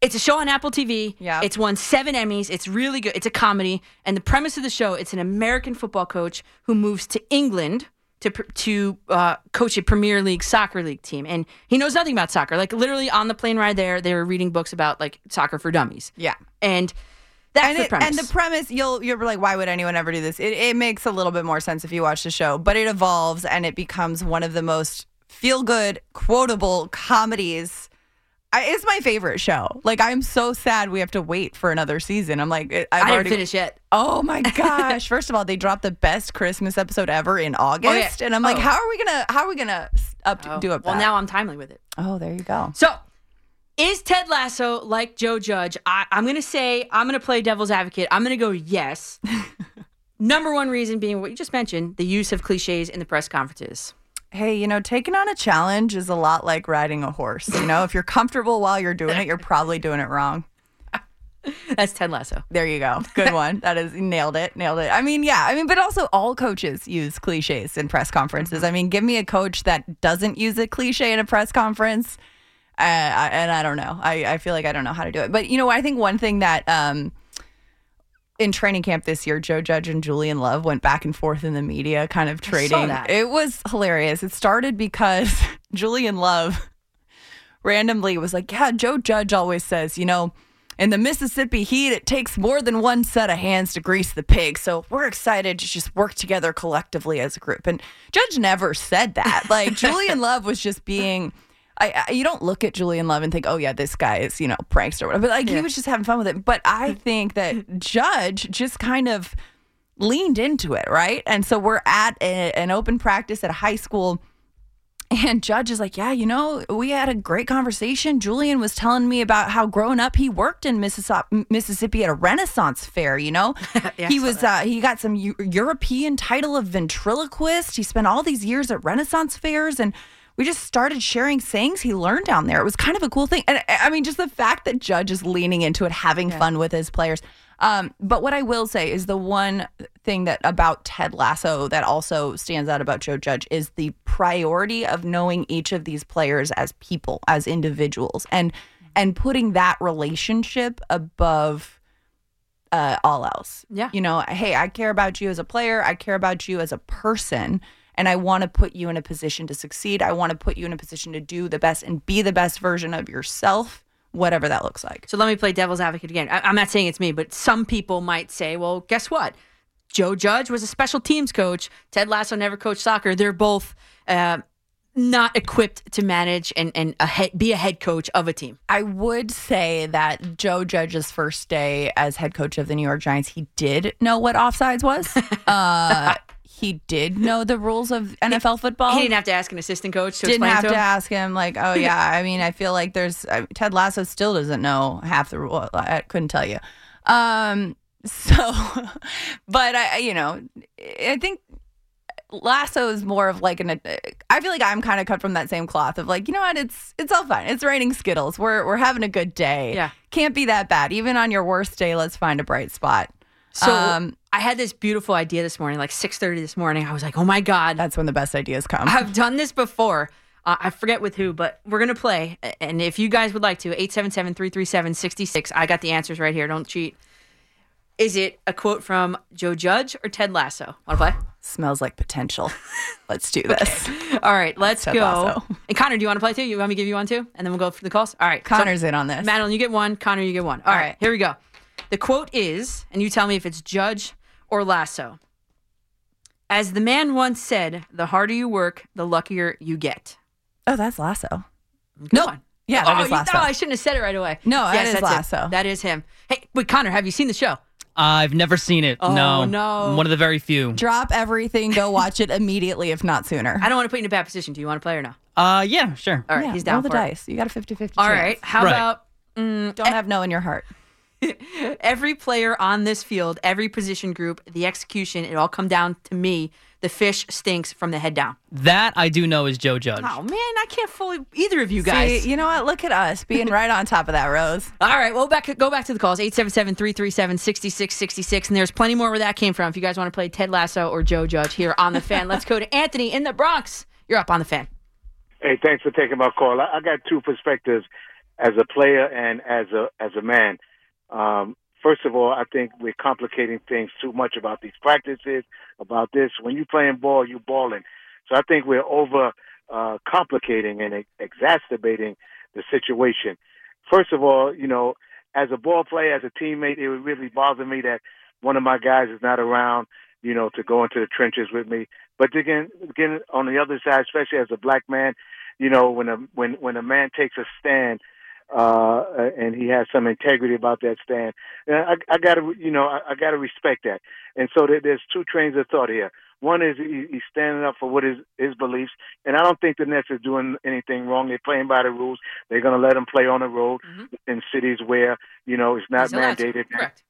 it's a show on Apple TV. Yeah. It's won seven Emmys. It's really good. It's a comedy. And the premise of the show, it's an American football coach who moves to England to to uh, coach a Premier League soccer league team, and he knows nothing about soccer. Like literally on the plane ride there, they were reading books about like soccer for dummies. Yeah. And that's and the it- premise. And the premise, you'll you're like, why would anyone ever do this? It, it makes a little bit more sense if you watch the show, but it evolves and it becomes one of the most feel good, quotable comedies. I, it's my favorite show. Like I'm so sad we have to wait for another season. I'm like, I've I didn't already finish yet. Oh my gosh! First of all, they dropped the best Christmas episode ever in oh, August, and I'm like, Oh. how are we gonna how are we gonna up Oh, do up? well, that? now I'm timely with it. oh, there you go. So, is Ted Lasso like Joe Judge? I, I'm going to say, I'm going to play devil's advocate. I'm going to go yes. Number one reason being what you just mentioned the use of cliches in the press conferences. Hey, you know, taking on a challenge is a lot like riding a horse. You know, if you're comfortable while you're doing it, you're probably doing it wrong. That's Ted Lasso. There you go. Good one. That is nailed it. Nailed it. I mean, yeah. I mean, but also all coaches use cliches in press conferences. I mean, give me a coach that doesn't use a cliche in a press conference. Uh, and I don't know. I, I feel like I don't know how to do it. But you know, I think one thing that um, in training camp this year, Joe Judge and Julian Love went back and forth in the media, kind of trading. It was hilarious. It started because Julian Love randomly was like, Yeah, Joe Judge always says, you know, in the Mississippi heat, it takes more than one set of hands to grease the pig. So we're excited to just work together collectively as a group. And Judge never said that. Like Julian Love was just being. I, I you don't look at Julian Love and think, oh yeah, this guy is you know prankster or whatever. But like he was just having fun with it. But I think that Judge just kind of leaned into it, right? And so we're at a, an open practice at a high school. And Judge is like, yeah, you know, we had a great conversation. Julian was telling me about how growing up he worked in Mississippi, Mississippi at a Renaissance fair. You know, he was uh, he got some Eu- European title of ventriloquist. He spent all these years at Renaissance fairs, and we just started sharing sayings he learned down there. It was kind of a cool thing, and I mean, just the fact that Judge is leaning into it, having fun with his players. Um, but what I will say is the one thing that about Ted Lasso that also stands out about Joe Judge is the priority of knowing each of these players as people, as individuals, and and putting that relationship above uh, all else. Yeah. You know, hey, I care about you as a player. I care about you as a person. And I want to put you in a position to succeed. I want to put you in a position to do the best and be the best version of yourself, whatever that looks like. So let me play devil's advocate again. I, I'm not saying it's me, but some people might say, well, guess what? Joe Judge was a special teams coach. Ted Lasso never coached soccer. They're both uh, not equipped to manage and, and a head, be a head coach of a team. I would say that Joe Judge's first day as head coach of the New York Giants, he did know what offsides was. uh, he did know the rules of NFL football. He didn't have to ask an assistant coach to didn't explain have to to ask him like oh yeah i mean i feel like there's uh, ted lasso still doesn't know half the rule i couldn't tell you. Um so but i you know i think lasso is more of like an i feel like i'm kind of cut from that same cloth of like you know what it's it's all fine. It's raining skittles. We're we're having a good day. Yeah. can't be that bad. Even on your worst day let's find a bright spot So Um, I had this beautiful idea this morning, like 6:30 this morning. I was like, "Oh my god, that's when the best ideas come." I've done this before. Uh, I forget with who, but we're gonna play. And if you guys would like to, 877-337-66. I got the answers right here. Don't cheat. Is it a quote from Joe Judge or Ted Lasso? Want to play? smells like potential let's do this All right, let's Ted go. Lasso. And Connor, do you want to play too? You want me to give you one too, and then we'll go for the calls. All right, Connor's in on this. Madelyn, you get one. Connor, you get one. All right, here we go. The quote is, and you tell me if it's Judge or Lasso. As the man once said, "The harder you work, the luckier you get." oh that's lasso no yeah that oh, is you- lasso I shouldn't have said it right away. No, that yes, is that's Lasso. Him. That is him. Hey, wait, Connor, have you seen the show? I've never seen it. Oh, no. no. One of the very few. Drop everything, go watch it immediately, if not sooner. I don't want to put you in a bad position. Do you want to play or no? Uh, yeah, sure. All right, Yeah, he's down roll the for it. dice. You got a 50 50 All right, how Right. about mm, Don't have no in your heart. every player on this field, every position group, the execution, it all come down to me. The fish stinks from the head down. That I do know is Joe Judge. Oh man, I can't fool either of you guys. See, you know what? Look at us being right on top of that, Rose. All right, well, back go back to the calls 877-337-6666 and there's plenty more where that came from. If you guys want to play Ted Lasso or Joe Judge here on the fan, let's go to Anthony in the Bronx. You're up on the fan. Hey, thanks for taking my call. I, I got two perspectives as a player and as a as a man. Um, first of all, I think we're complicating things too much about these practices, about this. When you're playing ball, you're balling. So I think we're over uh, complicating and ex- exacerbating the situation. First of all, you know, as a ball player, as a teammate, it would really bother me that one of my guys is not around, you know, to go into the trenches with me. But again, again, on the other side, especially as a black man, you know, when a when when a man takes a stand uh, and he has some integrity about that stand, uh, I, I gotta, you know, I, I gotta respect that. And so there, there's two trains of thought here. One is he, he's standing up for what is his beliefs, and I don't think the Nets are doing anything wrong. They're playing by the rules. They're going to let him play on the road in cities where you know it's not He's mandated.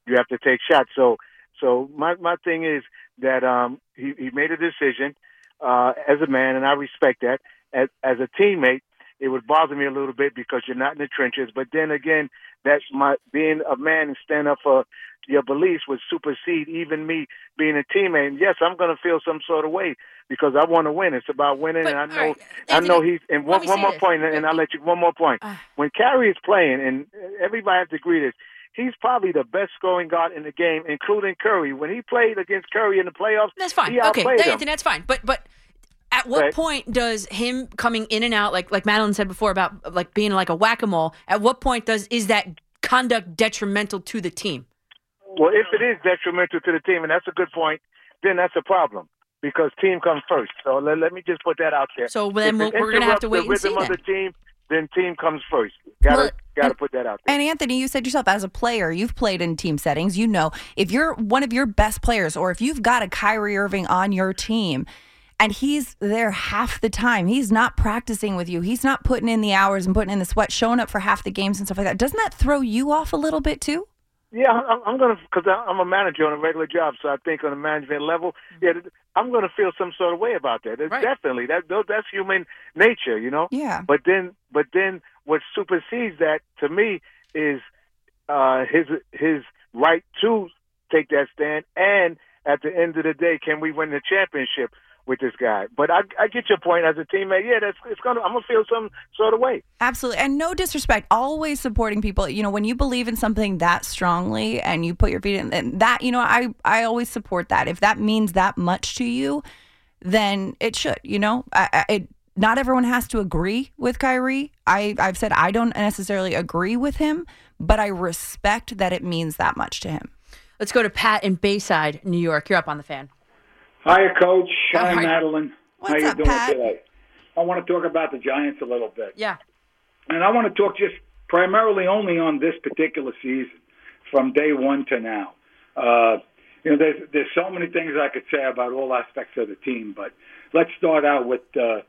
You have to take shots. So, so my my thing is that um, he he made a decision uh, as a man, and I respect that. As as a teammate, it would bother me a little bit because you're not in the trenches. But then again, that's my being a man and stand up for your beliefs would supersede even me being a teammate. And yes, I'm going to feel some sort of way because I want to win. It's about winning, and I know, I know he's. And one, one more this. point, and I'll let you. One more point. Uh. when Kyrie is playing, and everybody has to agree this. He's probably the best scoring guard in the game, including Curry. When he played against Curry in the playoffs, That's fine. He okay. Anthony, that's fine. But but at what Right. point does him coming in and out, like like Madelyn said before about like being like a whack a mole? At what point does is that conduct detrimental to the team? Well, if it is detrimental to the team, and that's a good point, then that's a problem because team comes first. So let, let me just put that out there. So then If we'll- it we're gonna have to wait the and see rhythm of then. the team, then team comes first. Gotta gotta put that out there. And Anthony, you said yourself as a player, you've played in team settings. You know, if you're one of your best players, or if you've got a Kyrie Irving on your team, and he's there half the time, he's not practicing with you, he's not putting in the hours and putting in the sweat, showing up for half the games and stuff like that. Doesn't that throw you off a little bit too? Yeah, I'm, I'm gonna because I'm a manager on a regular job, so I think on a management level, yeah, I'm gonna feel some sort of way about that. It's Definitely, that that's human nature, you know. Yeah. But then, but then, what supersedes that to me is uh, his his right to take that stand, and at the end of the day, can we win the championship with this guy? But I, I get your point as a teammate. Yeah, that's it's gonna. I'm gonna feel some sort of way. Absolutely. And no disrespect, always supporting people. You know, when you believe in something that strongly and you put your feet in and that, you know, I I always support that. If that means that much to you, then it should, you know. I, I, it not everyone has to agree with Kyrie. I I've said I don't necessarily agree with him, but I respect that it means that much to him. Let's go to Pat in Bayside, New York. You're up on the fan. Hiya, Coach. Hi. Madelyn. What's How you up, doing Pat? today? I want to talk about the Giants a little bit, Yeah. and I want to talk just primarily only on this particular season, from day one to now. Uh, you know, there's there's so many things I could say about all aspects of the team, but let's start out with uh,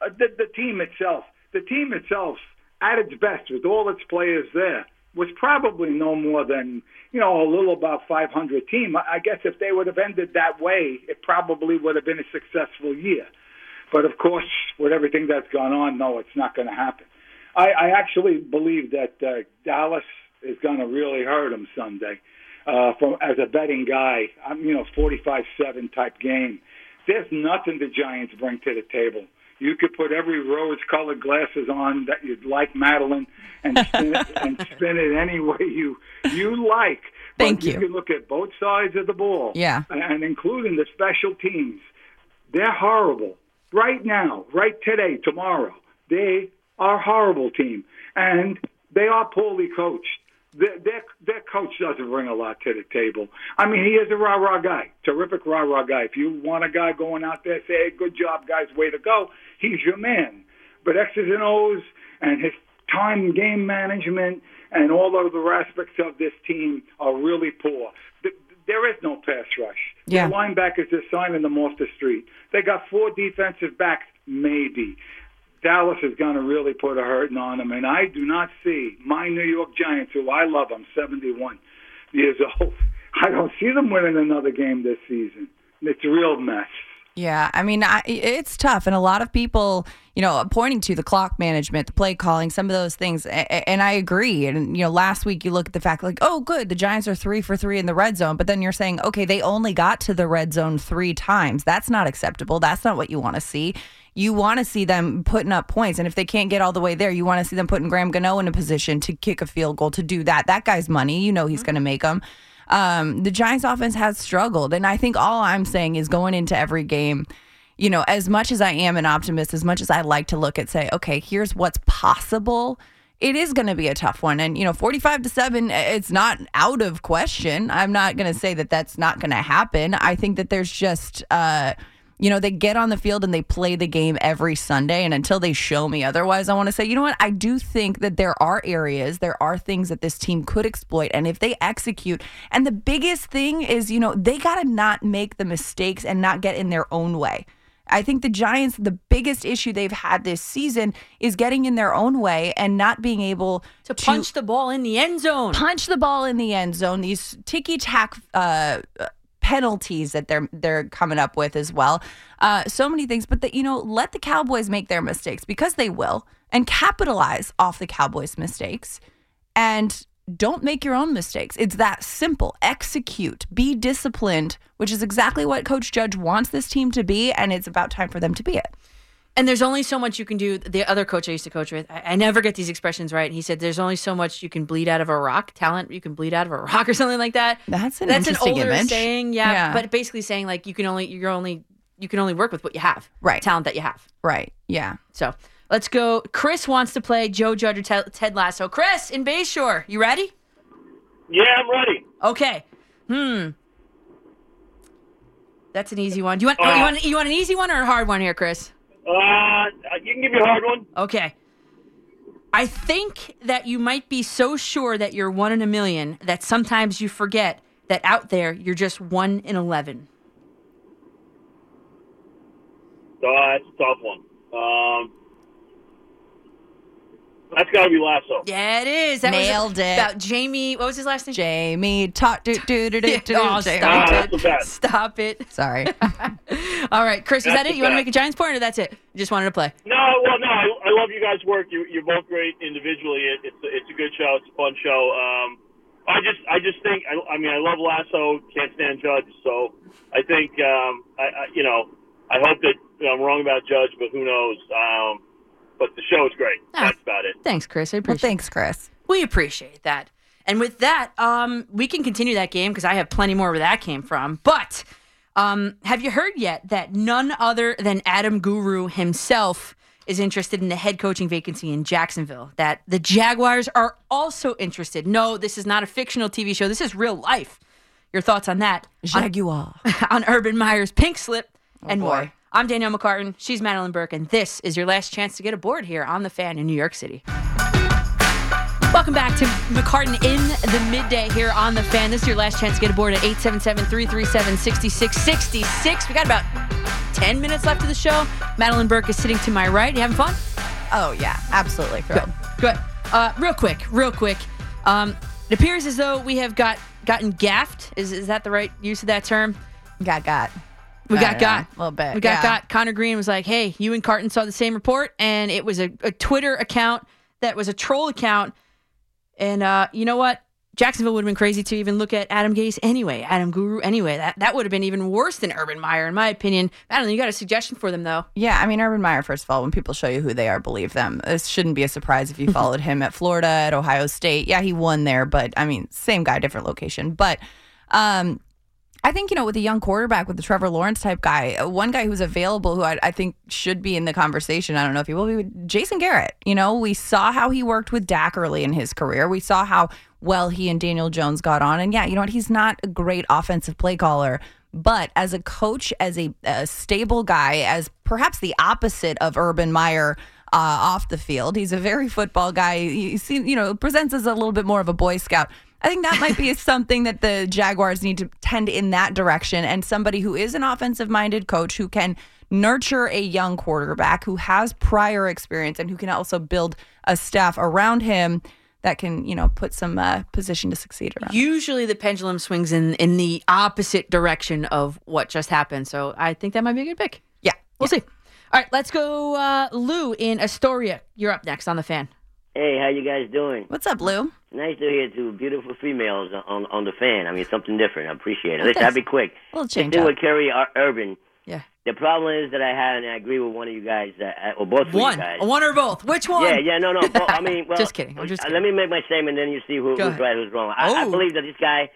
the, the team itself. The team itself, at its best, with all its players there, was probably no more than you know a little about 500 team. I guess if they would have ended that way, it probably would have been a successful year. But of course, with everything that's gone on, no, it's not going to happen. I, I actually believe that uh, Dallas is going to really hurt them Sunday. Uh, from as a betting guy, I'm you know 45-7 type game. There's nothing the Giants bring to the table. You could put every rose-colored glasses on that you'd like, Madelyn, and spin it, and spin it any way you you like. Thank but you. You can look at both sides of the ball, Yeah. and including the special teams. They're horrible right now, right today, tomorrow. They are horrible team, and they are poorly coached. Their, their, their coach doesn't bring a lot to the table. I mean, he is a rah rah guy, terrific rah rah guy. If you want a guy going out there, say, hey, good job, guys, way to go, he's your man. But X's and O's and his time game management and all other aspects of this team are really poor. Th- There is no pass rush. Yeah. The linebackers are signing them off the street. They got four defensive backs, maybe. Dallas is going to really put a hurting on them, and I do not see my New York Giants, who I love, I'm 71 years old. I don't see them winning another game this season. It's a real mess. Yeah, I mean, I, it's tough, and a lot of people, you know, pointing to the clock management, the play calling, some of those things, a- a- and I agree. And you know, last week you look at the fact, like, oh, good, the Giants are three for three in the red zone, but then you're saying, okay, they only got to the red zone three times. That's not acceptable. That's not what you want to see. You want to see them putting up points, and if they can't get all the way there, you want to see them putting Graham Gano in a position to kick a field goal. To do that, that guy's money. You know he's going to make them. Um, the Giants offense has struggled. And I think all I'm saying is going into every game, you know, as much as I am an optimist, as much as I like to look at, say, okay, here's what's possible. It is going to be a tough one. And, you know, 45 to 7, it's not out of question. I'm not going to say that that's not going to happen. I think that there's just, uh, you know, they get on the field and they play the game every Sunday. And until they show me otherwise, I want to say, you know what? I do think that there are areas, there are things that this team could exploit. And if they execute, and the biggest thing is, you know, they got to not make the mistakes and not get in their own way. I think the Giants, the biggest issue they've had this season is getting in their own way and not being able to, punch the ball in the end zone. Punch the ball in the end zone. These ticky tack uh, penalties that they're they're coming up with as well. Uh, so many things, but that you know, let the Cowboys make their mistakes because they will. and capitalize off the Cowboys' mistakes and don't make your own mistakes. It's that simple. Execute, be disciplined, which is exactly what Coach Judge wants this team to be, and it's about time for them to be it. And there's only so much you can do. The other coach I used to coach with, I, I never get these expressions right. He said, "There's only so much you can bleed out of a rock. Talent you can bleed out of a rock, or something like that." That's an That's an interesting older image. saying, yeah, Yeah. But basically saying like you can only you're only you can only work with what you have, right? Talent that you have, right? Yeah. So let's go. Chris wants to play Joe Judge or Ted, Ted Lasso. Chris in Bayshore, you ready? Yeah, I'm ready. Okay. Hmm. That's an easy one. Do you want Uh, you want you want an easy one or a hard one here, Chris? Uh, you can give me a hard one. Okay. I think that you might be so sure that you're one in a million that sometimes you forget that out there you're just one in eleven. Uh, that's a tough one. Um, that's got to be Lasso. Yeah, it is. That Nailed was it. About Jamie. What was his last name? Jamie. Talk. Do, do, do, do, do, oh, do. stop Ah, that's the it! best. Stop it! Sorry. All right, Chris, is That's that it? the You want to best. make a Giants point, or that's it? You just wanted to play. No, well, no, I, I love you guys' work. You, you're both great individually. It, it's it's a good show. It's a fun show. Um, I just I just think I, I mean I love Lasso. Can't stand Judge. So I think um, I, I you know I hope that you know, I'm wrong about Judge, but who knows? Um, but the show is great. That's about it. Thanks, Chris. I Well, thanks, Chris. We appreciate that. And with that, um, we can continue that game because I have plenty more where that came from. But um, have you heard yet that none other than Adam Guru himself is interested in the head coaching vacancy in Jacksonville? That the Jaguars are also interested. No, this is not a fictional TV show. This is real life. Your thoughts on that? Jaguar. On, on Urban Meyer's Pink Slip and boy. more. I'm Danielle McCartan. She's Madelyn Burke, and this is your last chance to get aboard here on the fan in New York City. Welcome back to McCartan in the midday here on the fan. This is your last chance to get aboard at 877 337 6666. We got about 10 minutes left of the show. Madelyn Burke is sitting to my right. You having fun? Oh yeah, absolutely thrilled. Good. Uh, real quick, real quick. Um, it appears as though we have got gotten gaffed. Is is that the right use of that term? Got got. We got got know, a little bit, We got yeah. got. Connor Green was like, "Hey, you and Carton saw the same report, and it was a, a Twitter account that was a troll account." And uh, you know what? Jacksonville would have been crazy to even look at Adam Gase anyway, Adam Guru anyway. That that would have been even worse than Urban Meyer, in my opinion. Madelyn, you got a suggestion for them though? Yeah, I mean, Urban Meyer, first of all, when people show you who they are, believe them. This shouldn't be a surprise if you followed him at Florida, at Ohio State. Yeah, he won there, but I mean, same guy, different location. But um, I think, you know, with a young quarterback, with the Trevor Lawrence type guy, uh, one guy who's available who I, I think should be in the conversation, I don't know if he will be, Jason Garrett. You know, we saw how he worked with Dak early in his career. We saw how well he and Daniel Jones got on. And yeah, you know what? He's not a great offensive play caller. But as a coach, as a, a stable guy, as perhaps the opposite of Urban Meyer uh, off the field, he's a very football guy. He seems, you know, presents as a little bit more of a Boy Scout. I think that might be something that the Jaguars need to tend in that direction, and somebody who is an offensive-minded coach who can nurture a young quarterback who has prior experience and who can also build a staff around him that can, you know, put some uh, position to succeed around. Usually the pendulum swings in in the opposite direction of what just happened. So I think that might be a good pick. Yeah, we'll see. All right, let's go. Uh, Lou in Astoria, you're up next on the fan. Hey, how you guys doing? What's up, Lou? Nice to hear two beautiful females on on the fan. I mean, something different. I appreciate it. Well, Listen, I'll be quick. The change thing up. with Kerry Ur- Urban. Yeah. The problem is that I had, and I agree with one of you guys, uh, or both of One, you guys. one or both. Which one? Yeah, yeah, no, no. Well, I mean, well, Just kidding. I'm just uh, Let me make my statement, then you see who, who's right, who's wrong. I, I Oh. believe that this guy,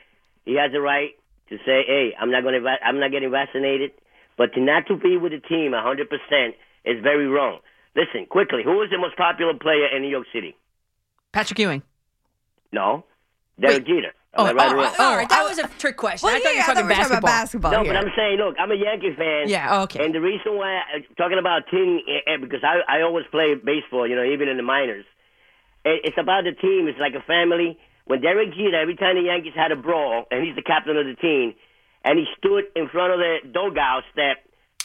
he has the right to say, "Hey, I'm not going to, I'm not getting vaccinated," but to not to be with the team 100 percent is very wrong. Listen, quickly, who is the most popular player in New York City? Patrick Ewing. No, Derek Jeter. Oh, Am I right oh, or all right. That was a trick question. Well, I thought yeah, you were talking we were talking about basketball. No, but I'm saying, look, I'm a Yankee fan. Yeah, okay. And the reason why uh, talking about team uh, uh, because I I always play baseball, you know, even in the minors. It, it's about the team. It's like a family. When Derek Jeter, every time the Yankees had a brawl, and he's the captain of the team, and he stood in front of the dugout step,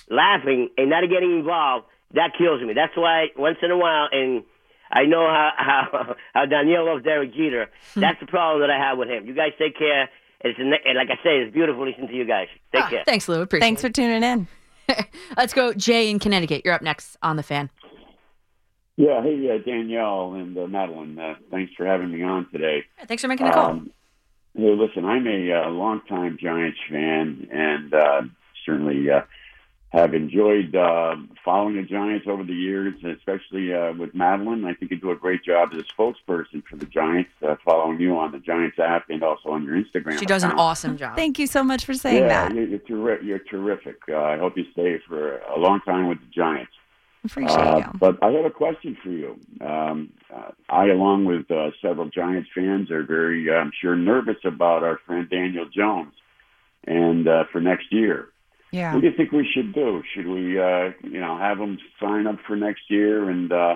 laughing and not getting involved, that kills me. That's why once in a while, and I know how how, how Danielle loves Derek Jeter. That's the problem that I have with him. You guys take care. It's and like I say, it's beautiful listening to you guys. Take care. Thanks, Lou. Appreciate Thanks it. for tuning in. Let's go, Jay in Connecticut. You're up next on the fan. Yeah, hey, uh, Danielle and uh, Madelyn. Uh, thanks for having me on today. Thanks for making the call. Um, hey, listen, I'm a uh, longtime Giants fan, and uh, certainly uh, have enjoyed uh, following the Giants over the years, especially uh, with Madelyn. I think you do a great job as a spokesperson for the Giants, uh, following you on the Giants app and also on your Instagram. She does an awesome job. Thank you so much for saying yeah, that. You're, you're, terri- you're terrific. Uh, I hope you stay for a long time with the Giants. Appreciate Uh, you. But I have a question for you. Um, uh, I, along with uh, several Giants fans, are very, uh, I'm sure, nervous about our friend Daniel Jones and uh, for next year. Yeah. What do you think we should do? Should we, uh, you know, have them sign up for next year and uh,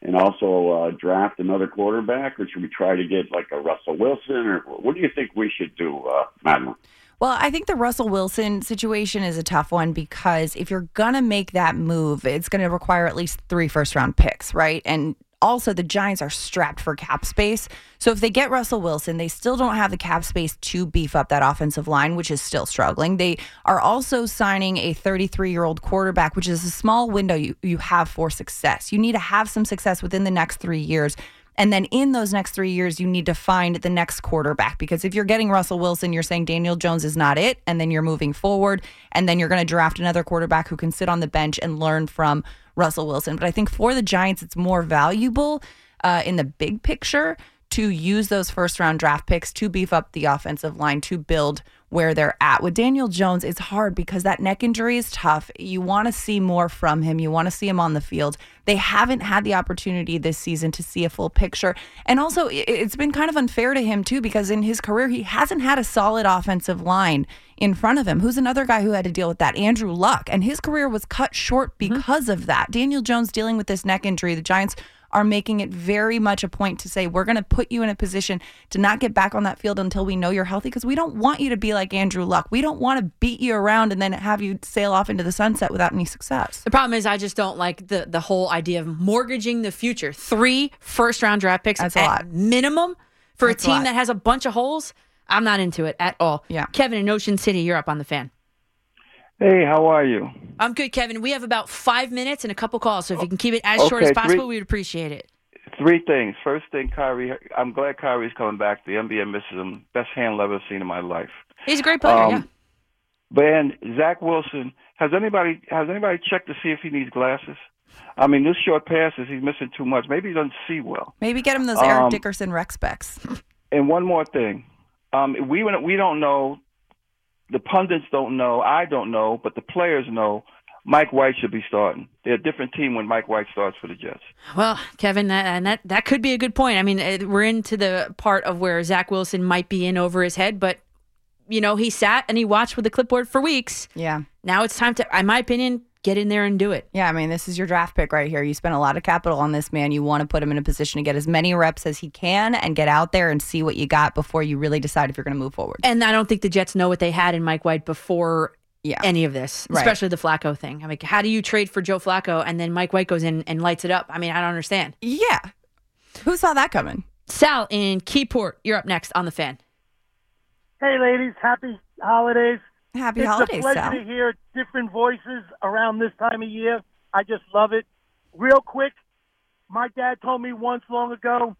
and also uh, draft another quarterback, or should we try to get like a Russell Wilson, or what do you think we should do, uh, Madelyn? Well, I think the Russell Wilson situation is a tough one because if you're going to make that move, it's going to require at least three first round picks, right? And also, the Giants are strapped for cap space. So if they get Russell Wilson, they still don't have the cap space to beef up that offensive line, which is still struggling. They are also signing a 33 year old quarterback, which is a small window you, you have for success. You need to have some success within the next three years. And then in those next three years, you need to find the next quarterback because if you're getting Russell Wilson, you're saying Daniel Jones is not it. And then you're moving forward. And then you're going to draft another quarterback who can sit on the bench and learn from Russell Wilson. But I think for the Giants, it's more valuable uh, in the big picture to use those first round draft picks to beef up the offensive line to build where they're at. With Daniel Jones, it's hard because that neck injury is tough. You want to see more from him, you want to see him on the field. They haven't had the opportunity this season to see a full picture. And also, it's been kind of unfair to him, too, because in his career, he hasn't had a solid offensive line in front of him. Who's another guy who had to deal with that? Andrew Luck. And his career was cut short mm-hmm. because of that. Daniel Jones dealing with this neck injury. The Giants are making it very much a point to say we're going to put you in a position to not get back on that field until we know you're healthy because we don't want you to be like Andrew Luck. We don't want to beat you around and then have you sail off into the sunset without any success. The problem is, I just don't like the the whole idea of mortgaging the future. Three first round draft picks That's a at lot. minimum for That's a a team lot. that has a bunch of holes. I'm not into it at all. Yeah. Kevin in Ocean City, you're up on the fan. Hey, how are you? I'm good, Kevin. We have about five minutes and a couple calls, so if you can keep it as short as possible, three- we would appreciate it. Three things. First thing, Kyrie. I'm glad Kyrie's coming back. The NBA misses him. Best handler I've ever seen in my life. He's a great player. Um, yeah. But Zach Wilson, has anybody has anybody checked to see if he needs glasses? I mean, this short passes, he's missing too much. Maybe he doesn't see well. Maybe get him those Eric Um, Dickerson rec specs. And one more thing, um, we we don't know, the pundits don't know, I don't know, but the players know. Mike White should be starting. They're a different team when Mike White starts for the Jets. Well, Kevin, that, and that that could be a good point. I mean, uh, we're into the part of where Zach Wilson might be in over his head, but you know, he sat and he watched with the clipboard for weeks. Yeah. Now it's time to, in my opinion, get in there and do it. Yeah, I mean, this is your draft pick right here. You spent a lot of capital on this man. You want to put him in a position to get as many reps as he can and get out there and see what you got before you really decide if you're going to move forward. And I don't think the Jets know what they had in Mike White before Yeah. any of this, Right. especially the Flacco thing. I mean, how do you trade for Joe Flacco and then Mike White goes in and lights it up? I mean, I don't understand. Yeah. Who saw that coming? Sal in Keyport, you're up next on the fan. Hey, ladies, happy holidays. Happy it's holidays, a pleasure Sal. to hear different voices around this time of year. I just love it. Real quick, my dad told me once long ago,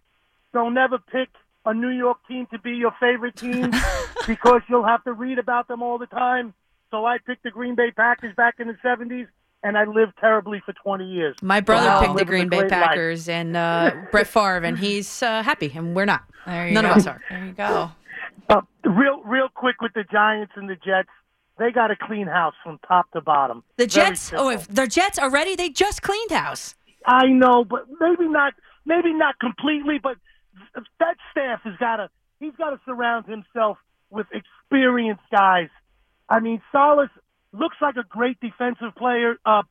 don't never pick a New York team to be your favorite team because you'll have to read about them all the time. So I picked the Green Bay Packers back in the 70s, and I lived terribly for 20 years. My brother I'm picked the Green Bay great life. Packers and uh, Brett Favre, and he's uh, happy, and we're not. None go. of us are. There you go. Uh, real, real quick with the Giants and the Jets, they got a clean house from top to bottom. The Very Jets, oh, if the Jets already, they just cleaned house. I know, but maybe not. Maybe not completely, but that staff has got to. He's got to surround himself with experienced guys. I mean, Saleh looks like a great defensive player, uh,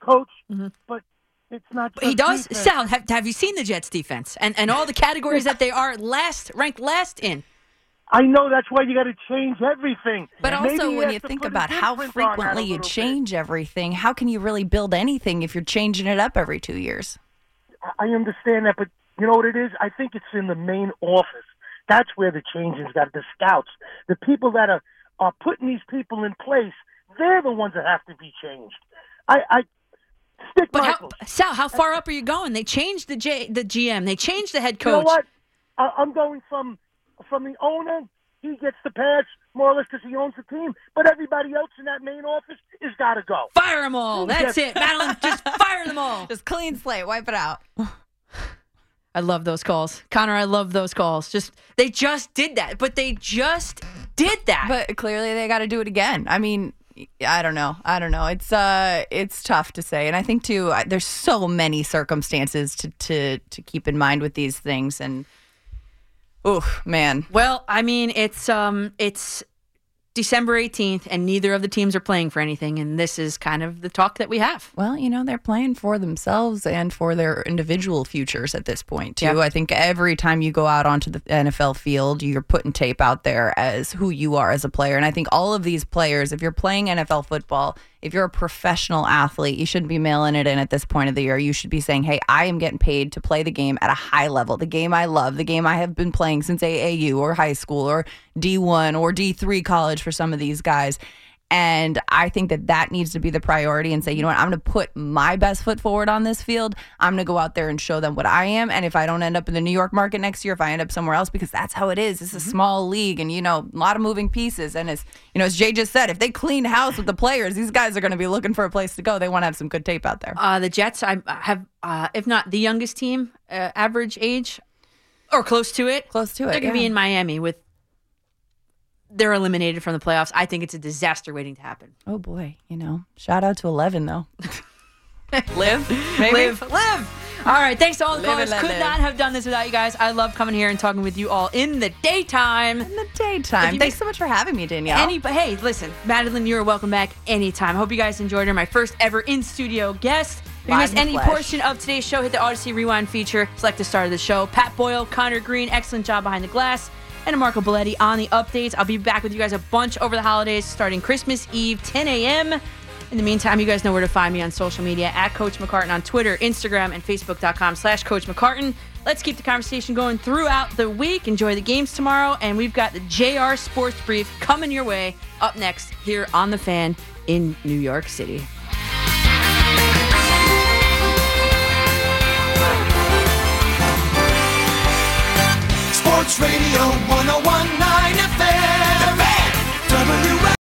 coach, but it's not. He does. defense. Sal, have, have you seen the Jets defense and, and all the categories that they are last ranked last in? I know that's why you got to change everything. But Maybe also, when you think about how imprint on that a frequently you little bit. change everything, how can you really build anything if you're changing it up every two years? I understand that, but you know what it is? I think it's in the main office. That's where the changing's got the scouts, the people that are are putting these people in place. They're the ones that have to be changed. I, I Dick But how, Sal, how far up are you going? They changed the J, the GM. They changed the head You know coach. what? I, I'm going from from the owner. He gets the pass more or less because he owns the team. But everybody else in that main office is got to go. Fire them all. That's it. Madelyn, just fire them all. Just clean slate, wipe it out. I love those calls. Connor, I love those calls. Just they just did that, but they just did that. But clearly they got to do it again. I mean, I don't know. I don't know. It's uh it's tough to say. And I think too I- there's so many circumstances to to to keep in mind with these things and oh, man. Well, I mean, it's um it's December 18th and neither of the teams are playing for anything and this is kind of the talk that we have. Well, you know, they're playing for themselves and for their individual futures at this point, too. Yeah. I think every time you go out onto the NFL field, you're putting tape out there as who you are as a player. And I think all of these players, if you're playing NFL football, if you're a professional athlete, you shouldn't be mailing it in at this point of the year. You should be saying, hey, I am getting paid to play the game at a high level, the game I love, the game I have been playing since AAU or high school or D1 or D3 college for some of these guys. And I think that that needs to be the priority and say, you know what, I'm going to put my best foot forward on this field. I'm going to go out there and show them what I am. And if I don't end up in the New York market next year, if I end up somewhere else, because that's how it is. It's a small league and, you know, a lot of moving pieces. And as, you know, as Jay just said, if they clean house with the players, these guys are going to be looking for a place to go. They want to have some good tape out there. Uh, the Jets I have uh, if not the youngest team uh, average age or close to it. Close to it. They're going to be in Miami with they're eliminated from the playoffs. I think it's a disaster waiting to happen. Oh, boy. You know, shout out to 11, though. live, maybe? Live, live. All right, thanks to all the Live callers. Could live. not have done this without you guys. I love coming here and talking with you all in the daytime. In the daytime. Thanks so much for having me, Danielle. Any, but hey, listen, Madelyn, you're welcome back anytime. Hope you guys enjoyed her. My first ever in studio guest. If you missed any flesh. portion of today's show, hit the Audacy Rewind feature. Select the start of the show. Pat Boyle, Connor Green, excellent job behind the glass. And Marco Belletti on the updates. I'll be back with you guys a bunch over the holidays, starting Christmas Eve, 10 a.m. In the meantime, you guys know where to find me on social media at Coach McCartan on Twitter, Instagram, and Facebook.com slash Coach McCartan. Let's keep the conversation going throughout the week. Enjoy the games tomorrow. And we've got the JR Sports Brief coming your way up next here on The Fan in New York City. Sports Radio 1019 FM.